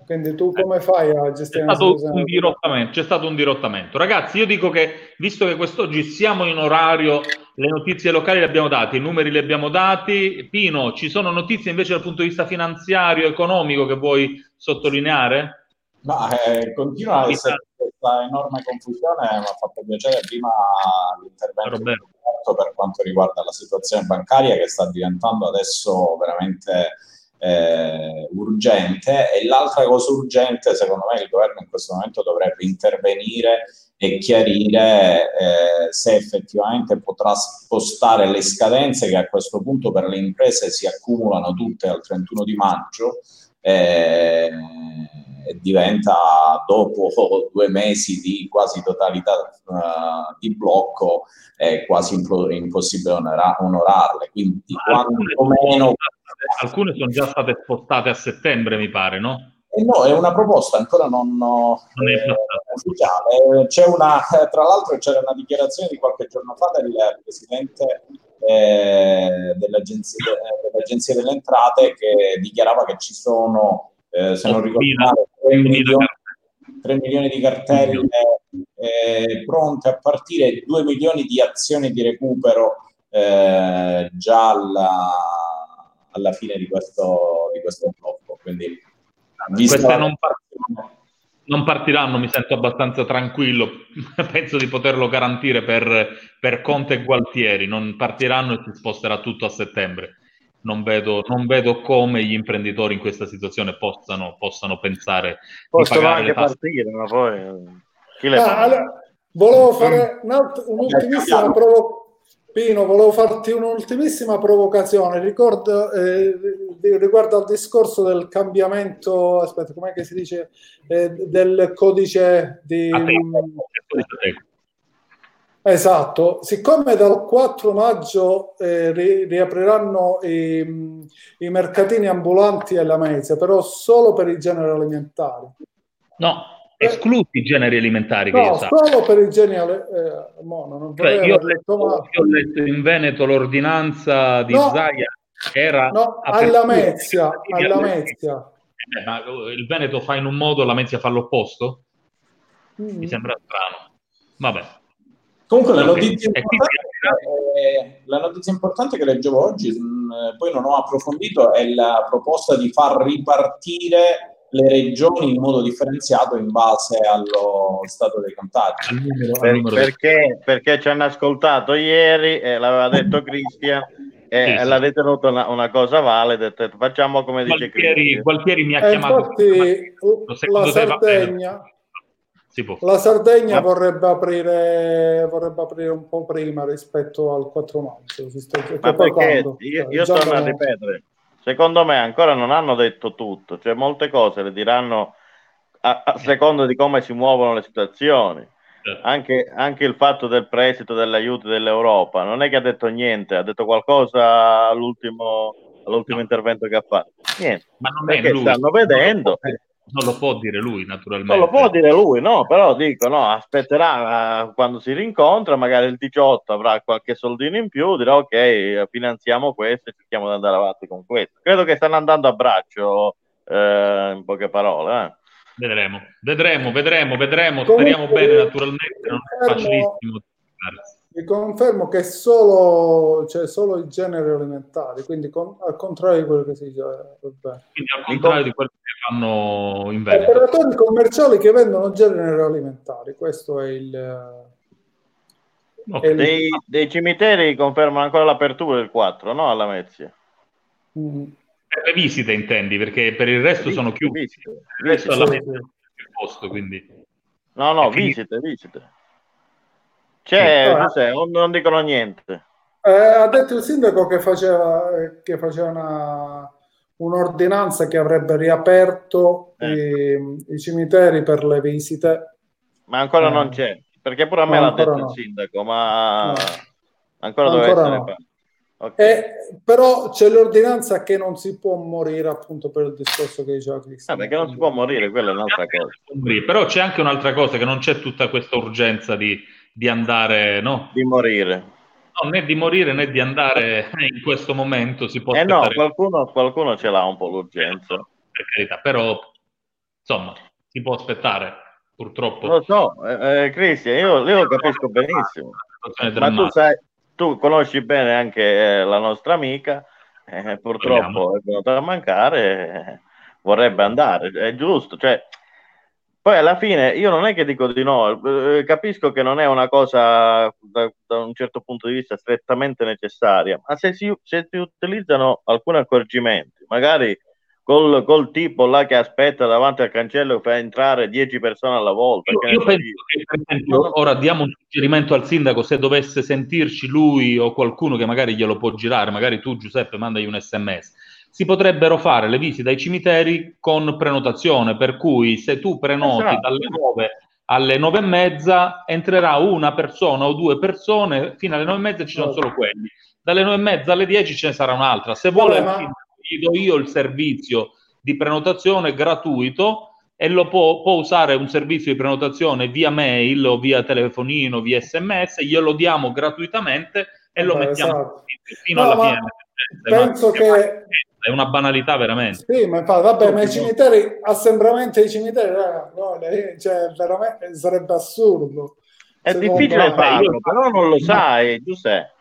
Quindi tu come fai a gestire
c'è stato, un dirottamento, c'è stato un dirottamento. Ragazzi, io dico che visto che quest'oggi siamo in orario, le notizie locali le abbiamo date, i numeri li abbiamo dati. Pino, ci sono notizie invece dal punto di vista finanziario, economico che vuoi sottolineare?
Ma eh, continua a essere questa enorme confusione, mi ha fatto piacere prima l'intervento per quanto riguarda la situazione bancaria che sta diventando adesso veramente eh, urgente. E l'altra cosa urgente, secondo me, il governo in questo momento dovrebbe intervenire e chiarire eh, se effettivamente potrà spostare le scadenze che a questo punto per le imprese si accumulano tutte al 31 di maggio eh, diventa dopo due mesi di quasi totalità uh, di blocco è quasi impossibile onorarle. Quindi, quanto meno
alcune sono già state spostate a settembre, mi pare, no?
Eh no, è una proposta ancora non, non eh, ufficiale. C'è una, tra l'altro c'era una dichiarazione di qualche giorno fa del presidente eh, dell'agenzia, dell'agenzia, delle entrate che dichiarava che ci sono, eh, se non ricordo male, 3 milioni, 3 milioni di cartelle eh, pronte a partire, 2 milioni di azioni di recupero eh, già alla alla fine di questo, di questo blocco. Quindi,
queste non partiranno, non partiranno, mi sento abbastanza tranquillo, penso di poterlo garantire per, per Conte e Gualtieri, non partiranno e si sposterà tutto a settembre. Non vedo, non vedo, come gli imprenditori in questa situazione possano, possano pensare
possono anche partire, ma poi eh,
chi le ah, allora, volevo fare un'ultimissima provocazione Pino, volevo farti un'ultimissima provocazione. Ricordo, eh, riguardo al discorso del cambiamento, aspetta, com'è che si dice, eh, del codice di... Esatto, siccome dal 4 maggio eh, ri- riapriranno i, i, mercatini ambulanti alla mezza, però solo per i generi alimentari.
No, esclusi i generi alimentari.
No, solo per i generi eh,
cioè, io, ho letto, ma... io, ho letto, in Veneto l'ordinanza di no, Zaia era
no, alla Mezia, alla Mezia.
Eh, ma il Veneto fa in un modo, la Mezia fa l'opposto? Mm. Mi sembra strano. Vabbè.
Comunque la notizia, importante, la notizia importante che leggevo oggi, mm, poi non ho approfondito, è la proposta di far ripartire le regioni in modo differenziato in base allo stato dei contagi.
Per, perché, perché ci hanno ascoltato ieri e l'aveva detto Cristian e sì, sì. l'ha ritenuto una, una, cosa valida. Facciamo come dice
Gualtieri, Gualtieri mi ha eh, chiamato.
Infatti, la Sardegna, la Sardegna vorrebbe, aprire, vorrebbe aprire un po' prima rispetto al 4 maggio.
Ma perché io, io torno a ripetere secondo me ancora non hanno detto tutto, cioè molte cose le diranno a, a seconda di come si muovono le situazioni. Certo. Anche, anche, il fatto del prestito dell'aiuto dell'Europa non è che ha detto niente, ha detto qualcosa all'ultimo, all'ultimo no. intervento che ha fatto. Niente, ma non perché lui. stanno vedendo.
No non lo può dire lui, naturalmente.
Non lo può dire lui, no, però dico, no, aspetterà uh, quando si rincontra, magari il 18 avrà qualche soldino in più, dirà ok, finanziamo questo e cerchiamo di andare avanti con questo. Credo che stanno andando a braccio, eh, in poche parole. Eh.
Vedremo, vedremo, vedremo, vedremo, speriamo bene, naturalmente, non è facilissimo.
Vi confermo che solo, cioè, solo i generi alimentari, quindi con, al contrario di quello che si dice. Eh,
quindi al contrario di quello che fanno in Veneto.
Operatori commerciali che vendono generi alimentari, questo è il...
Okay. il... Dei, dei, cimiteri confermano ancora l'apertura del 4, no? Alla Mezzia.
Mm. Per le visite intendi, perché per il resto visite, sono chiusi. Visite, il resto alla Mezzia è posto, quindi...
No, no, visite, visite. C'è, cos'è? Non, non dicono niente.
Eh, ha detto il sindaco che faceva, che faceva una, un'ordinanza che avrebbe riaperto eh. i, i, cimiteri per le visite.
Ma ancora eh. non c'è, perché pure a me l'ha detto no. il sindaco, ma no. ancora, ancora deve essere no.
Okay. Eh, però c'è l'ordinanza che non si può morire appunto per il discorso che diceva Cristiano.
Ah, perché non si può morire, quella è un'altra cosa.
Però c'è anche un'altra cosa, che non c'è tutta questa urgenza di, di andare, no?
Di morire.
No, né di morire né di andare in questo momento si può
Eh no, qualcuno, qualcuno ce l'ha un po' l'urgenza.
Per carità, però insomma, si può aspettare, purtroppo.
Lo so, eh, eh Cristian, io, io lo capisco benissimo. Ma tu sai, tu conosci bene anche eh, la nostra amica, eh, purtroppo è venuta a mancare, eh, vorrebbe andare, è giusto, cioè, poi alla fine io non è che dico di no, eh, capisco che non è una cosa da, da, un certo punto di vista strettamente necessaria, ma se si, se si utilizzano alcuni accorgimenti, magari col, col, tipo là che aspetta davanti al cancello per entrare 10 persone alla volta.
Io, io penso che, per esempio, ora diamo un suggerimento al sindaco, se dovesse sentirci lui o qualcuno che magari glielo può girare, magari tu Giuseppe mandagli un sms, si potrebbero fare le visite ai cimiteri con prenotazione, per cui se tu prenoti esatto. dalle 9 alle 9 e mezza entrerà una persona o due persone, fino alle 9 e mezza ci sono solo quelli. Dalle 9 e mezza alle 10 ce ne sarà un'altra. Se vuole... Allora, gli do io il servizio di prenotazione gratuito e lo può, può, usare un servizio di prenotazione via mail o via telefonino, via sms, glielo diamo gratuitamente e lo Beh, mettiamo esatto. fino no, alla fine.
Penso che
è una banalità veramente.
Sì, ma infatti, vabbè, ma i cimiteri, assembramenti ai cimiteri, no, cioè, veramente sarebbe assurdo.
È difficile farlo, però non lo sai, Giuseppe.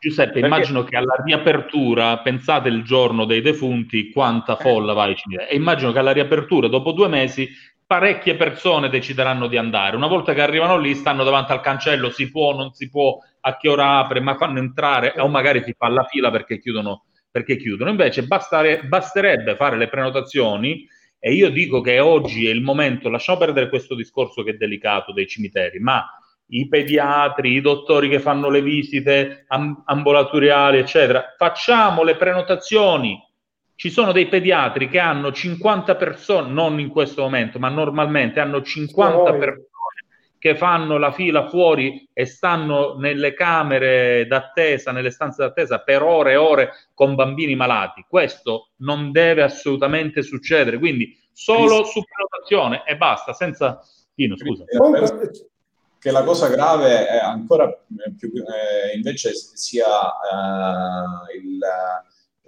Giuseppe, Perché... immagino che alla riapertura, pensate il giorno dei defunti, quanta eh. folla va ai cimiteri. E immagino che alla riapertura, dopo due mesi, parecchie persone decideranno di andare. Una volta che arrivano lì, stanno davanti al cancello, si può, non si può, a che ora apre, ma fanno entrare, o magari si fa la fila perché chiudono. Perché chiudono. Invece bastare, basterebbe fare le prenotazioni e io dico che oggi è il momento, lasciamo perdere questo discorso che è delicato dei cimiteri, ma i pediatri, i dottori che fanno le visite ambulatoriali, eccetera. Facciamo le prenotazioni. Ci sono dei pediatri che hanno 50 persone, non in questo momento, ma normalmente hanno 50 persone che fanno la fila fuori e stanno nelle camere d'attesa, nelle stanze d'attesa per ore e ore con bambini malati. Questo non deve assolutamente succedere, quindi solo su prenotazione e basta, senza... Pino, scusa
che la cosa grave è ancora più, eh, invece sia eh, il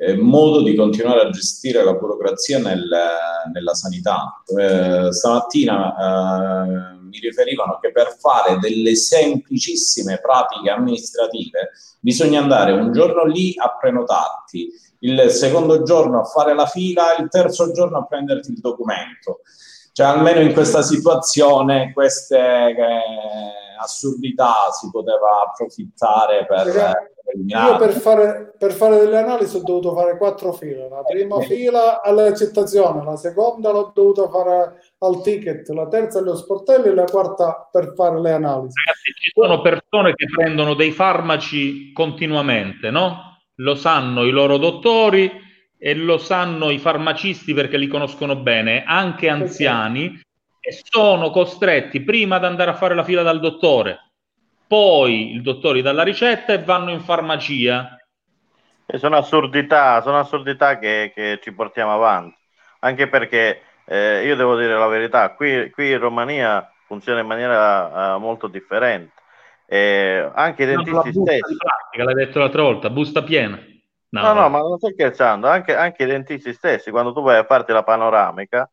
eh, modo di continuare a gestire la burocrazia nel, nella sanità. Eh, stamattina eh, mi riferivano che per fare delle semplicissime pratiche amministrative bisogna andare un giorno lì a prenotarti, il secondo giorno a fare la fila, il terzo giorno a prenderti il documento. Cioè, almeno in questa situazione, queste eh, assurdità si poteva approfittare per...
Io per fare, per fare, delle analisi ho dovuto fare quattro file. La prima eh. fila all'accettazione, la seconda l'ho dovuta fare al ticket, la terza agli sportelli e la quarta per fare le analisi.
Ragazzi, ci sono persone che prendono dei farmaci continuamente, no? Lo sanno i loro dottori, e lo sanno i farmacisti perché li conoscono bene, anche anziani, e sono costretti prima ad andare a fare la fila dal dottore, poi il dottore dà la ricetta e vanno in farmacia.
E sono assurdità, sono assurdità che, che ci portiamo avanti, anche perché eh, io devo dire la verità, qui, qui in Romania funziona in maniera uh, molto differente. Eh, anche i dentisti stessi.
L'hai detto l'altra volta, busta piena.
No, no, no, ma non sto scherzando, anche, anche, i dentisti stessi, quando tu vai a farti la panoramica,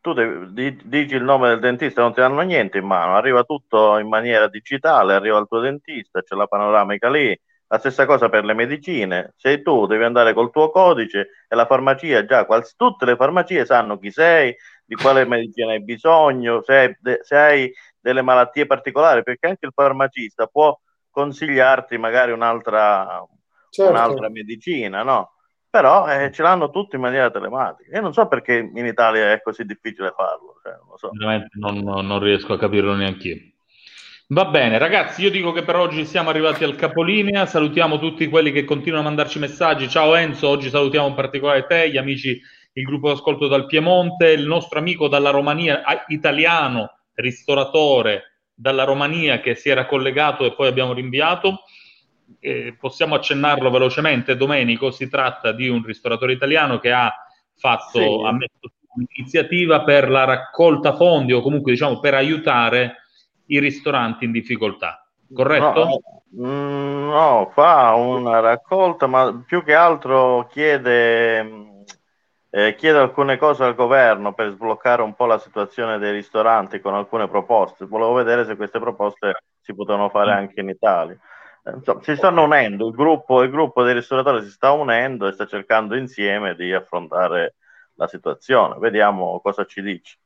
tu devi, dici il nome del dentista, non ti danno niente in mano, arriva tutto in maniera digitale, arriva il tuo dentista, c'è la panoramica lì, la stessa cosa per le medicine, se tu devi andare col tuo codice e la farmacia già, quals- tutte le farmacie sanno chi sei, di quale medicina hai bisogno, se hai, de- se hai delle malattie particolari, perché anche il farmacista può consigliarti magari un'altra, certo. un'altra medicina, no? Però eh, ce l'hanno tutti in maniera telematica. Io non so perché in Italia è così difficile farlo. Cioè, non, so.
Veramente non, non, riesco a capirlo neanche io. Va bene, ragazzi, io dico che per oggi siamo arrivati al capolinea. Salutiamo tutti quelli che continuano a mandarci messaggi. Ciao Enzo, oggi salutiamo in particolare te, gli amici, il gruppo d'ascolto dal Piemonte, il nostro amico dalla Romania, italiano, ristoratore dalla Romania che si era collegato e poi abbiamo rinviato. Eh, possiamo accennarlo velocemente. Domenico si tratta di un ristoratore italiano che ha fatto, sì. ha messo un'iniziativa per la raccolta fondi o comunque diciamo per aiutare i ristoranti in difficoltà, corretto?
No, mm, no, fa una raccolta, ma più che altro chiede, eh, chiede alcune cose al governo per sbloccare un po' la situazione dei ristoranti con alcune proposte. Volevo vedere se queste proposte si potevano fare anche in Italia. Insomma, si stanno unendo, il gruppo, il gruppo dei ristoratori si sta unendo e sta cercando insieme di affrontare la situazione. Vediamo cosa ci dice.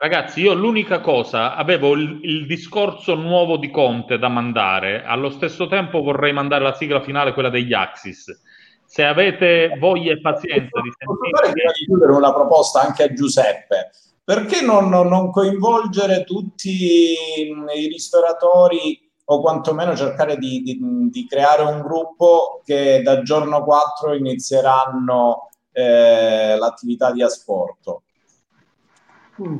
Ragazzi, io l'unica cosa, avevo il, il, discorso nuovo di Conte da mandare, allo stesso tempo vorrei mandare la sigla finale, quella degli Axis. Se avete voglia e pazienza di
sentire... chiudere una proposta anche a Giuseppe. Perché non, non coinvolgere tutti i ristoratori o quantomeno cercare di, di, di, creare un gruppo che da giorno 4 inizieranno eh, l'attività di asporto?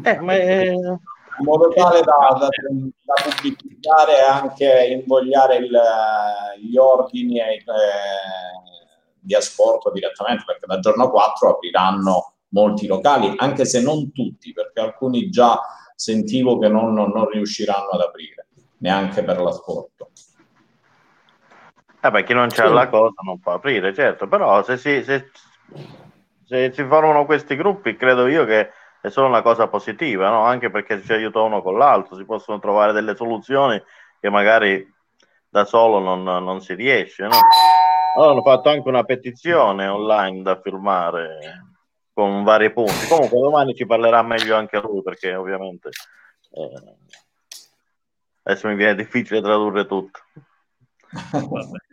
Eh, ma è...
in modo tale da, da, da pubblicizzare e anche invogliare il, gli ordini eh, di asporto direttamente, perché dal giorno 4 apriranno molti locali, anche se non tutti, perché alcuni già sentivo che non, non, non riusciranno ad aprire, neanche per l'asporto.
Eh beh, chi non c'ha sì. la cosa non può aprire, certo, però se si, se, se si formano questi gruppi, credo io che è solo una cosa positiva, no? anche perché si aiuta uno con l'altro, si possono trovare delle soluzioni che magari da solo non, non si riesce. No? Allora hanno fatto anche una petizione online da firmare con vari punti. Comunque domani ci parlerà meglio anche lui perché ovviamente eh, adesso mi viene difficile tradurre tutto.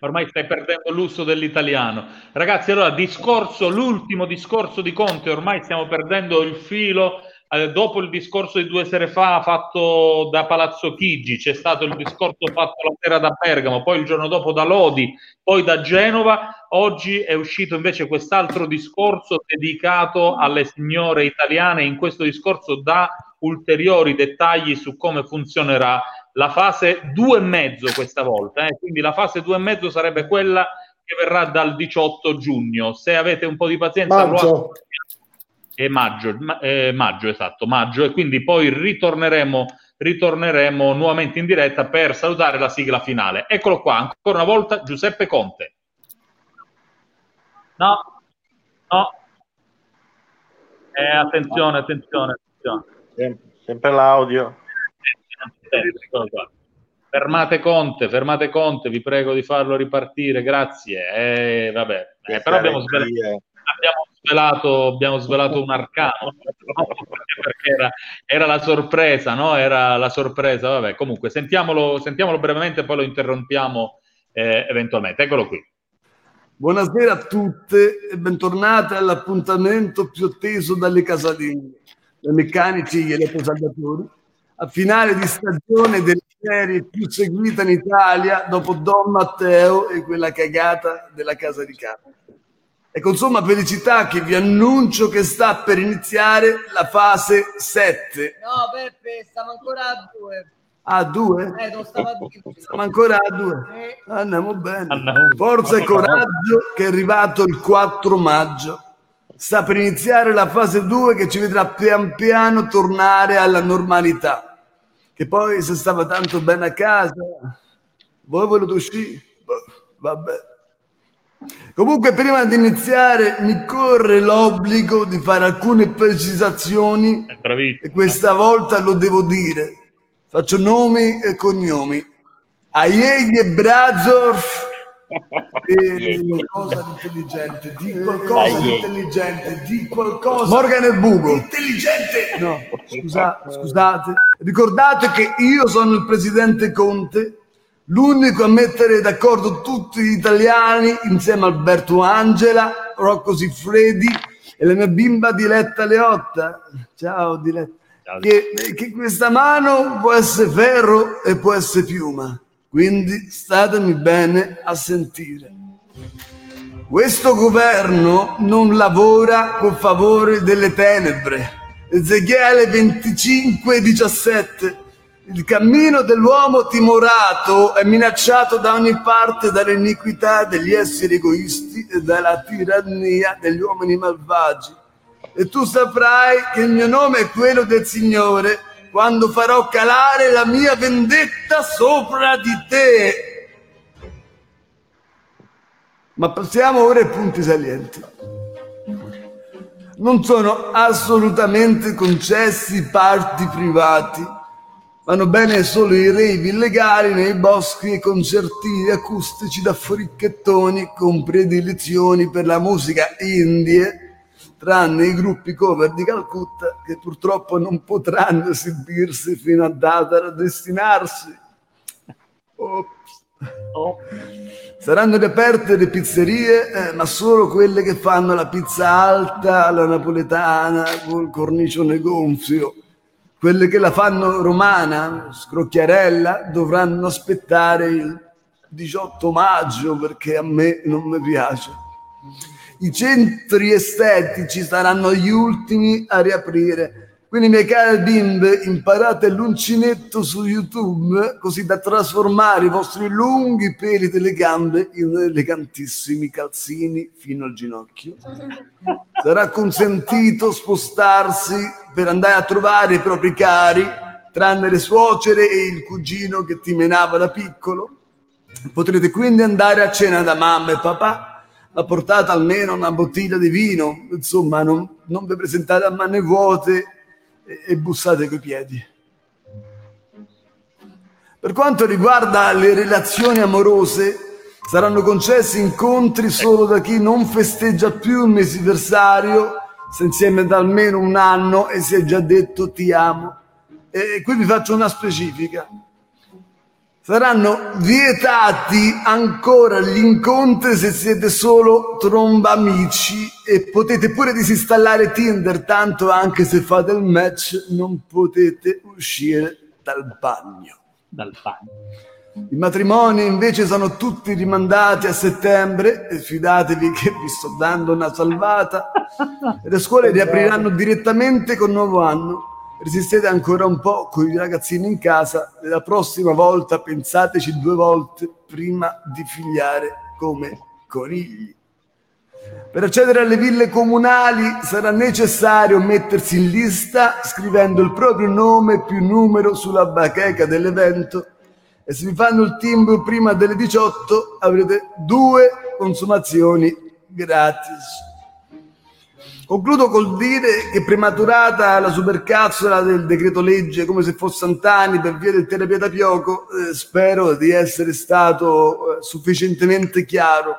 Ormai stai perdendo l'uso dell'italiano. Ragazzi, allora, discorso, l'ultimo discorso di Conte, ormai stiamo perdendo il filo. Eh, dopo il discorso di due sere fa fatto da Palazzo Chigi, c'è stato il discorso fatto la sera da Bergamo, poi il giorno dopo da Lodi, poi da Genova. Oggi è uscito invece quest'altro discorso dedicato alle signore italiane. In questo discorso dà ulteriori dettagli su come funzionerà la fase 2,5 questa volta, eh? quindi la fase 2,5 sarebbe quella che verrà dal 18 giugno. Se avete un po' di pazienza,
maggio.
È maggio, ma, eh, maggio, esatto, maggio, e quindi poi ritorneremo, ritorneremo nuovamente in diretta per salutare la sigla finale. Eccolo qua, ancora una volta Giuseppe Conte. No, no. Eh, attenzione, attenzione, attenzione.
Sempre l'audio.
Fermate Conte, fermate Conte, vi prego di farlo ripartire, grazie. Eh, vabbè. Eh, però abbiamo svelato, abbiamo svelato, abbiamo svelato un arcano, perché era, era, la sorpresa, no? Era la sorpresa, vabbè. Comunque, sentiamolo, sentiamolo brevemente, poi lo interrompiamo eh, eventualmente. Eccolo qui.
Buonasera a tutte e bentornate all'appuntamento più atteso dalle casalinghe, meccanici e gli elettrosaldatori a finale di stagione delle serie più seguita in Italia dopo Don Matteo e quella cagata della casa di carta. E con somma felicità che vi annuncio che sta per iniziare la fase 7.
No, Peppe, stiamo ancora a 2.
A 2?
Eh, non stavo a dire.
Stiamo ancora a 2. Eh. Andiamo bene. Forza e coraggio che è arrivato il 4 maggio. Sta per iniziare la fase 2 che ci vedrà pian piano tornare alla normalità che poi se stava tanto bene a casa, voi volete uscire? Boh, vabbè. Comunque, prima di iniziare, mi corre l'obbligo di fare alcune precisazioni e questa volta lo devo dire. Faccio nomi e cognomi. Aieghe Brazov e qualcosa di intelligente, di qualcosa di intelligente, di qualcosa. Morgan e Bugo. Intelligente! No, scusa, scusate. Ricordate che io sono il presidente Conte, l'unico a mettere d'accordo tutti gli italiani insieme a Alberto Angela, Rocco Siffredi e la mia bimba Diletta Leotta. Ciao Diletta. che, che questa mano può essere ferro e può essere piuma. Quindi statemi bene a sentire. Questo governo non lavora con favore delle tenebre. Ezechiele 25, 17. Il cammino dell'uomo timorato è minacciato da ogni parte dall'iniquità degli esseri egoisti e dalla tirannia degli uomini malvagi. E tu saprai che il mio nome è quello del Signore quando farò calare la mia vendetta sopra di te. Ma passiamo ora ai punti salienti. Non sono assolutamente concessi parti privati. Vanno bene solo i rave illegali nei boschi e concertini acustici da fricchettoni con predilezioni per la musica indie, tranne i gruppi cover di Calcutta che purtroppo non potranno esibirsi fino a data da destinarsi. Ops. Oh. Saranno riaperte le pizzerie, eh, ma solo quelle che fanno la pizza alta alla napoletana col cornicione gonfio. Quelle che la fanno romana, scrocchiarella, dovranno aspettare il 18 maggio perché a me non mi piace. I centri estetici saranno gli ultimi a riaprire quindi, miei cari bimbe, imparate l'uncinetto su YouTube così da trasformare i vostri lunghi peli delle gambe in elegantissimi calzini fino al ginocchio. Sarà consentito spostarsi per andare a trovare i propri cari, tranne le suocere e il cugino che ti menava da piccolo. Potrete quindi andare a cena da mamma e papà, ma portate almeno una bottiglia di vino, insomma, non, non vi presentate a mani vuote e bussate coi piedi. Per quanto riguarda le relazioni amorose, saranno concessi incontri solo da chi non festeggia più il mesiversario, se insieme da almeno un anno e si è già detto ti amo. E qui vi faccio una specifica saranno vietati ancora gli incontri se siete solo trombamici e potete pure disinstallare Tinder, tanto anche se fate il match non potete uscire dal bagno.
Dal bagno.
I matrimoni invece sono tutti rimandati a settembre e fidatevi che vi sto dando una salvata. Le scuole riapriranno direttamente con nuovo anno resistete ancora un po' con i ragazzini in casa la prossima volta pensateci due volte prima di figliare come conigli. Per accedere alle ville comunali sarà necessario mettersi in lista scrivendo il proprio nome più numero sulla bacheca dell'evento e se vi fanno il timbro prima delle 18 avrete due consumazioni gratis. Concludo col dire che prematurata la supercazzola del decreto legge come se fosse Sant'Ani per via del terapia da Pioco, eh, spero di essere stato eh, sufficientemente chiaro.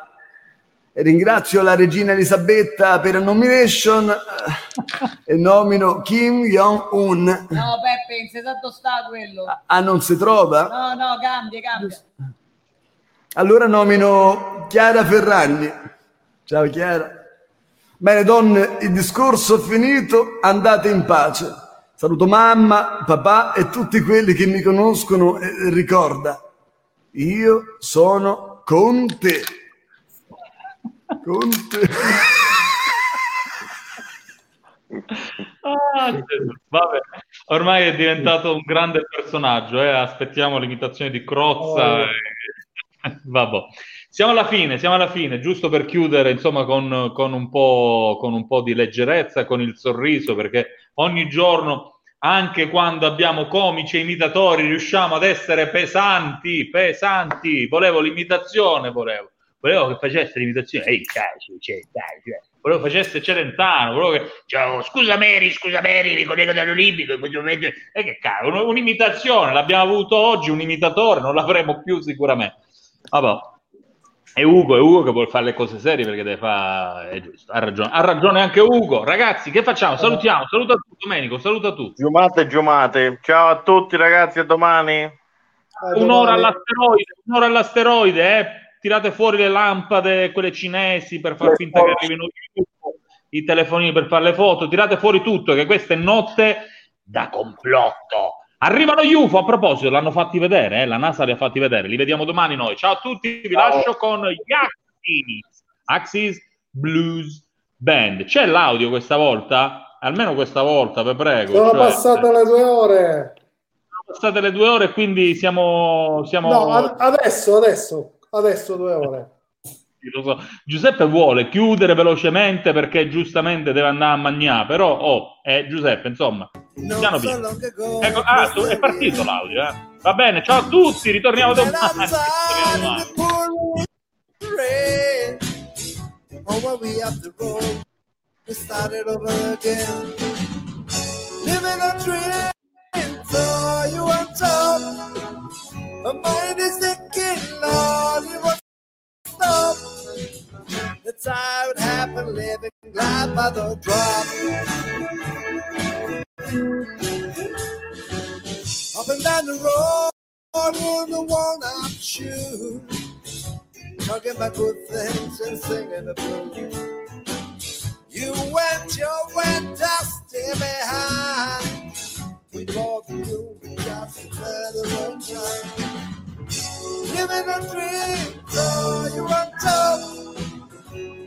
E ringrazio la regina Elisabetta per la nomination eh, e nomino Kim Jong-un.
No, Peppe, in esatto sta quello.
Ah, non si trova?
No, no, cambia, cambia.
Allora nomino Chiara Ferragni. Ciao Chiara. Bene donne, il discorso è finito, andate in pace. Saluto mamma, papà e tutti quelli che mi conoscono e ricorda, io sono con te. Con te.
Ah, vabbè, ormai è diventato un grande personaggio, eh? aspettiamo l'imitazione di Crozza. Oh. E... Vabbè. Siamo alla fine, siamo alla fine, giusto per chiudere insomma con, con, un con, un po', di leggerezza, con il sorriso, perché ogni giorno, anche quando abbiamo comici e imitatori, riusciamo ad essere pesanti, pesanti. Volevo l'imitazione, volevo. Volevo che facesse l'imitazione, ehi, cazzo, c'è, dai, cioè. volevo che facesse Celentano, volevo che, ciao, scusa Mary, scusa Mary, mi collego dall'Olimpico, e eh, che cazzo, un'imitazione, l'abbiamo avuto oggi, un imitatore, non l'avremo più sicuramente. Vabbè. È Ugo, è Ugo che vuole fare le cose serie perché deve fare. È giusto, ha ragione. Ha ragione anche Ugo. Ragazzi, che facciamo? Salutiamo. Saluta tu, Domenico. Saluta tu.
Giumate, giumate. Ciao a tutti, ragazzi. A domani.
A un'ora all'asteroide. Un'ora all'asteroide, eh. Tirate fuori le lampade, quelle cinesi, per far finta che arrivino i telefonini per fare le foto. Tirate fuori tutto, che questa è notte da complotto. Arrivano gli UFO, a proposito, l'hanno fatti vedere, eh? la NASA li ha fatti vedere, li vediamo domani noi. Ciao a tutti, vi
Ciao.
lascio con gli Axis, Axis Blues Band. C'è l'audio questa volta? Almeno questa volta, vi prego.
Sono
cioè,
passate le due ore.
sono passate le due ore, quindi siamo... siamo...
No, ad- adesso, adesso, adesso due ore.
So. Giuseppe vuole chiudere velocemente perché giustamente deve andare a mangiare, però, oh, eh, Giuseppe, insomma, piano piano. Ecco, ah, tu- è partito l'audio, eh. Va bene, ciao a tutti, ritorniamo domani. Ritorniamo
the a so you on top. My mind is thinking, Lord, That's how it happened, living life by the drop. Up and down the road in the walnut shoe. Talking about good things and singing the blues. You went your went dusty behind. We both knew we got to the wrong time. Living a dream, so you on top.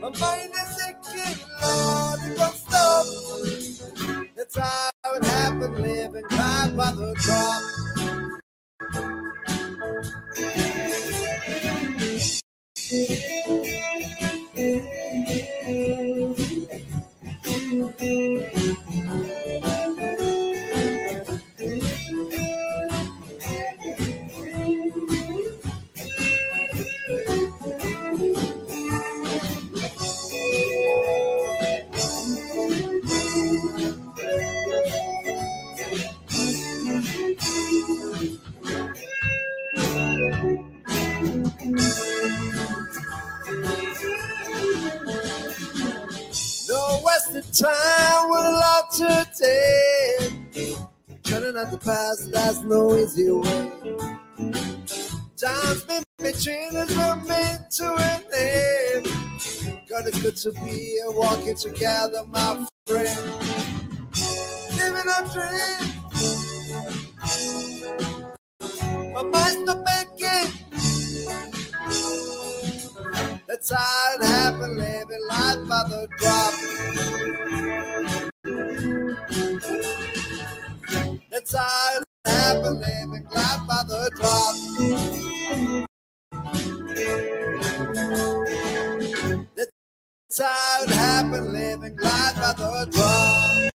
My mind is aching, Lord, you won't stop. That's how it happened, living life by the drop. Time lot to take. Turning out the past, that's no easy way. Time's been between us, we're meant to an end. God, it's good to be here, walking together, my friend. Living a dream. My mind's not making. That's how it happened, living life by the drop. That's how it happened, living life by the drop. That's how it happened, living life by the drop.